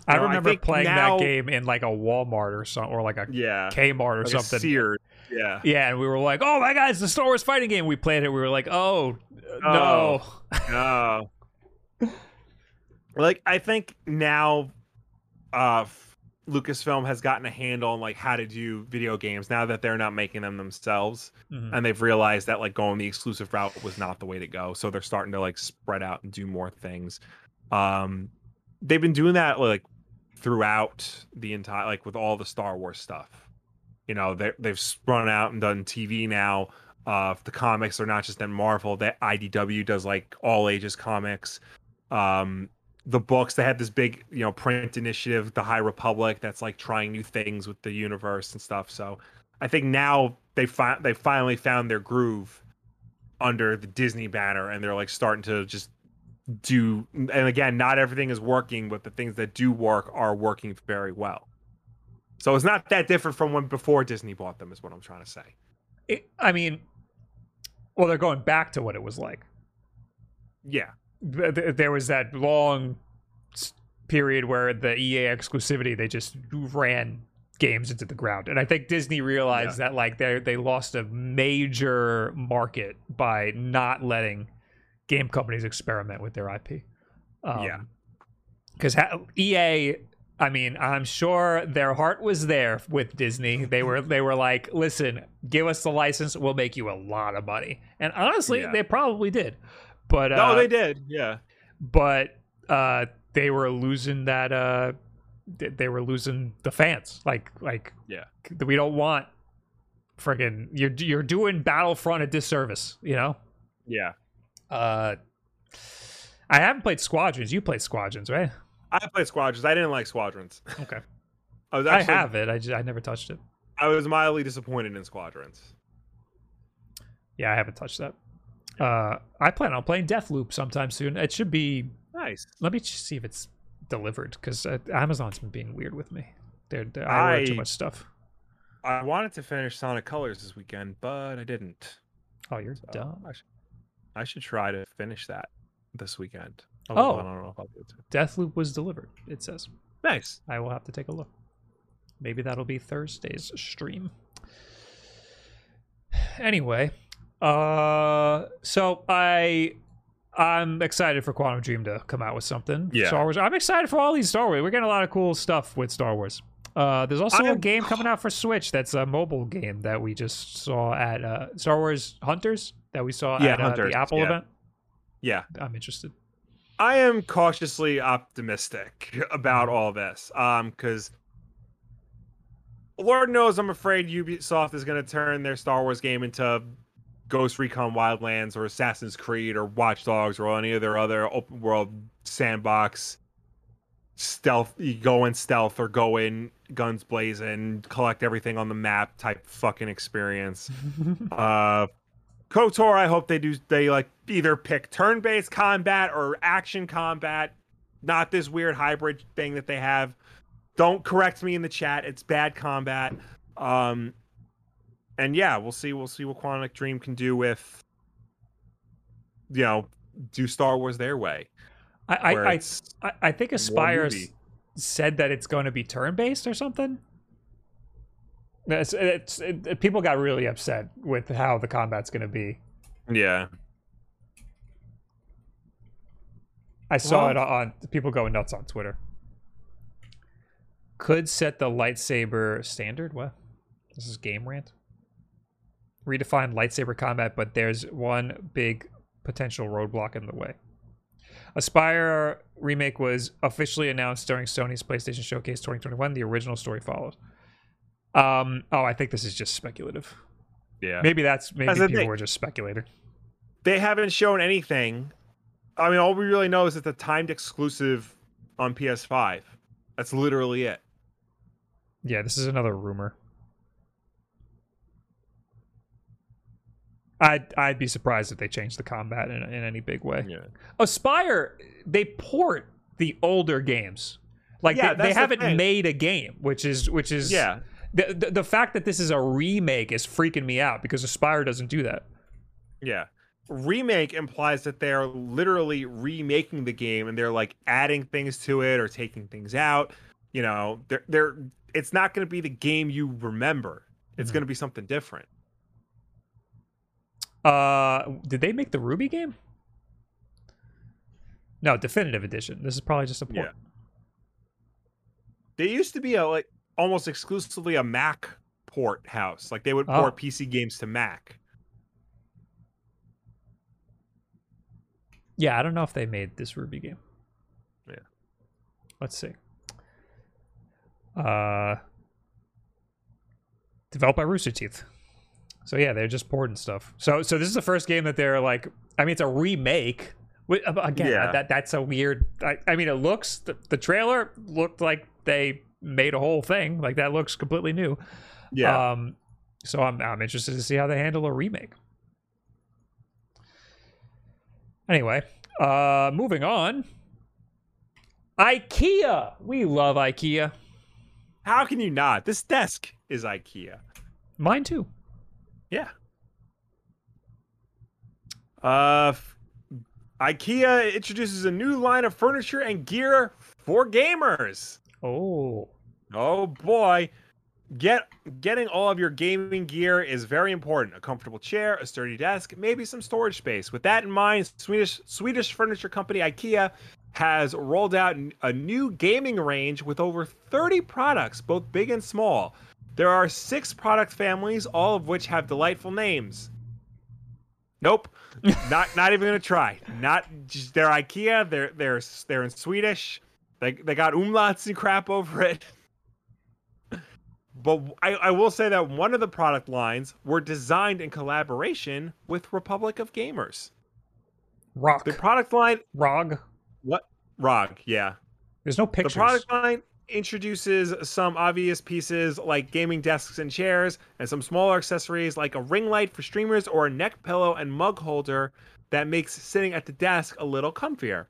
I know, remember think playing now- that game in like a Walmart or something, or like a yeah Kmart or like something. Sears. Yeah Yeah, and we were like, "Oh my god, it's the Star Wars fighting game." We played it. We were like, "Oh, no." oh like i think now uh lucasfilm has gotten a handle on like how to do video games now that they're not making them themselves Mhm. and they've realized that like going the exclusive route was not the way to go so they're starting to like spread out and do more things um they've been doing that like throughout the entire like with all the star wars stuff you know they, they've sprung out and done tv now. Uh the comics are not just in marvel that idw does like all ages comics. Um the books they had this big you know print initiative the high republic that's like trying new things with the universe and stuff. So i think now they fi- they finally found their groove under the disney banner and they're like starting to just do and again not everything is working but the things that do work are working very well so it's not that different from when before disney bought them is what i'm trying to say It- I mean, well, they're going back to what it was like. yeah Th- th- There was that long period where the EA exclusivity they just ran games into the ground, and I think Disney realized that like they they lost a major market by not letting game companies experiment with their IP. Um, Yeah. because ha- EA, I mean, I'm sure their heart was there with Disney. They were they were like, listen, give us the license, we'll make you a lot of money. And honestly, Yeah. they probably did. But uh, no they did yeah but uh, they were losing that. Uh, they were losing the fans. Like like Yeah. we don't want friggin' you're you're doing Battlefront a disservice. You know. yeah Uh, I haven't played Squadrons. You played Squadrons, right? I played squadrons i didn't like squadrons Okay. i was actually I have it. I just I never touched it. I was mildly disappointed in Squadrons. Yeah, I haven't touched that. Uh, I plan on playing Deathloop sometime soon. It should be. Nice. Let me just see if it's delivered because uh, Amazon's been being weird with me. They're, they're, I order too much stuff. I wanted to finish Sonic Colors this weekend, but I didn't. Oh, you're So dumb. I, should, I should try to finish that this weekend. Oh. I don't know if I'll be able to. Deathloop was delivered. It says. Nice. I will have to take a look. Maybe that'll be Thursday's stream. Anyway, uh, so I I'm excited for Quantum Dream to come out with something. Yeah. Star Wars. I'm excited for all these Star Wars. We're getting a lot of cool stuff with Star Wars. Uh, there's also a I'm- game coming out for Switch that's a mobile game that we just saw at uh, Star Wars Hunters that we saw Yeah, at uh, the Apple yeah. event. Yeah. I'm interested. I am cautiously optimistic about all this. Um, because Lord knows I'm afraid Ubisoft is going to turn their Star Wars game into Ghost Recon Wildlands or Assassin's Creed or Watch Dogs or any of their other open world sandbox stealth. You go in stealth or go in guns blazing, collect everything on the map type fucking experience. uh KOTOR, I hope they do they like either pick turn-based combat or action combat, not this weird hybrid thing that they have. Don't correct me in the chat. It's bad combat. Um and yeah, we'll see we'll see what Quantic Dream can do with you know, do Star Wars their way. I I, I I, think Aspyr said that it's going to be turn based or something. It's, it's, it, people got really upset with how the combat's going to be. Yeah. I saw Well- it on people going nuts on Twitter. Could set the lightsaber standard. What? This is game rant. Redefine lightsaber combat, but there's one big potential roadblock in the way. Aspyr remake was officially announced during Sony's PlayStation Showcase 2021. The original story follows. Um. Oh, I think this is just speculative. Yeah. Maybe that's maybe That's the people thing. were just speculating. they haven't shown anything. I mean, all we really know is it's a timed exclusive on PS5. That's literally it. Yeah, this is another rumor. I'd I'd be surprised if they changed the combat in, in any big way. Yeah. Aspyr they port the older games. Like Yeah, they, they the haven't thing. made a game, which is which is Yeah. The, the the fact that this is a remake is freaking me out because Aspyr doesn't do that. Yeah. Remake implies that they're literally remaking the game and they're like adding things to it or taking things out. You know, they're they're it's not going to be the game you remember. It's Mhm. going to be something different. Uh, did they make the RWBY game? No, definitive edition. This is probably just a port. Yeah. They used to be a like almost exclusively a Mac port house. Like they would Oh. port PC games to Mac. Yeah, I don't know if they made this RWBY game. Yeah. Let's see. Uh developed by Rooster Teeth. So yeah, they're just porting stuff. So so this is the first game that they're like I mean it's a remake. Uh, Again, Yeah. that that's a weird I, I mean it looks the, the trailer looked like they made a whole thing. Like that looks completely new. Yeah. Um, so I'm I'm interested to see how they handle a remake. Anyway, uh, moving on. IKEA. We love IKEA. How can you not? This desk is IKEA. Mine too. Yeah. Uh, IKEA introduces a new line of furniture and gear for gamers. Oh, Oh boy. Get getting all of your gaming gear is very important. A comfortable chair, a sturdy desk, maybe some storage space. With that in mind, Swedish Swedish furniture company IKEA has rolled out a new gaming range with over 30 products, both big and small. There are 6 product families, all of which have delightful names. Nope. not not even going to try. Not just they're IKEA, they're they're they're in Swedish. They they got umlauts and crap over it. But I, I will say that one of the product lines were designed in collaboration with Republic of Gamers. rock, The product line, rog. what? ROG, yeah. There's no pictures. The product line introduces some obvious pieces like gaming desks and chairs, and some smaller accessories like a ring light for streamers or a neck pillow and mug holder that makes sitting at the desk a little comfier.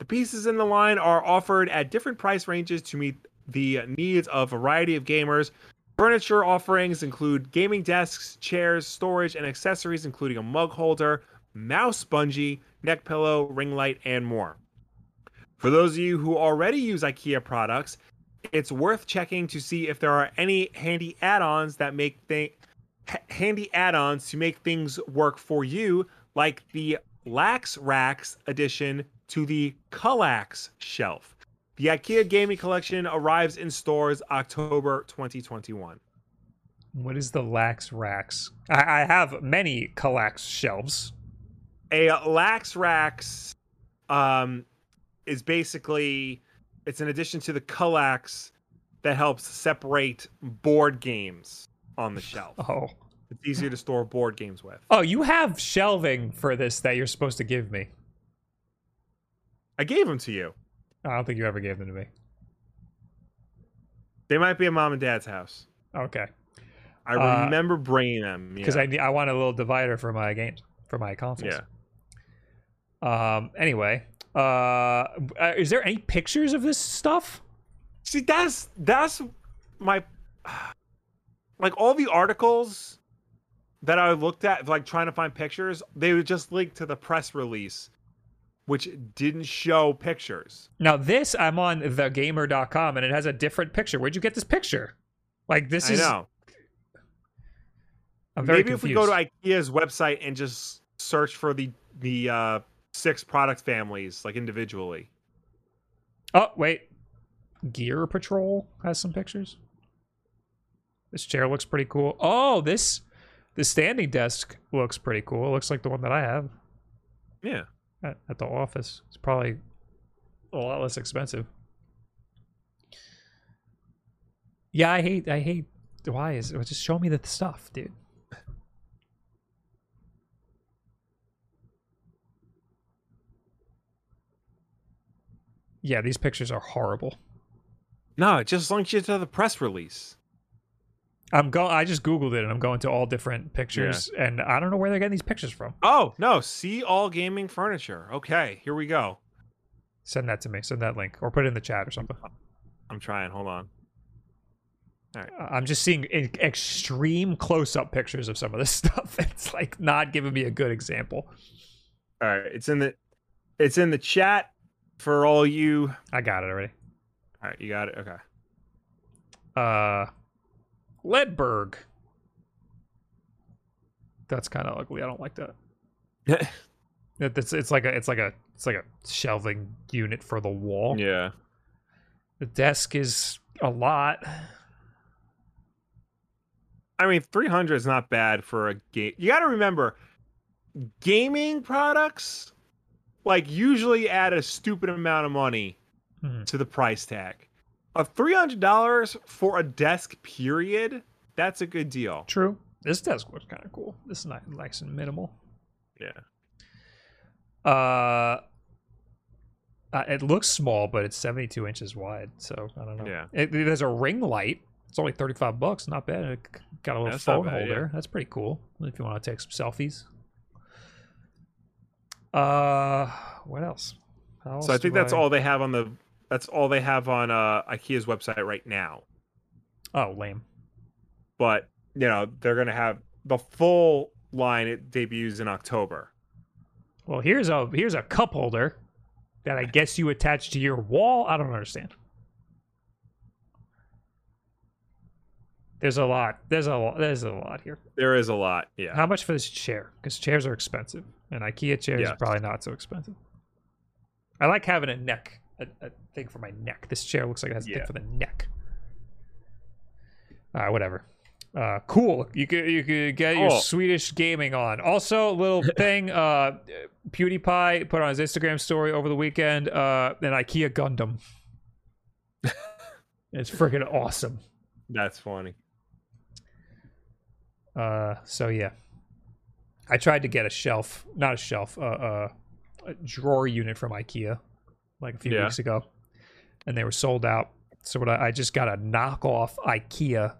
The pieces in the line are offered at different price ranges to meet the needs of a variety of gamers. Furniture offerings include gaming desks, chairs, storage, and accessories, including a mug holder, mouse bungee, neck pillow, ring light, and more. For those of you who already use IKEA products, it's worth checking to see if there are any handy add-ons that make th- handy add-ons to make things work for you, like the Lax Racks addition to the Kallax shelf. The IKEA gaming collection arrives in stores October 2021. What is the lax racks? I, I have many Kallax shelves. A Lax Racks um, is basically it's an addition to the Kallax that helps separate board games on the shelf. Oh. It's easier to store board games with. Oh, you have shelving for this that you're supposed to give me. I gave them to you. I don't think you ever gave them to me. They might be at mom and dad's house. Okay. I Uh, remember bringing them Because yeah. I need- I want a little divider for my games for my consoles. yeah. Um. Anyway, uh, uh, is there any pictures of this stuff? See, that's that's my like all the articles that I looked at, like trying to find pictures. They would just link to the press release, which didn't show pictures. Now this I'm on thegamer.com and it has a different picture. Where'd you get this picture? Like this I is know. I'm very Maybe if we go to. IKEA's website and just search for the the uh, six product families, like individually. Oh, wait. Gear Patrol has some pictures. This chair looks pretty cool. Oh, this the standing desk looks pretty cool. It looks like the one that I have Yeah. At, at the office. It's probably a lot less expensive. Yeah, I hate I hate why is it just show me the stuff, dude. Yeah, these pictures are horrible. No, it just links you to the press release. I'm go. I just googled it and I'm going to all different pictures, and I don't know where they're getting these pictures from. Oh no! See all gaming furniture. Okay, here we go. Send that to me. Send that link, or put it in the chat or something. I'm trying. Hold on. Uh, I'm just seeing extreme close-up pictures of some of this stuff. It's like not giving me a good example. All right, it's in the it's in the chat for all you. I got it already. All right, you got it. Okay. Uh, Ledberg. That's kind of ugly. I don't like that. It- It's it's like a it's like a it's like a shelving unit for the wall. yeah. The desk is a lot. I mean, 300 is not bad for a game. You got to remember, gaming products like usually add a stupid amount of money Mhm. to the price tag. A $300 for a desk period, that's a good deal. True. This desk looks kind of cool. This is not nice and minimal. Yeah. Uh, uh, it looks small, but it's 72 inches wide. So I don't know. Yeah. It, there's a ring light. It's only 35 bucks. Not bad. It got a little That's phone bad, holder. That's pretty cool. If you want to take some selfies. Uh, what else? How So I think that's all they have on the that's all they have on uh IKEA's website right now. Oh, lame. But, you know, they're going to have the full line it debuts in October. Well, here's a here's a cup holder that I guess you attach to your wall. I don't understand. There's a lot. There's a lot. There's a lot here. There is a lot. Yeah. How much for this chair? Because chairs are expensive, and IKEA chairs Yes. are probably not so expensive. I like having a neck, a, a thing for my neck. This chair looks like it has a Yeah. thing for the neck. All right, whatever. Uh, cool. You could you could get your Swedish gaming on. Also, little thing. Uh, PewDiePie put on his Instagram story over the weekend. Uh, an IKEA Gundam. it's freaking awesome. That's funny. Uh, so yeah, I tried to get a shelf, not a shelf, uh, uh, a drawer unit from IKEA, like a few Yeah. weeks ago, and they were sold out. So what I, I just got a knockoff IKEA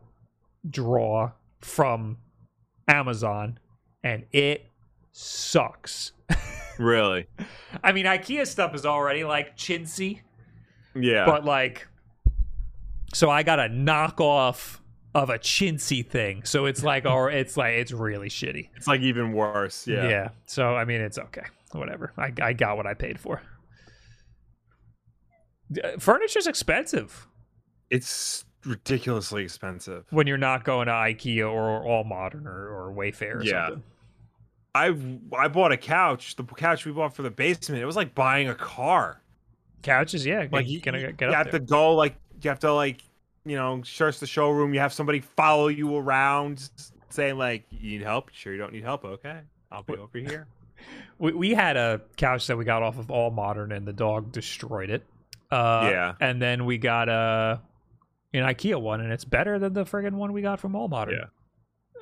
drawer from Amazon, and it sucks. Really? I mean, IKEA stuff is already like chintzy, Yeah. but like, so I got a knockoff of a chintzy thing. So it's like, or it's like it's really shitty. it's like even worse. Yeah. Yeah. So I mean, it's okay. Whatever. I I got what I paid for. Uh, Furniture's expensive It's ridiculously expensive. when you're not going to IKEA or All Modern or, or Wayfair or Yeah. something. I I bought a couch. The couch we bought for the basement. It was like buying a car. Couches, yeah. Like you, gonna you, get you have there. to go like you have to like you know search the showroom. You have somebody follow you around saying like you need help. Sure, you don't need help. Okay, I'll be over here. We, we had a couch that we got off of All Modern, and the dog destroyed it. Uh, Yeah. And then we got a an IKEA one, and it's better than the friggin' one we got from All Modern. Yeah.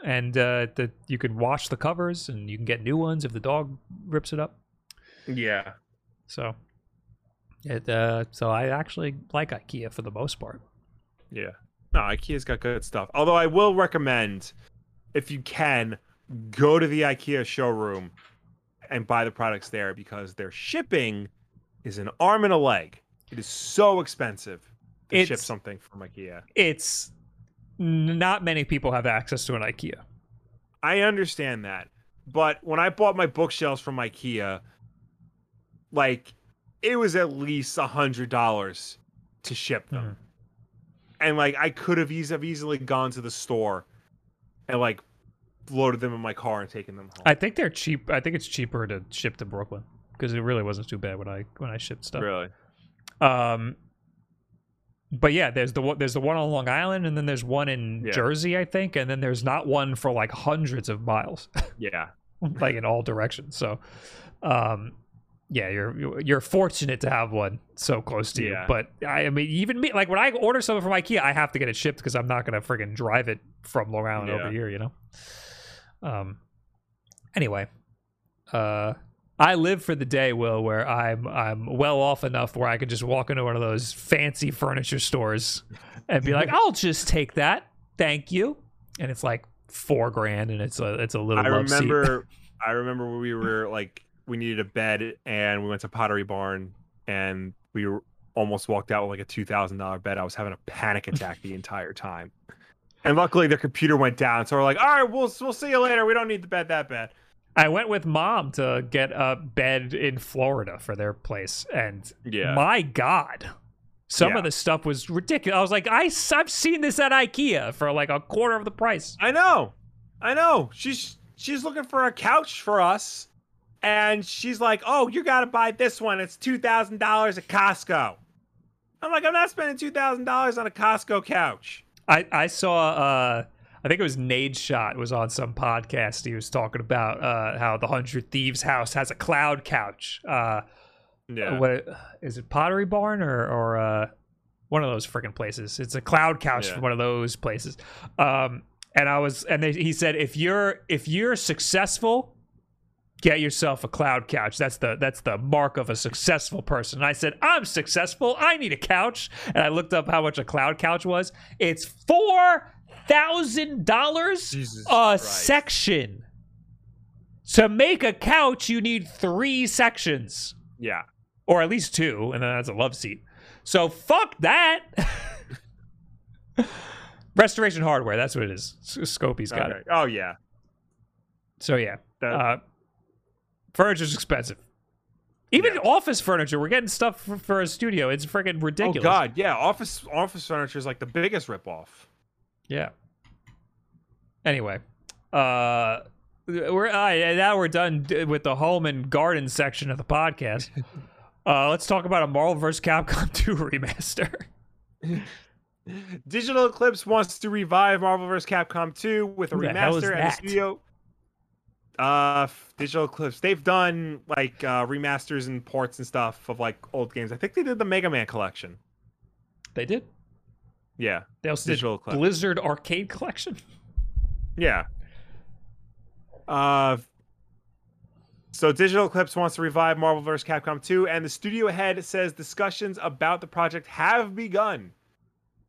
And uh, the you can wash the covers, and you can get new ones if the dog rips it up. Yeah. So, it uh, so I actually like IKEA for the most part. Yeah. No, IKEA's got good stuff. Although I will recommend, if you can, go to the IKEA showroom and buy the products there because their shipping is an arm and a leg. It is so expensive to ship something from IKEA. It's not many people have access to an IKEA. I understand that. But when I bought my bookshelves from IKEA, like it was at least a hundred dollars to ship them. Mm-hmm. And like I could have eas- have easily gone to the store and like loaded them in my car and taken them home. I think they're cheap. I think it's cheaper to ship to Brooklyn because it really wasn't too bad when I when I shipped stuff. really? Um, but yeah, there's the one there's the one on Long Island, and then there's one in Yeah. Jersey, I think, and then there's not one for like hundreds of miles, Yeah. like in all directions. So, um, yeah, you're you're fortunate to have one so close to you. But I, I mean, even me, like when I order something from IKEA, I have to get it shipped because I'm not gonna friggin' drive it from Long Island over here, you know. Um. Anyway, uh, I live for the day, Will, where I'm I'm well off enough where I could just walk into one of those fancy furniture stores and be like, "I'll just take that, thank you," and it's like four grand, and it's a it's a little. I remember I remember when we were like we needed a bed and we went to Pottery Barn and we were almost walked out with like a two thousand dollar bed. I was having a panic attack the entire time. And luckily their computer went down, so we're like, all right, we'll we'll see you later. We don't need the bed that bad. I went with mom to get a bed in Florida for their place, and Yeah. my God, some Yeah. of the stuff was ridiculous. I was like, I, have seen this at IKEA for like a quarter of the price. I know. I know. She's she's looking for a couch for us. And she's like, Oh, you gotta buy this one. It's two thousand dollars at Costco. I'm like, I'm not spending two thousand dollars on a Costco couch. I, I saw, uh, I think it was Nadeshot was on some podcast. He was talking about uh, how the Hundred Thieves house has a cloud couch. Uh, Yeah. what is it, Pottery Barn or or uh, one of those freaking places? It's a cloud couch Yeah. from one of those places. Um, and I was, and they, he said, if you're if you're successful, get yourself a cloud couch. That's the that's the mark of a successful person. And I said, I'm successful. I need a couch. And I looked up how much a cloud couch was. It's four thousand dollars a Christ. section. To make a couch, you need three sections Yeah. or at least two, and then that's a love seat. So fuck that. Restoration hardware, that's what it is. Scopey's got it. Oh yeah. So yeah, That- uh, furniture's expensive. Even Yeah. office furniture, we're getting stuff for, for a studio. It's freaking ridiculous. Oh god, yeah. Office office furniture is like the biggest ripoff. Yeah. Anyway, uh, we're uh, now we're done with the home and garden section of the podcast. uh, let's talk about a Marvel vs. Capcom 2 remaster. Digital Eclipse wants to revive Marvel vs. Capcom 2 with a Who the remaster and a that? studio. Uh, Digital Eclipse. They've done like uh, remasters and ports and stuff of like old games. I think they did the Mega Man collection. They did. Yeah, They also Digital did. Blizzard Arcade Collection. yeah. Uh, so Digital Eclipse wants to revive Marvel vs. Capcom 2, and the studio head says discussions about the project have begun.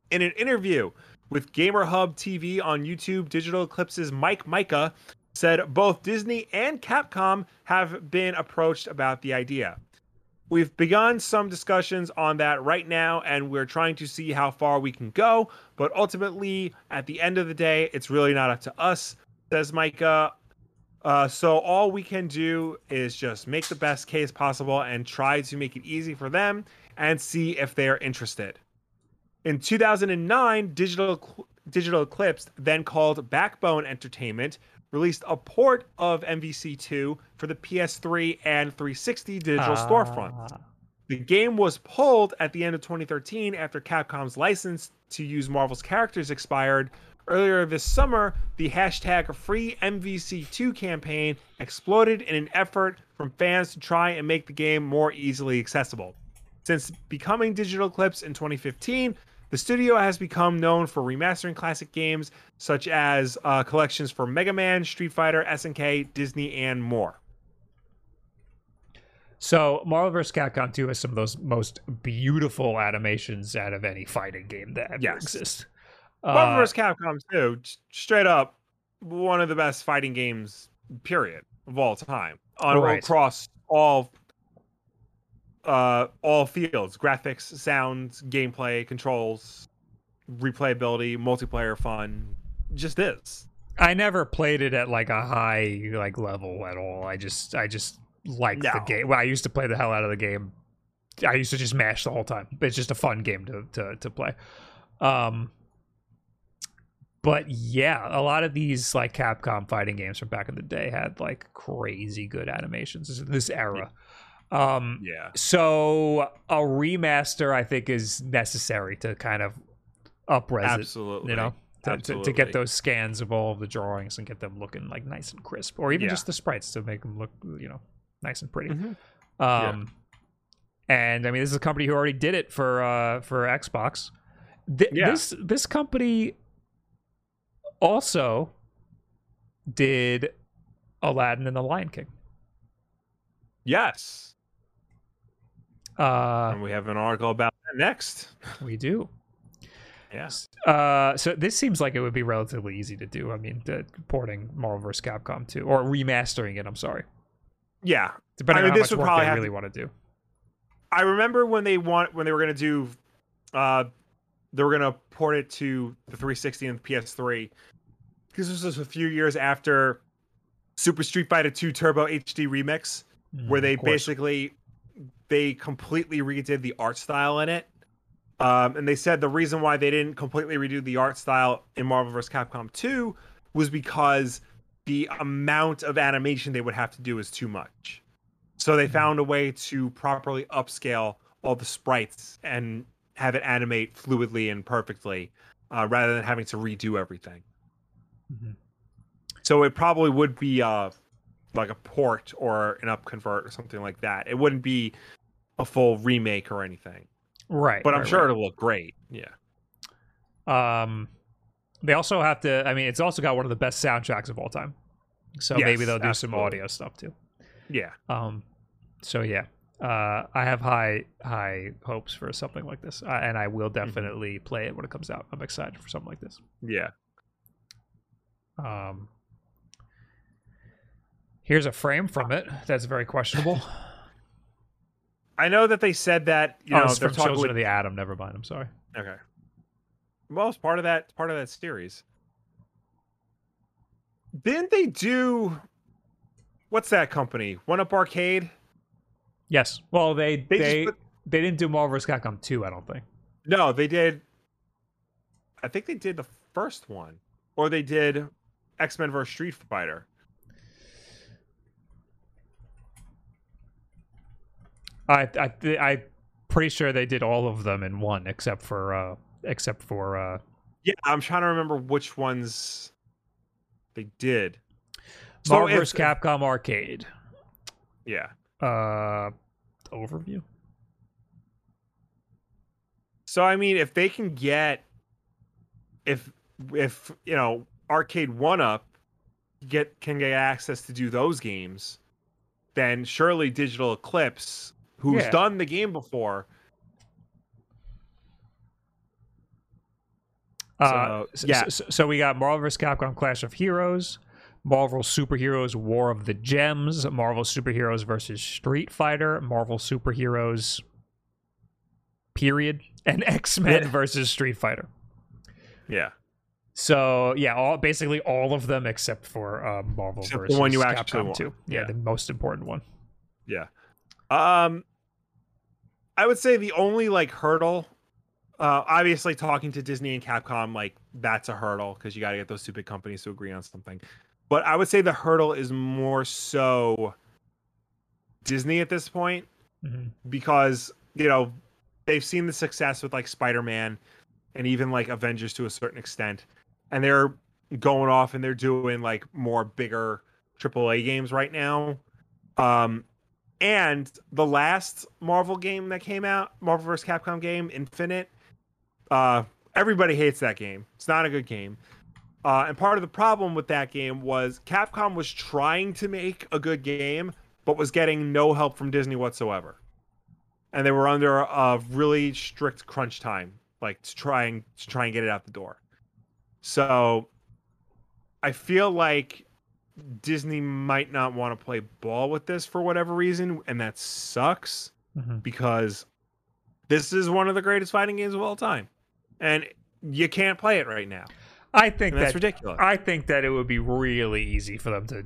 In an interview with Gamer Hub TV on YouTube, Digital Eclipse's Mike Mika said both Disney and Capcom have been approached about the idea. We've begun some discussions on that right now, and we're trying to see how far we can go. But ultimately, at the end of the day, it's really not up to us, says Mika. Uh, so all we can do is just make the best case possible and try to make it easy for them and see if they are interested. In 2009, Digital Digital Eclipse, then called Backbone Entertainment, released a port of MVC2 for the PS3 and 360 digital Ah. storefront. The game was pulled at the end of 2013 after Capcom's license to use Marvel's characters expired. Earlier this summer, the hashtag free MVC2 campaign exploded in an effort from fans to try and make the game more easily accessible. Since becoming Digital Eclipse in 2015, the studio has become known for remastering classic games such as uh, collections for Mega Man, Street Fighter, SNK, Disney, and more. So Marvel vs. Capcom 2 has some of those most beautiful animations out of any fighting game that ever Yes. exists. Marvel Uh, vs. Capcom 2, straight up, one of the best fighting games, period, of all time. On Right. across all uh all fields graphics sounds gameplay controls replayability multiplayer fun just is I never played it at like a high like level at all. I just I just liked the game. Well, I used to play the hell out of the game. I used to just mash the whole time. It's just a fun game to to to play. Um but yeah, a lot of these like Capcom fighting games from back in the day had like crazy good animations. This, this era. Um yeah. so a remaster I think is necessary to kind of upres it absolutely. you know to, to, to get those scans of all of the drawings and get them looking like nice and crisp or even Yeah. just the sprites to make them look you know nice and pretty. Mhm. um and i mean this is a company who already did it for uh for xbox. Th- Yeah. this this company also did aladdin and the lion king. Yes uh and we have an article about that next we do yes Uh, so this seems like it would be relatively easy to do. I mean, the, porting Marvel vs. Capcom 2 or remastering it. I'm sorry, yeah depending I mean, on how this much would work probably they really to- want to do. I remember when they want when they were gonna do, uh, they were gonna port it to the 360 and the PS3 because this was a few years after Super Street Fighter 2 Turbo HD Remix, where Mm, they basically they completely redid the art style in it. Um, and they said the reason why they didn't completely redo the art style in Marvel vs. Capcom 2 was because the amount of animation they would have to do is too much. So they found a way to properly upscale all the sprites and have it animate fluidly and perfectly, uh, rather than having to redo everything. Mhm. So it probably would be uh, like a port or an upconvert or something like that. It wouldn't be a full remake or anything, right, but I'm right, sure right. it'll look great. Yeah. Um, they also have to. I mean, it's also got one of the best soundtracks of all time. So maybe they'll do some audio stuff too. Yeah. Um, so yeah, uh, I have high high hopes for something like this, uh, and I will Mm-hmm. definitely play it when it comes out. I'm excited for something like this. Yeah. Um, here's a frame from it that's very questionable. I know that they said that, you oh, know, it's they're from talking Children with of the Atom. Never mind. I'm sorry. Okay. Well, it's part of that it's part of that series. Didn't they do what's that company? One Up Arcade? Yes. Well, they They they just they, didn't do Marvel vs. Capcom 2. I don't think. No, they did I think they did the first one. Or they did X-Men vs Street Fighter. I I I pretty sure they did all of them in one, except for uh except for uh Yeah, I'm trying to remember which ones they did. Marvel vs. Capcom Arcade. Yeah. Uh, overview. So I mean, if they can get, if if you know, Arcade One Up get can get access to do those games, then surely Digital Eclipse, who's Yeah. done the game before, Uh, So, yeah. so, so we got Marvel vs. Capcom Clash of Heroes, Marvel Superheroes War of the Gems, Marvel Superheroes versus Street Fighter, Marvel Superheroes period, and X Men Yeah. versus Street Fighter. yeah, So yeah, all basically all of them except for uh, Marvel Except the one you actually Capcom want. 2. Yeah, Yeah. the most important one. Yeah. Um I would say the only like hurdle uh obviously talking to Disney and Capcom like that's a hurdle because you got to get those two big companies to agree on something. But I would say the hurdle is more so Disney at this point Mhm. because you know they've seen the success with like Spider-Man and even like Avengers to a certain extent and they're going off and they're doing like more bigger AAA games right now. Um and the last Marvel game that came out, Marvel vs. Capcom game, Infinite, uh everybody hates that game. It's not a good game. Uh, and part of the problem with that game was Capcom was trying to make a good game, but was getting no help from Disney whatsoever. And they were under a really strict crunch time, like to try and to try and get it out the door. So I feel like Disney might not want to play ball with this for whatever reason, and that sucks Mhm. because this is one of the greatest fighting games of all time. And you can't play it right now. I think And that's that ridiculous. I think that it would be really easy for them to.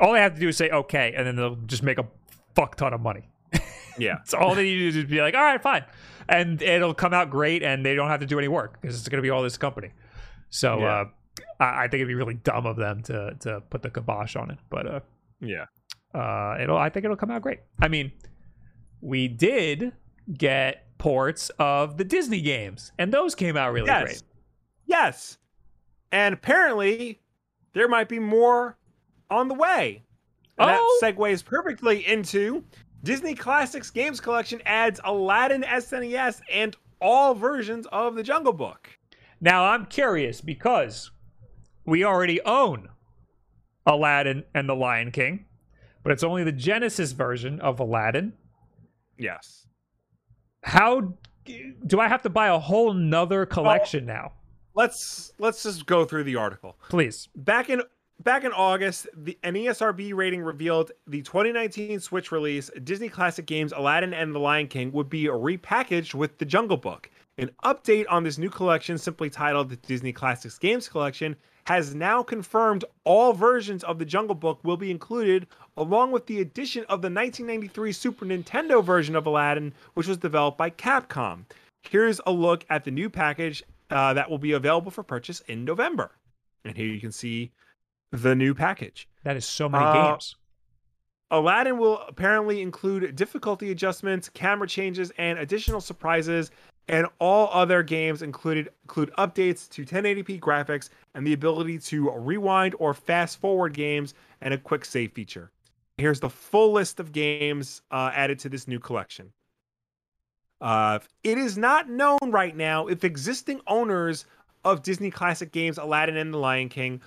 All they have to do is say okay, and then they'll just make a fuck ton of money. yeah. So all they need to do is be like, all right, fine, and it'll come out great, and they don't have to do any work because it's going to be all this company. So Yeah. uh, I, I think it'd be really dumb of them to to put the kibosh on it, but uh, Yeah. uh, it'll I think it'll come out great. I mean, we did get ports of the Disney games, and those came out really yes. great. Yes. And apparently there might be more on the way. And Oh. that segues perfectly into Disney Classics Games Collection adds Aladdin SNES and all versions of the Jungle Book. Now I'm curious because we already own Aladdin and the Lion King, but it's only the Genesis version of Aladdin. Yes. How do I have to buy a whole nother collection now? Let's let's just go through the article. Please. Back in back in August, the an E ESRB rating revealed the 2019 Switch release, Disney Classic Games Aladdin and the Lion King would be repackaged with the Jungle Book. An update on this new collection, simply titled the Disney Classics Games Collection, has now confirmed all versions of the Jungle Book will be included, along with the addition of the 1993 Super Nintendo version of Aladdin, which was developed by Capcom. Here's a look at the new package uh, that will be available for purchase in November. And here you can see the new package. That is so many Uh, games. Aladdin will apparently include difficulty adjustments, camera changes, and additional surprises. And all other games included include updates to 1080p graphics and the ability to rewind or fast forward games and a quick save feature. Here's the full list of games uh, added to this new collection. Uh, it is not known right now if existing owners of Disney Classic games Aladdin and the Lion King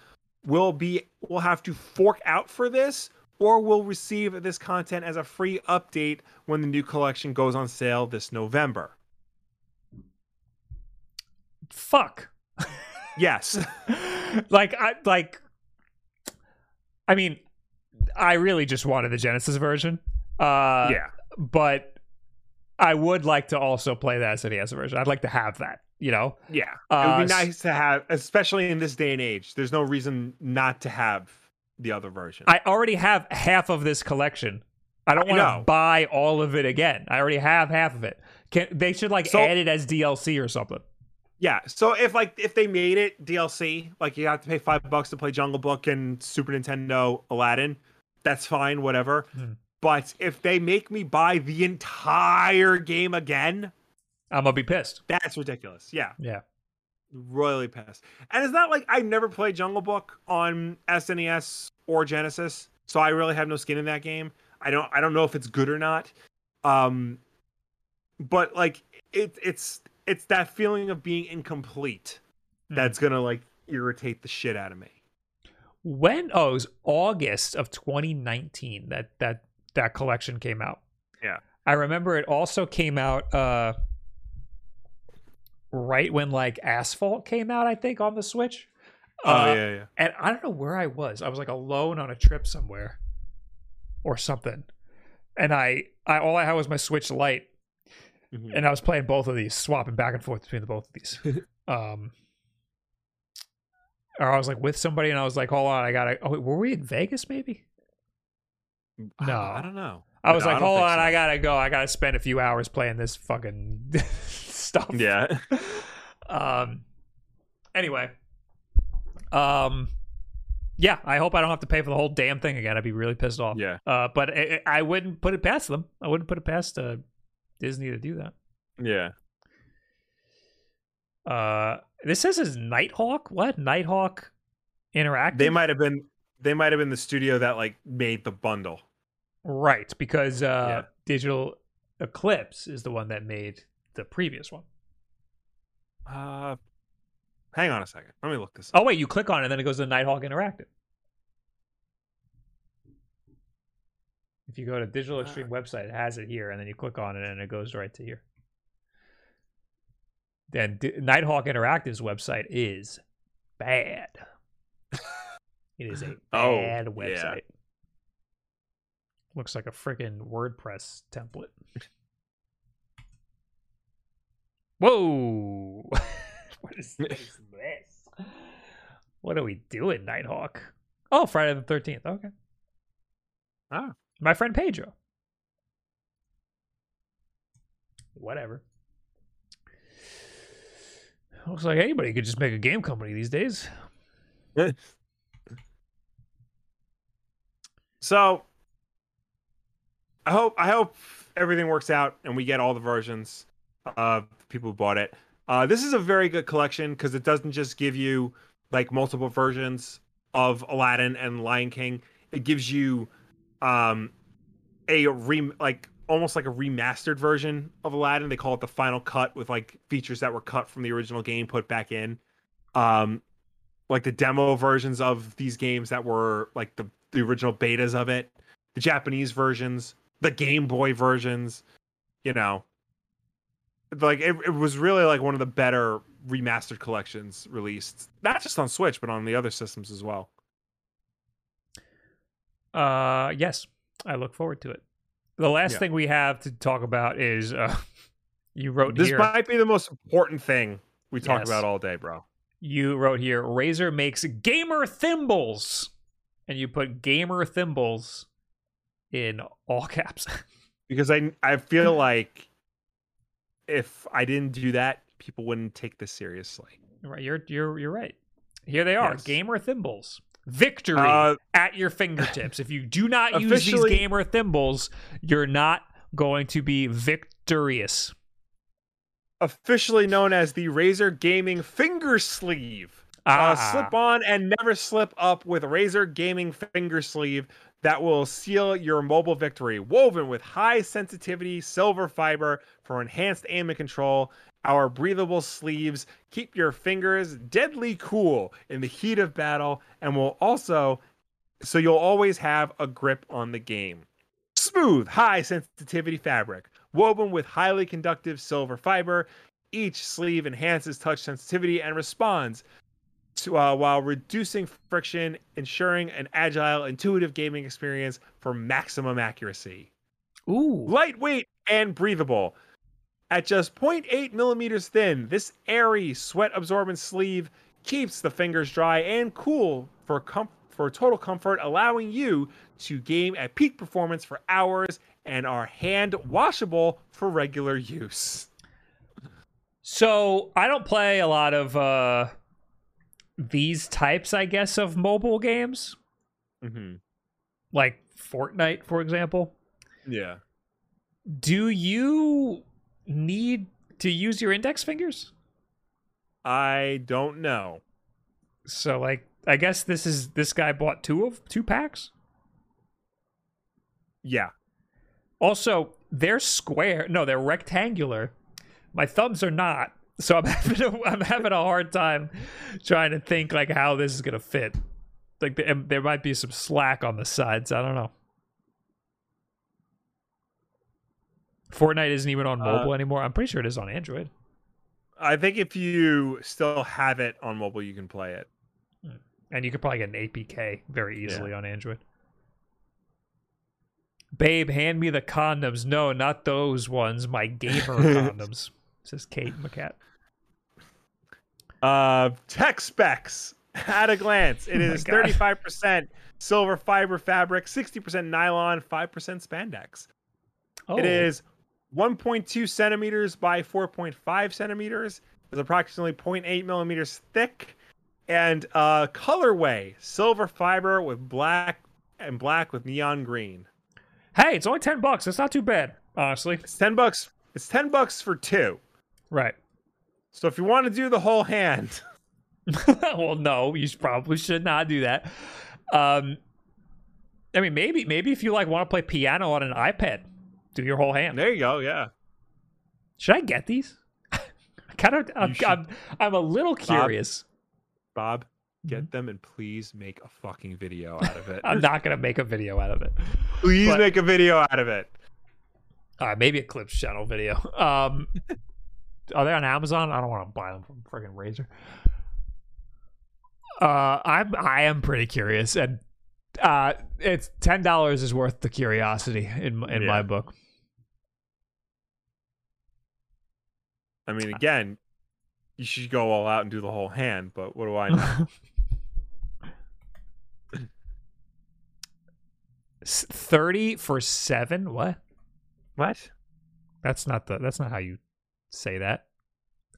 will be will have to fork out for this or will receive this content as a free update when the new collection goes on sale this November. Fuck. Yes. like I like I mean, I really just wanted the Genesis version. Uh yeah. but I would like to also play the SNES version. I'd like to have that, you know. Yeah. it Uh, would be nice to have especially in this day and age. There's no reason not to have the other version. I already have half of this collection. I don't want to buy all of it again. I already have half of it. Can they should like So- add it as DLC or something? Yeah. So if like if they made it DLC, like you have to pay five bucks to play Jungle Book and Super Nintendo Aladdin, that's fine, whatever. Hmm. But if they make me buy the entire game again, I'm gonna be pissed. that's ridiculous. Yeah. Yeah. Royally pissed. And it's not like I never played Jungle Book on SNES or Genesis, so I really have no skin in that game. I don't I don't know if it's good or not. Um but like it it's it's that feeling of being incomplete Hmm. that's going to like irritate the shit out of me. When oh, it was August of 2019 that that that collection came out. Yeah. I remember it also came out uh right when like Asphalt came out, I think, on the Switch. Uh, Oh, yeah. And I don't know where I was. I was like alone on a trip somewhere or something. And I, I all I had was my Switch Lite, Mhm. and I was playing both of these, swapping back and forth between the both of these. um, or I was like with somebody, and I was like, "Hold on, I gotta." Oh, wait, were we in Vegas? Maybe. No. I, don't know. I was No, like, don't "Hold on, so. I gotta go. I gotta spend a few hours playing this fucking stuff." Yeah. Um. Anyway. Um. Yeah, I hope I don't have to pay for the whole damn thing again. I'd be really pissed off. Yeah. Uh, but I, I wouldn't put it past them. I wouldn't put it past uh, Disney to do that. Yeah. Uh, this says is Nighthawk. What Nighthawk Interactive? They might have been they might have been the studio that like made the bundle. right because uh, Yeah. Digital Eclipse is the one that made the previous one. Uh hang on a second. Let me look this up. Oh wait, you click on it, and then it goes to Nighthawk Interactive. If you go to Digital Extreme website, it has it here, and then you click on it, and it goes right to here. Then D- Nighthawk Interactive's website is bad. it is a Oh, bad yeah. website. Looks like a freaking WordPress template. Whoa! what is, what is this? What are we doing, Nighthawk? Oh, Friday the Thirteenth. Okay. Ah. My friend Pedro. Whatever. Looks like anybody could just make a game company these days. So I hope I hope everything works out and we get all the versions of people who bought it. Uh, this is a very good collection because it doesn't just give you like multiple versions of Aladdin and Lion King. It gives you um, a re like almost like a remastered version of Aladdin. They call it the final cut with like features that were cut from the original game put back in. Um, like the demo versions of these games that were like the the original betas of it, the Japanese versions, the Game Boy versions, you know. Like it, it was really like one of the better remastered collections released, not just on Switch but on the other systems as well. Uh, yes, I look forward to it. The last Yeah. thing we have to talk about is uh, you wrote This here. might be the most important thing we talk Yes. about all day, bro. you wrote here Razer makes gamer thimbles, and you put gamer thimbles in all caps. Because I I feel like if I didn't do that, people wouldn't take this seriously. right, you're you're you're right. Here they are, Yes. gamer thimbles. Victory Uh, at your fingertips. If you do not use these gamer thimbles, you're not going to be victorious. officially known as the Razer Gaming Finger Sleeve. Uh, slip on and never slip up with Razer Gaming Finger Sleeve that will seal your mobile victory. Woven with high sensitivity silver fiber for enhanced aim and control. Our breathable sleeves keep your fingers deadly cool in the heat of battle and will also so you'll always have a grip on the game. Smooth, high sensitivity fabric, woven with highly conductive silver fiber. Each sleeve enhances touch sensitivity and responds to, uh, while reducing friction, ensuring an agile, intuitive gaming experience for maximum accuracy. Ooh. Lightweight and breathable. At just 0.8 millimeters thin, this airy, sweat absorbent sleeve keeps the fingers dry and cool for com- for total comfort, allowing you to game at peak performance for hours and are hand washable for regular use. So I don't play a lot of uh these types, I guess, of mobile games, Mm-hmm. like Fortnite, for example. Yeah. Do you need to use your index fingers? I don't know. So like I guess this is this guy bought two of two packs. Yeah. Also, they're square. No, they're rectangular. My thumbs are not. So I'm having a, I'm having a hard time trying to think like how this is gonna fit. Like there might be some slack on the sides. I don't know. Fortnite isn't even on Uh, mobile anymore. I'm pretty sure it is on Android. I think if you still have it on mobile, you can play it. And you could probably get an APK very easily on Android. Babe, hand me the condoms. No, not those ones. My gamer condoms. Says Kate McCat. Uh, tech specs At a glance, it Oh is God. 35% silver fiber fabric, 60% nylon, 5% spandex. Oh, It is 1.2 centimeters by 4.5 centimeters. is approximately 0.8 millimeters thick, and uh, colorway silver fiber with black and black with neon green. Hey, it's only ten bucks. It's not too bad, honestly. It's ten bucks. It's ten bucks for two. Right. So if you want to do the whole hand, well, no, you probably should not do that. Um, I mean, maybe maybe if you like want to play piano on an iPad, do your whole hand. there you go. Yeah. Should I get these? kind of. I'm. I'm, I'm a little curious. Bob, get them and please make a fucking video out of it. I'm not gonna make a video out of it. please but- make a video out of it. All right, maybe a Clips channel video. Um, are they on Amazon? I don't want to buy them from friggin' Razer. Uh, I'm I am pretty curious, and uh, it's ten dollars is worth the curiosity in my- in my book. I mean, again, you should go all out and do the whole hand, but what do I know? Thirty for seven. What? what? That's not the. That's not how you say that.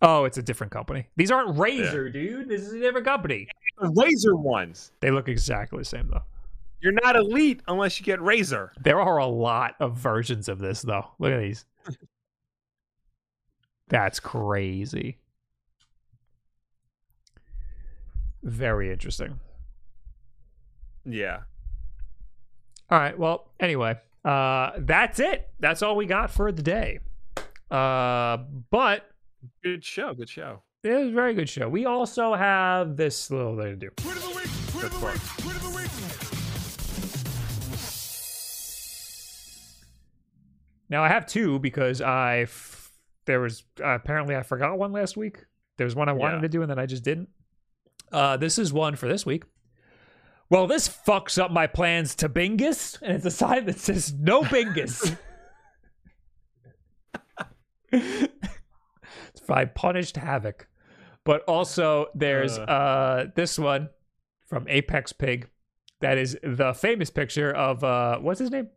Oh, it's a different company. These aren't Razer, dude. This is a different company. The Razer ones. They look exactly the same though. You're not elite unless you get Razer. There are a lot of versions of this, though. Look at these. That's crazy. Very interesting. Yeah. All right. Well, anyway, uh, that's it. That's all we got for the day. Uh, but Good show. Good show. it was a very good show. We also have this little thing to do. Now I have two because I f- there was uh, apparently I forgot one last week. There was one I wanted Yeah. to do and then I just didn't. Uh, this is one for this week. Well, this fucks up my plans to Bingus, and it's a sign that says no Bingus. it's by Punished Havoc. But also there's Uh. uh this one from Apex Pig that is the famous picture of uh what's his name?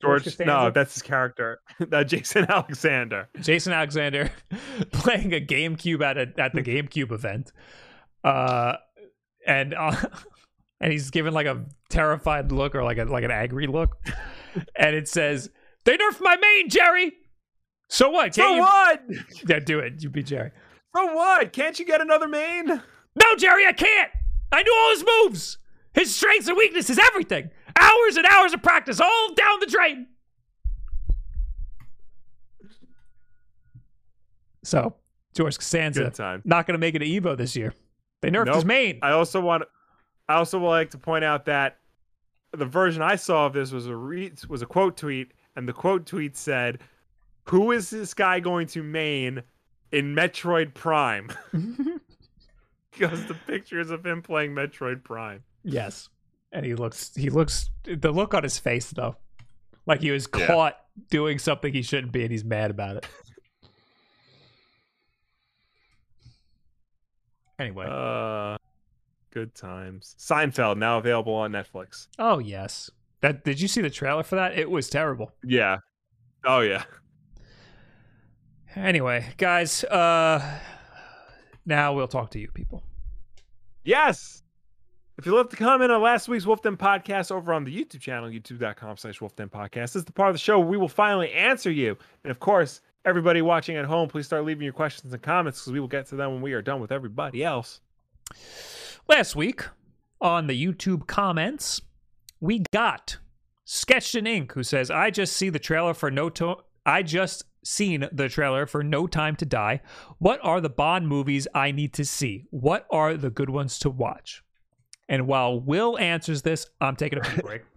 George, Costanza? no, that's his character. uh, Jason Alexander. Jason Alexander playing a GameCube at a at the GameCube event, uh, and uh, and he's given like a terrified look or like a like an angry look, and it says, "They nerfed my main, Jerry." So what? So Can't you- what? Yeah, do it. You beat Jerry. So what? Can't you get another main? No, Jerry, I can't. I knew all his moves, his strengths and weaknesses, everything. Hours and hours of practice, all down the drain. So, George Costanza not going to make it to Evo this year. They nerfed his main. I also want. I also would like to point out that the version I saw of this was a re- was a quote tweet, and the quote tweet said, "Who is this guy going to main in Metroid Prime?" because the pictures of him playing Metroid Prime. yes, and he looks. He looks. The look on his face, though, like he was Yeah. caught doing something he shouldn't be, and he's mad about it. Anyway. Uh, good times. Seinfeld now available on Netflix. Oh yes. That did you see the trailer for that? It was terrible. Yeah. Oh yeah. Anyway, guys, uh now we'll talk to you people. Yes. If you love to comment on last week's Wolf Den podcast over on the YouTube channel, youtube.com slash Wolf Den podcast, this is the part of the show where we will finally answer you. And of course, everybody watching at home, please start leaving your questions and comments because we will get to them when we are done with everybody else. Last week on the YouTube comments, we got Sketched in Ink who says, "I just see the trailer for No to- I just seen the trailer for No Time to Die. What are the Bond movies I need to see? What are the good ones to watch?" And while Will answers this, I'm taking a break.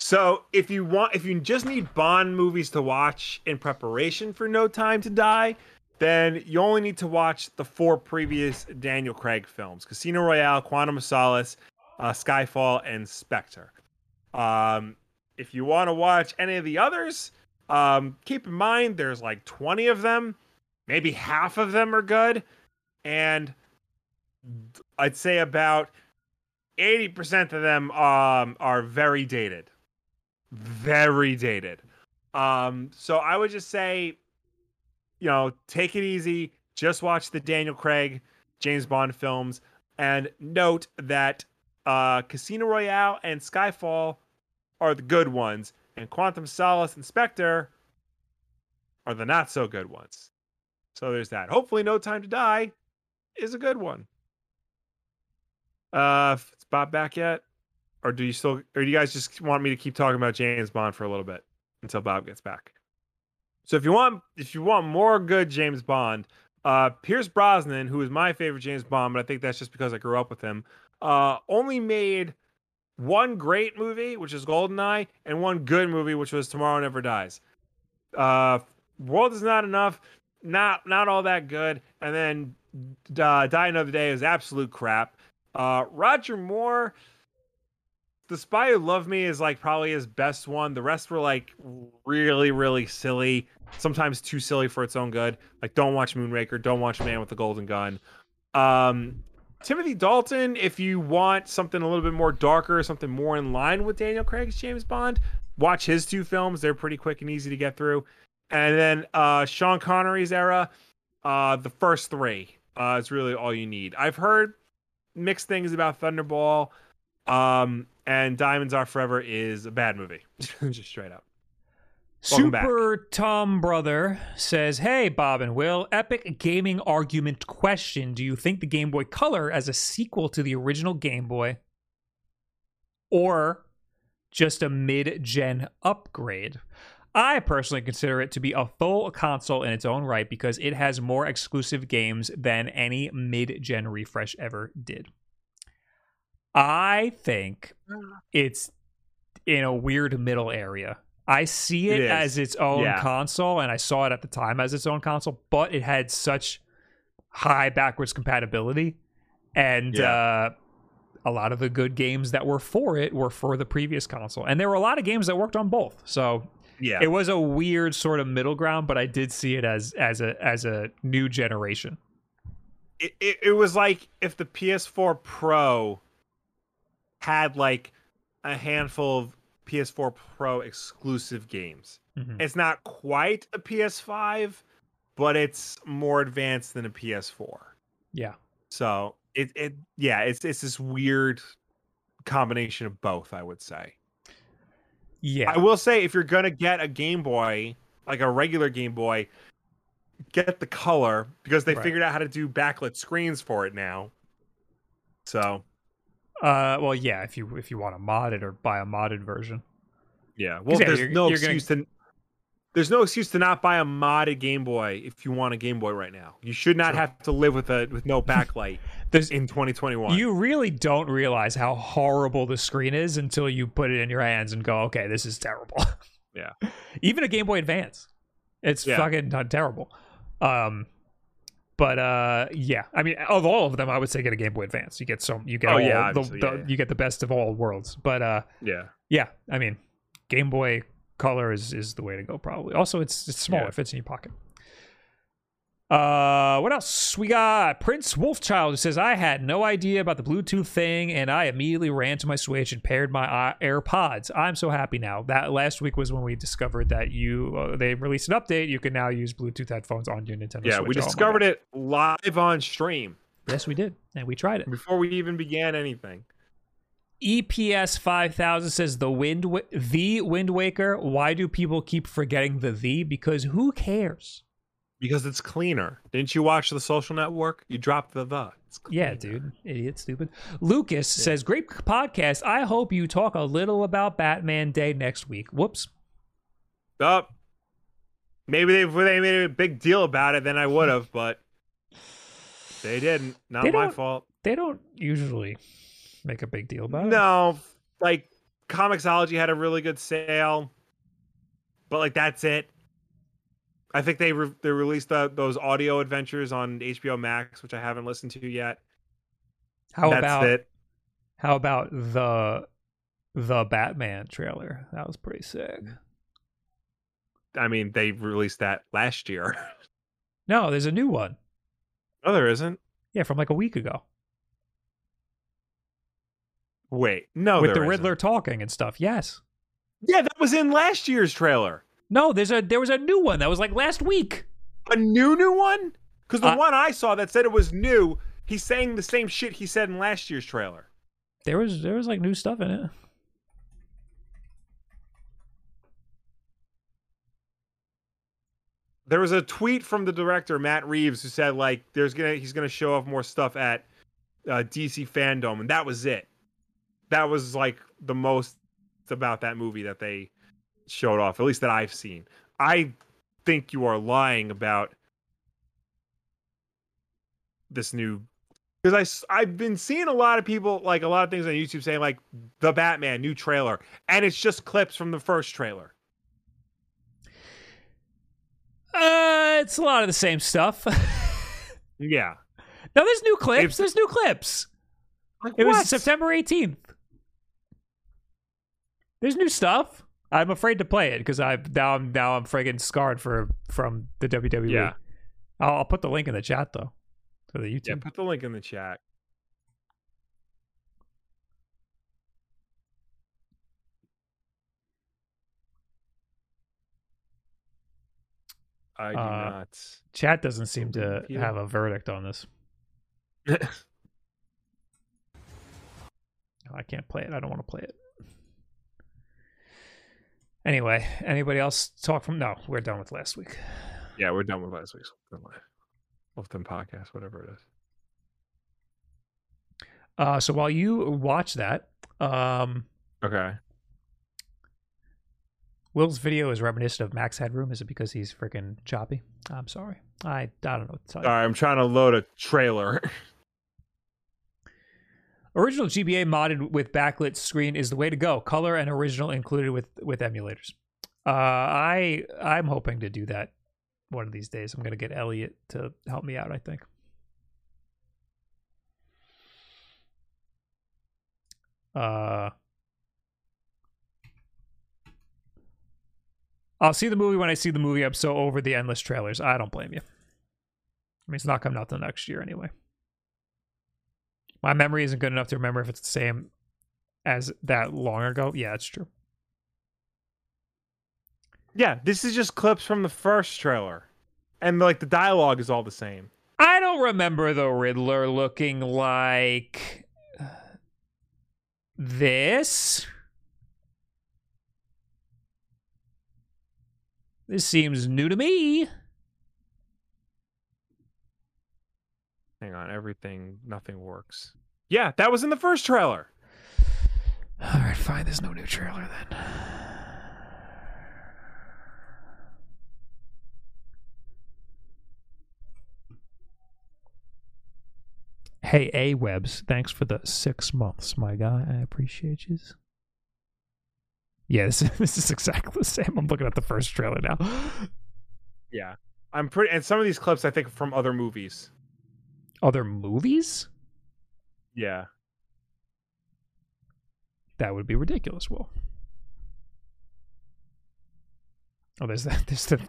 So if you want, if you just need Bond movies to watch in preparation for No Time to Die, then you only need to watch the four previous Daniel Craig films: Casino Royale, Quantum of Solace, uh, Skyfall, and Spectre. Um, if you want to watch any of the others, um, keep in mind there's like 20 of them. Maybe half of them are good, and I'd say about 80% of them um, are very dated. Very dated. Um, so I would just say, you know, take it easy. Just watch the Daniel Craig James Bond films and note that uh, Casino Royale and Skyfall are the good ones, and Quantum Solace and Spectre are the not so good ones. So there's that. Hopefully, No Time to Die is a good one. Uh, is Bob back yet? Or do you still, or do you guys just want me to keep talking about James Bond for a little bit until Bob gets back? So if you want, if you want more good James Bond, uh, Pierce Brosnan, who is my favorite James Bond, but I think that's just because I grew up with him, uh, only made one great movie, which is Goldeneye, and one good movie, which was Tomorrow Never Dies. Uh, World is not enough, not not all that good, and then uh, Die Another Day is absolute crap. Uh, Roger Moore, The Spy Who Loved Me is like probably his best one. The rest were like really, really silly. Sometimes too silly for its own good. Like don't watch Moonraker, don't watch Man with the Golden Gun. Um, Timothy Dalton, if you want something a little bit more darker, something more in line with Daniel Craig's James Bond, watch his two films. They're pretty quick and easy to get through. And then uh, Sean Connery's era, uh, the first three uh, is really all you need. I've heard mixed things about Thunderball, um, and Diamonds Are Forever is a bad movie, just straight up. Welcome Super Tom Brother says, Hey, Bob and Will, epic gaming argument question. Do you think the Game Boy Color as a sequel to the original Game Boy or just a mid gen upgrade? I personally consider it to be a full console in its own right because it has more exclusive games than any mid gen refresh ever did. I think it's in a weird middle area. I see it, It as its own Yeah. console, and I saw it at the time as its own console, but it had such high backwards compatibility. And Yeah. uh, a lot of the good games that were for it were for the previous console. And there were a lot of games that worked on both. So Yeah. it was a weird sort of middle ground, but I did see it as as a as a new generation. it, it, it was like if the PS4 Pro had like a handful of PS4 Pro exclusive games. Mhm. It's not quite a PS5, but it's more advanced than a PS4. Yeah. So it it yeah, it's it's this weird combination of both, I would say. Yeah. I will say if you're gonna get a Game Boy, like a regular Game Boy, get the color because they Right. figured out how to do backlit screens for it now. So Uh, well, yeah. If you if you want to mod it or buy a modded version, yeah, well, yeah, there's you're- no you're gonna- excuse to. There's no excuse to not buy a modded Game Boy if you want a Game Boy right now. You should not True. have to live with a with no backlight there's in 2021. you really don't realize how horrible the screen is until you put it in your hands and go, okay, this is terrible. Yeah. Even a Game Boy Advance, it's Yeah. fucking not terrible. Um, but uh, yeah, I mean, of all of them, I would say get a Game Boy Advance. You get so you get Oh, all yeah, the, the yeah, yeah. you get the best of all worlds. But uh, yeah, yeah, I mean, Game Boy Color is is the way to go. Probably. Also, it's it's smaller. Yeah. It fits in your pocket. Uh, what else? We got Prince Wolfchild who says, I had no idea about the Bluetooth thing and I immediately ran to my Switch and paired my AirPods. I'm so happy now. That last week was when we discovered that you uh, they released an update. You can now use Bluetooth headphones on your Nintendo yeah. Switch. We Oh discovered it live on stream Yes, we did. And we tried it. before we even began anything. EPS 5000 says the wind the Wind Waker. Why do people keep forgetting the the? Because who cares? Because it's cleaner. Didn't you watch the social network? You dropped the the. Yeah, dude. Idiot, stupid. Lucas says, Great podcast. I hope you talk a little about Batman Day next week. Whoops. Oh, maybe they they made a big deal about it, then I would have, but they didn't. Not They my fault. They don't usually make a big deal about it. No, like Comixology had a really good sale, but like that's it. I think they re- they released the, those audio adventures on HBO Max, which I haven't listened to yet. How that's about it. how about the the Batman trailer? That was pretty sick. I mean, they released that last year. No, there's a new one. no, there isn't. Yeah, from like a week ago. Wait, no, with the Riddler isn't. talking and stuff. Yes. Yeah, that was in last year's trailer. No, there's a there was a new one that was like last week. A new new one? Because the Uh, one I saw that said it was new, he's saying the same shit he said in last year's trailer. There was there was like new stuff in it. There was a tweet from the director Matt Reeves who said like there's gonna he's gonna show off more stuff at uh, DC fandom, and that was it. That was like the most about that movie that they showed off, at least that I've seen. I think you are lying about this new because I I've been seeing a lot of people like a lot of things on YouTube saying like the Batman new trailer, and it's just clips from the first trailer. Uh, it's a lot of the same stuff. Yeah. No, there's new clips. There's new clips. like It what? was September 18th. There's new stuff. I'm afraid to play it because I now I'm now I'm friggin' scarred for from the WWE. Yeah. I'll, I'll put the link in the chat though to the YouTube. Yeah, put the link in the chat. I do Uh, not. Chat doesn't seem to have a verdict on this. I can't play it. I don't want to play it. Anyway, anybody else talk from? No, we're done with last week. yeah, we're done with last week's Wolfden podcast, whatever it is. Uh, so while you watch that, um, Okay. Will's video is reminiscent of Max Headroom. Is it because he's freaking choppy? I'm sorry. I I don't know what to tell you. Sorry, I'm trying to load a trailer. Original GBA modded with backlit screen is the way to go. Color and original included with with emulators. Uh, I I'm hoping to do that one of these days. I'm gonna get Elliot to help me out. I think. Uh, I'll see the movie when I see the movie. I'm so over the endless trailers. I don't blame you. I mean, it's not coming out till next year anyway. My memory isn't good enough to remember if it's the same as that long ago. Yeah, it's true. yeah, this is just clips from the first trailer. And like the dialogue is all the same. I don't remember the Riddler looking like this. This seems new to me. Hang on, everything nothing works. Yeah, that was in the first trailer. All right, fine. There's no new trailer then. Hey, A Webs, thanks for the six months, my guy. I appreciate you. Yeah, this, this is exactly the same. I'm looking at the first trailer now. Yeah. I'm pretty and some of these clips I think are from other movies. Other movies? Yeah. That would be ridiculous, Will. Oh, there's that. There's the.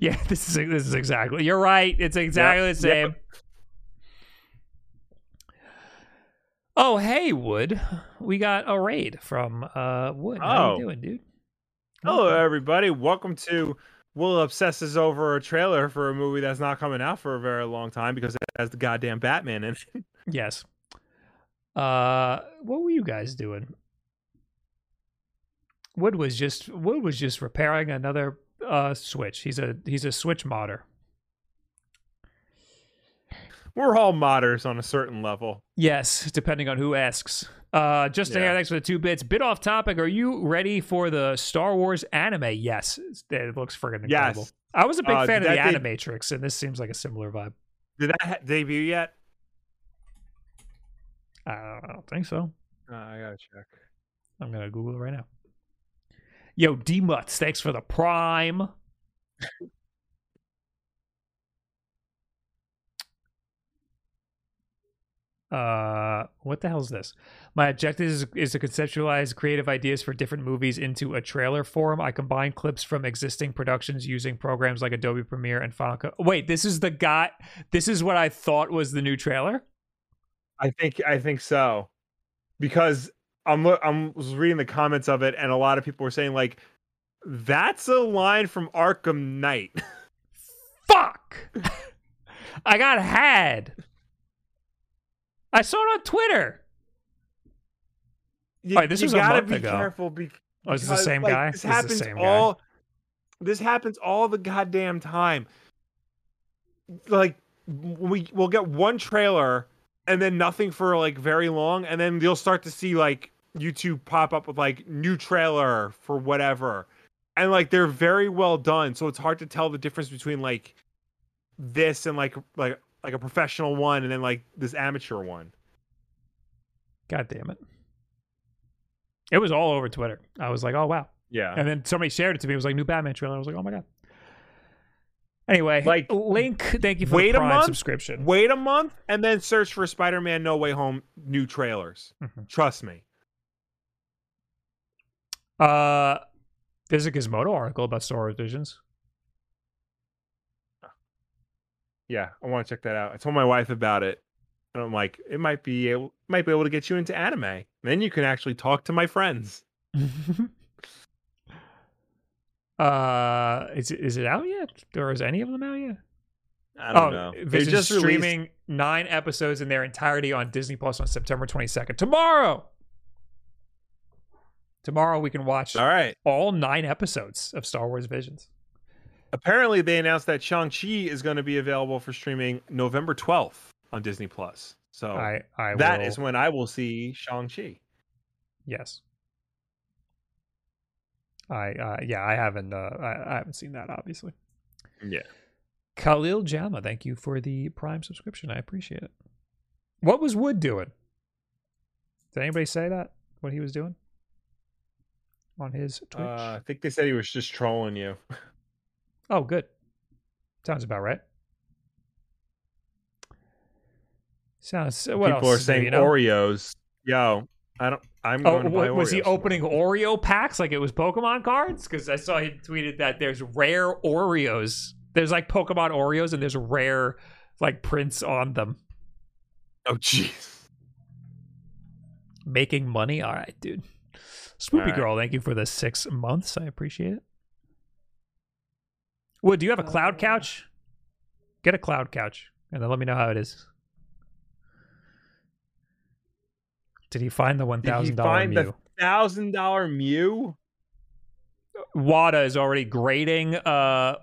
Yeah, this is this is exactly. You're right. It's exactly Yep, the yep. same. Oh, hey, Wood. We got a raid from uh Wood. How Oh. you doing, dude? Hello everybody. Welcome to Will obsesses over a trailer for a movie that's not coming out for a very long time because it has the goddamn Batman in it. Yes. Uh, what were you guys doing? Wood was just Wood was just repairing another uh switch. He's a he's a switch modder. We're all modders on a certain level. Yes, depending on who asks. Uh, just to Yeah. hear, thanks for the two bits. Bit off topic. Are you ready for the Star Wars anime? Yes, it looks friggin' incredible. Yes. I was a big Uh, fan of the Animatrix, and this seems like a similar vibe. Did that ha- debut yet? I don't think so. Uh, I gotta check. I'm gonna Google it right now. Yo, D Mutts, thanks for the prime. uh, what the hell is this? My objective is, is to conceptualize creative ideas for different movies into a trailer form. I combine clips from existing productions using programs like Adobe Premiere and Final Cut. Wait, this is the guy. This is what I thought was the new trailer. I think I think so. Because I'm I'm was reading the comments of it, and a lot of people were saying like, "That's a line from Arkham Knight." Fuck! I got had. I saw it on Twitter. You, Alright, this you was a gotta month be ago. careful because Oh, is this the same like, guy? This This happens same guy. all. This happens all the goddamn time. Like we we'll get one trailer and then nothing for like very long, and then you'll start to see like YouTube pop up with like new trailer for whatever, and like they're very well done. So it's hard to tell the difference between like this and like like like a professional one, and then like this amateur one. God damn it. It was all over Twitter. I was like, oh, wow. Yeah. And then somebody shared it to me. It was like, new Batman trailer. I was like, oh, my God. Anyway, Like, Link, thank you for wait the a Prime month, subscription. Wait a month and then search for Spider-Man No Way Home new trailers. Mhm. Trust me. Uh, there's a Gizmodo article about Star Wars Visions. Yeah, I want to check that out. I told my wife about it, and I'm like, it might be able, might be able to get you into anime. Then you can actually talk to my friends. uh, is it, is it out yet? Or is any of them out yet? I don't oh, know. They're just released- streaming nine episodes in their entirety on Disney Plus on September 22nd. Tomorrow. Tomorrow we can watch All right. all nine episodes of Star Wars Visions. Apparently, they announced that Shang Chi is going to be available for streaming November 12th on Disney Plus. So I I that will, is when I will see Shang Chi. yes. I uh, yeah I haven't uh, I, I haven't seen that obviously. Yeah. Khalil Jama, thank you for the Prime subscription. I appreciate it. What was Wood doing? Did anybody say that? What he was doing on his Twitch? Uh, I think they said he was just trolling you. oh, good. Sounds about right. Sounds. What People else are saying you know? Oreos. Yo, I don't. I'm Oh, going to was he opening Oreo packs like it was Pokemon cards? Because I saw he tweeted that there's rare Oreos. There's like Pokemon Oreos and there's rare like prints on them. Oh, jeez. Making money. All right, dude. Swoopy right. girl, thank you for the six months. I appreciate it. Wood, do you have a cloud couch? Get a cloud couch and then let me know how it is. Did he find the one Did he thousand dollar find Mew? the thousand dollar Mew? WATA is already grading uh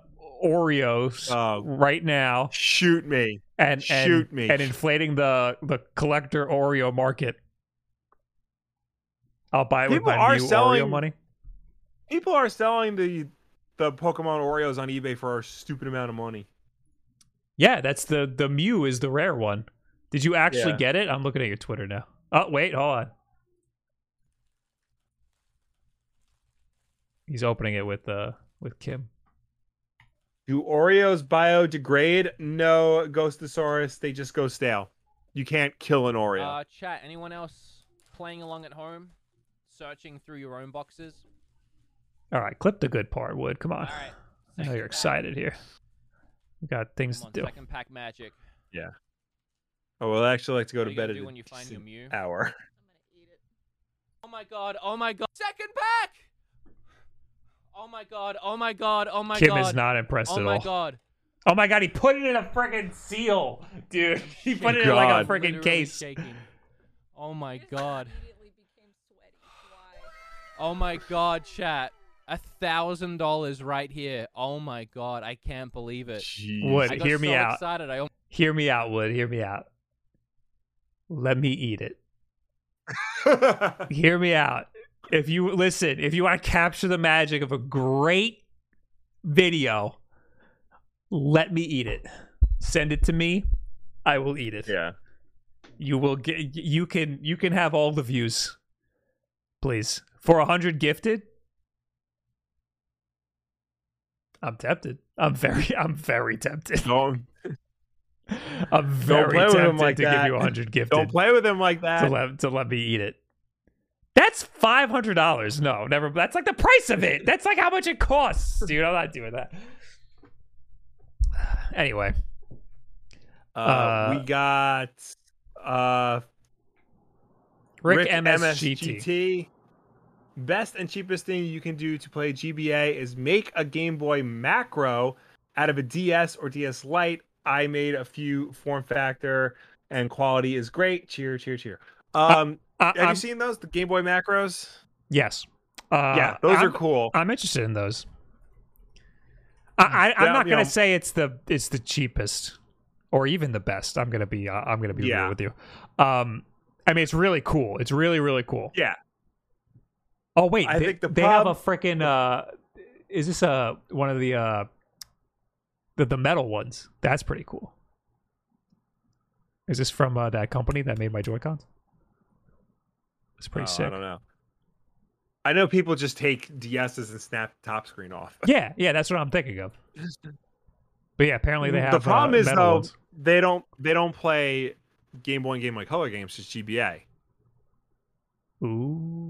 Oreos Oh, right now shoot me! and and, shoot me. and inflating the the collector Oreo market. I'll buy it with People my are new Oreo selling- money. People are selling the the Pokemon Oreos on eBay for a stupid amount of money. Yeah, that's the the Mew is the rare one. Did you actually Yeah. get it? I'm looking at your Twitter now. Oh wait, hold on. He's opening it with uh with Kim. Do Oreos biodegrade? No, Ghostosaurus. They just go stale. You can't kill an Oreo. Uh, chat. Anyone else playing along at home, searching through your own boxes? All right, clip the good part, Wood. Come on. All right. I know you're excited here. We got things Come on, to do. second pack magic. Yeah. Oh, well, I actually like to go What to bed gonna at do when you find your decent Mew? hour. Oh my god! Oh my god! Second pack! Oh my god! Oh my god! Oh my Kim god! is not impressed oh at my god! Oh my god, he put it in a friggin' seal, dude. He put it in like a God. friggin' Literally case. Shaking. Oh my god! Immediately became sweaty. Why? Oh my god, chat! A thousand dollars right here. Oh my god! I can't believe it. Jeez. Wood, I got hear me out. excited. I almost Hear me out, Wood. Hear me out. Let me eat it. Hear me out. If you listen, if you want to capture the magic of a great video, let me eat it. Send it to me. I will eat it. yeah. You will get. You can. You can have all the views, please. For a hundred gifted, I'm tempted. I'm very. I'm very tempted. Don't I'm very play with him tempted like to that. give you a hundred gifted don't play with him like to that. let to let me eat it. That's five hundred dollars. No, never. That's like the price of it. That's like how much it costs, dude. I'm not doing that. Anyway, Uh, Uh, we got uh Rick, MSGT. MSGT. Best and cheapest thing you can do to play GBA is make a Game Boy macro out of a DS or DS Lite. I made a few form factor and quality is great. Cheer, cheer, cheer. Um, Uh, have I'm- you seen those? The Game Boy macros? yes. Uh, yeah, those I'm, are cool. I'm interested in those. I, I, I'm Well, not gonna know- say it's the it's the cheapest or even the best. I'm gonna be uh, I'm gonna be Yeah. real with you. Um, I mean it's really cool. It's really really cool. Yeah. Oh wait, I they, think the they have a freaking. Uh, is this uh one of the uh the the metal ones? That's pretty cool. Is this from uh, that company that made my Joy Cons? It's pretty Oh, I don't know. I know people just take DSs and snap the top screen off. Yeah, yeah, that's what I'm thinking of. But yeah, apparently they have. the problem uh, is though ones. they don't they don't play Game Boy and Game Boy Color games, just GBA Ooh.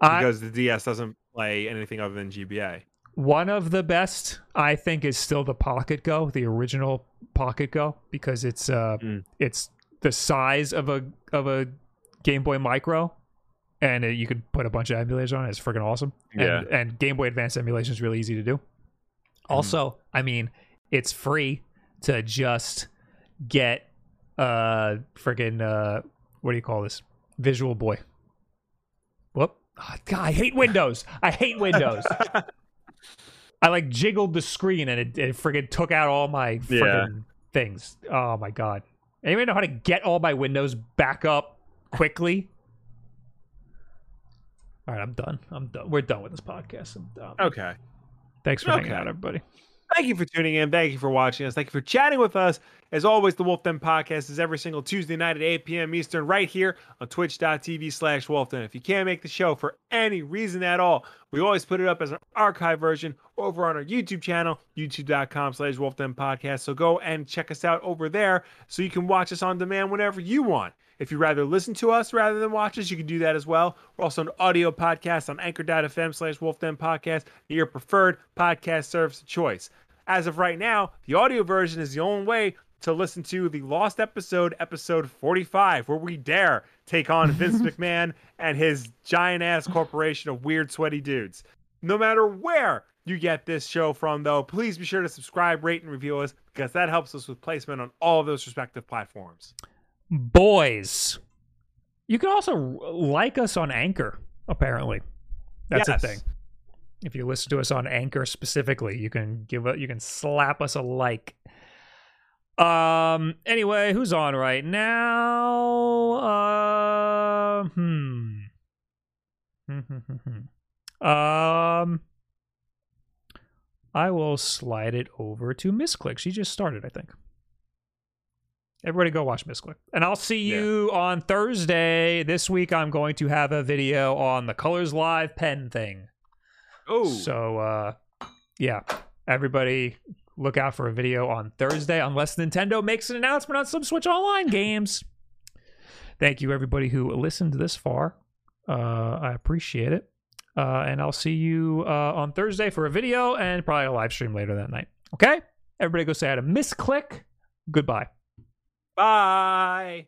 I, because the DS doesn't play anything other than GBA. one of the best, I think, is still the Pocket Go, the original Pocket Go, because it's uh, Mm. it's the size of a of a Game Boy Micro, and it, you could put a bunch of emulators on it. It's freaking awesome. Yeah. And, and Game Boy Advance emulation is really easy to do. Also, I mean, it's free to just get uh freaking uh what do you call this? Visual Boy. Oh, God, I hate Windows. I hate Windows. I like jiggled the screen and it, it friggin' took out all my friggin' Yeah. things. Oh my god. Anybody know how to get all my windows back up quickly? All right, I'm done. I'm done. We're done with this podcast. I'm done. Okay. Thanks for hanging out, everybody. Thank you for tuning in. Thank you for watching us. Thank you for chatting with us. As always, the Wolf Den podcast is every single Tuesday night at 8 p.m. Eastern, right here on twitch.tv slash Wolfden. If you can't make the show for any reason at all, we always put it up as an archive version over on our YouTube channel, youtube.com slash Wolfden podcast. So go and check us out over there so you can watch us on demand whenever you want. If you rather listen to us rather than watch us, you can do that as well. We're also an audio podcast on anchor.fm slash wolfden podcast, your preferred podcast service of choice. As of right now, the audio version is the only way to listen to the lost episode, episode 45, where we dare take on Vince McMahon and his giant ass corporation of weird, sweaty dudes. No matter where you get this show from, though, please be sure to subscribe, rate, and review us because that helps us with placement on all of those respective platforms. Boys. You can also like us on Anchor, apparently. That's Yes. a thing. If you listen to us on Anchor specifically, you can give a you can slap us a like. Um anyway, who's on right now? Uh hmm. um I will slide it over to Misclick. She just started, I think. Everybody go watch Misclick. And I'll see you on Thursday. This week I'm going to have a video on the Colors Live pen thing. Oh, So uh yeah, everybody look out for a video on Thursday unless Nintendo makes an announcement on some Switch Online games. Thank you everybody who listened this far. Uh I appreciate it. Uh and I'll see you uh on Thursday for a video and probably a live stream later that night. Okay? Everybody go say hi to Miss Click. Goodbye. bye.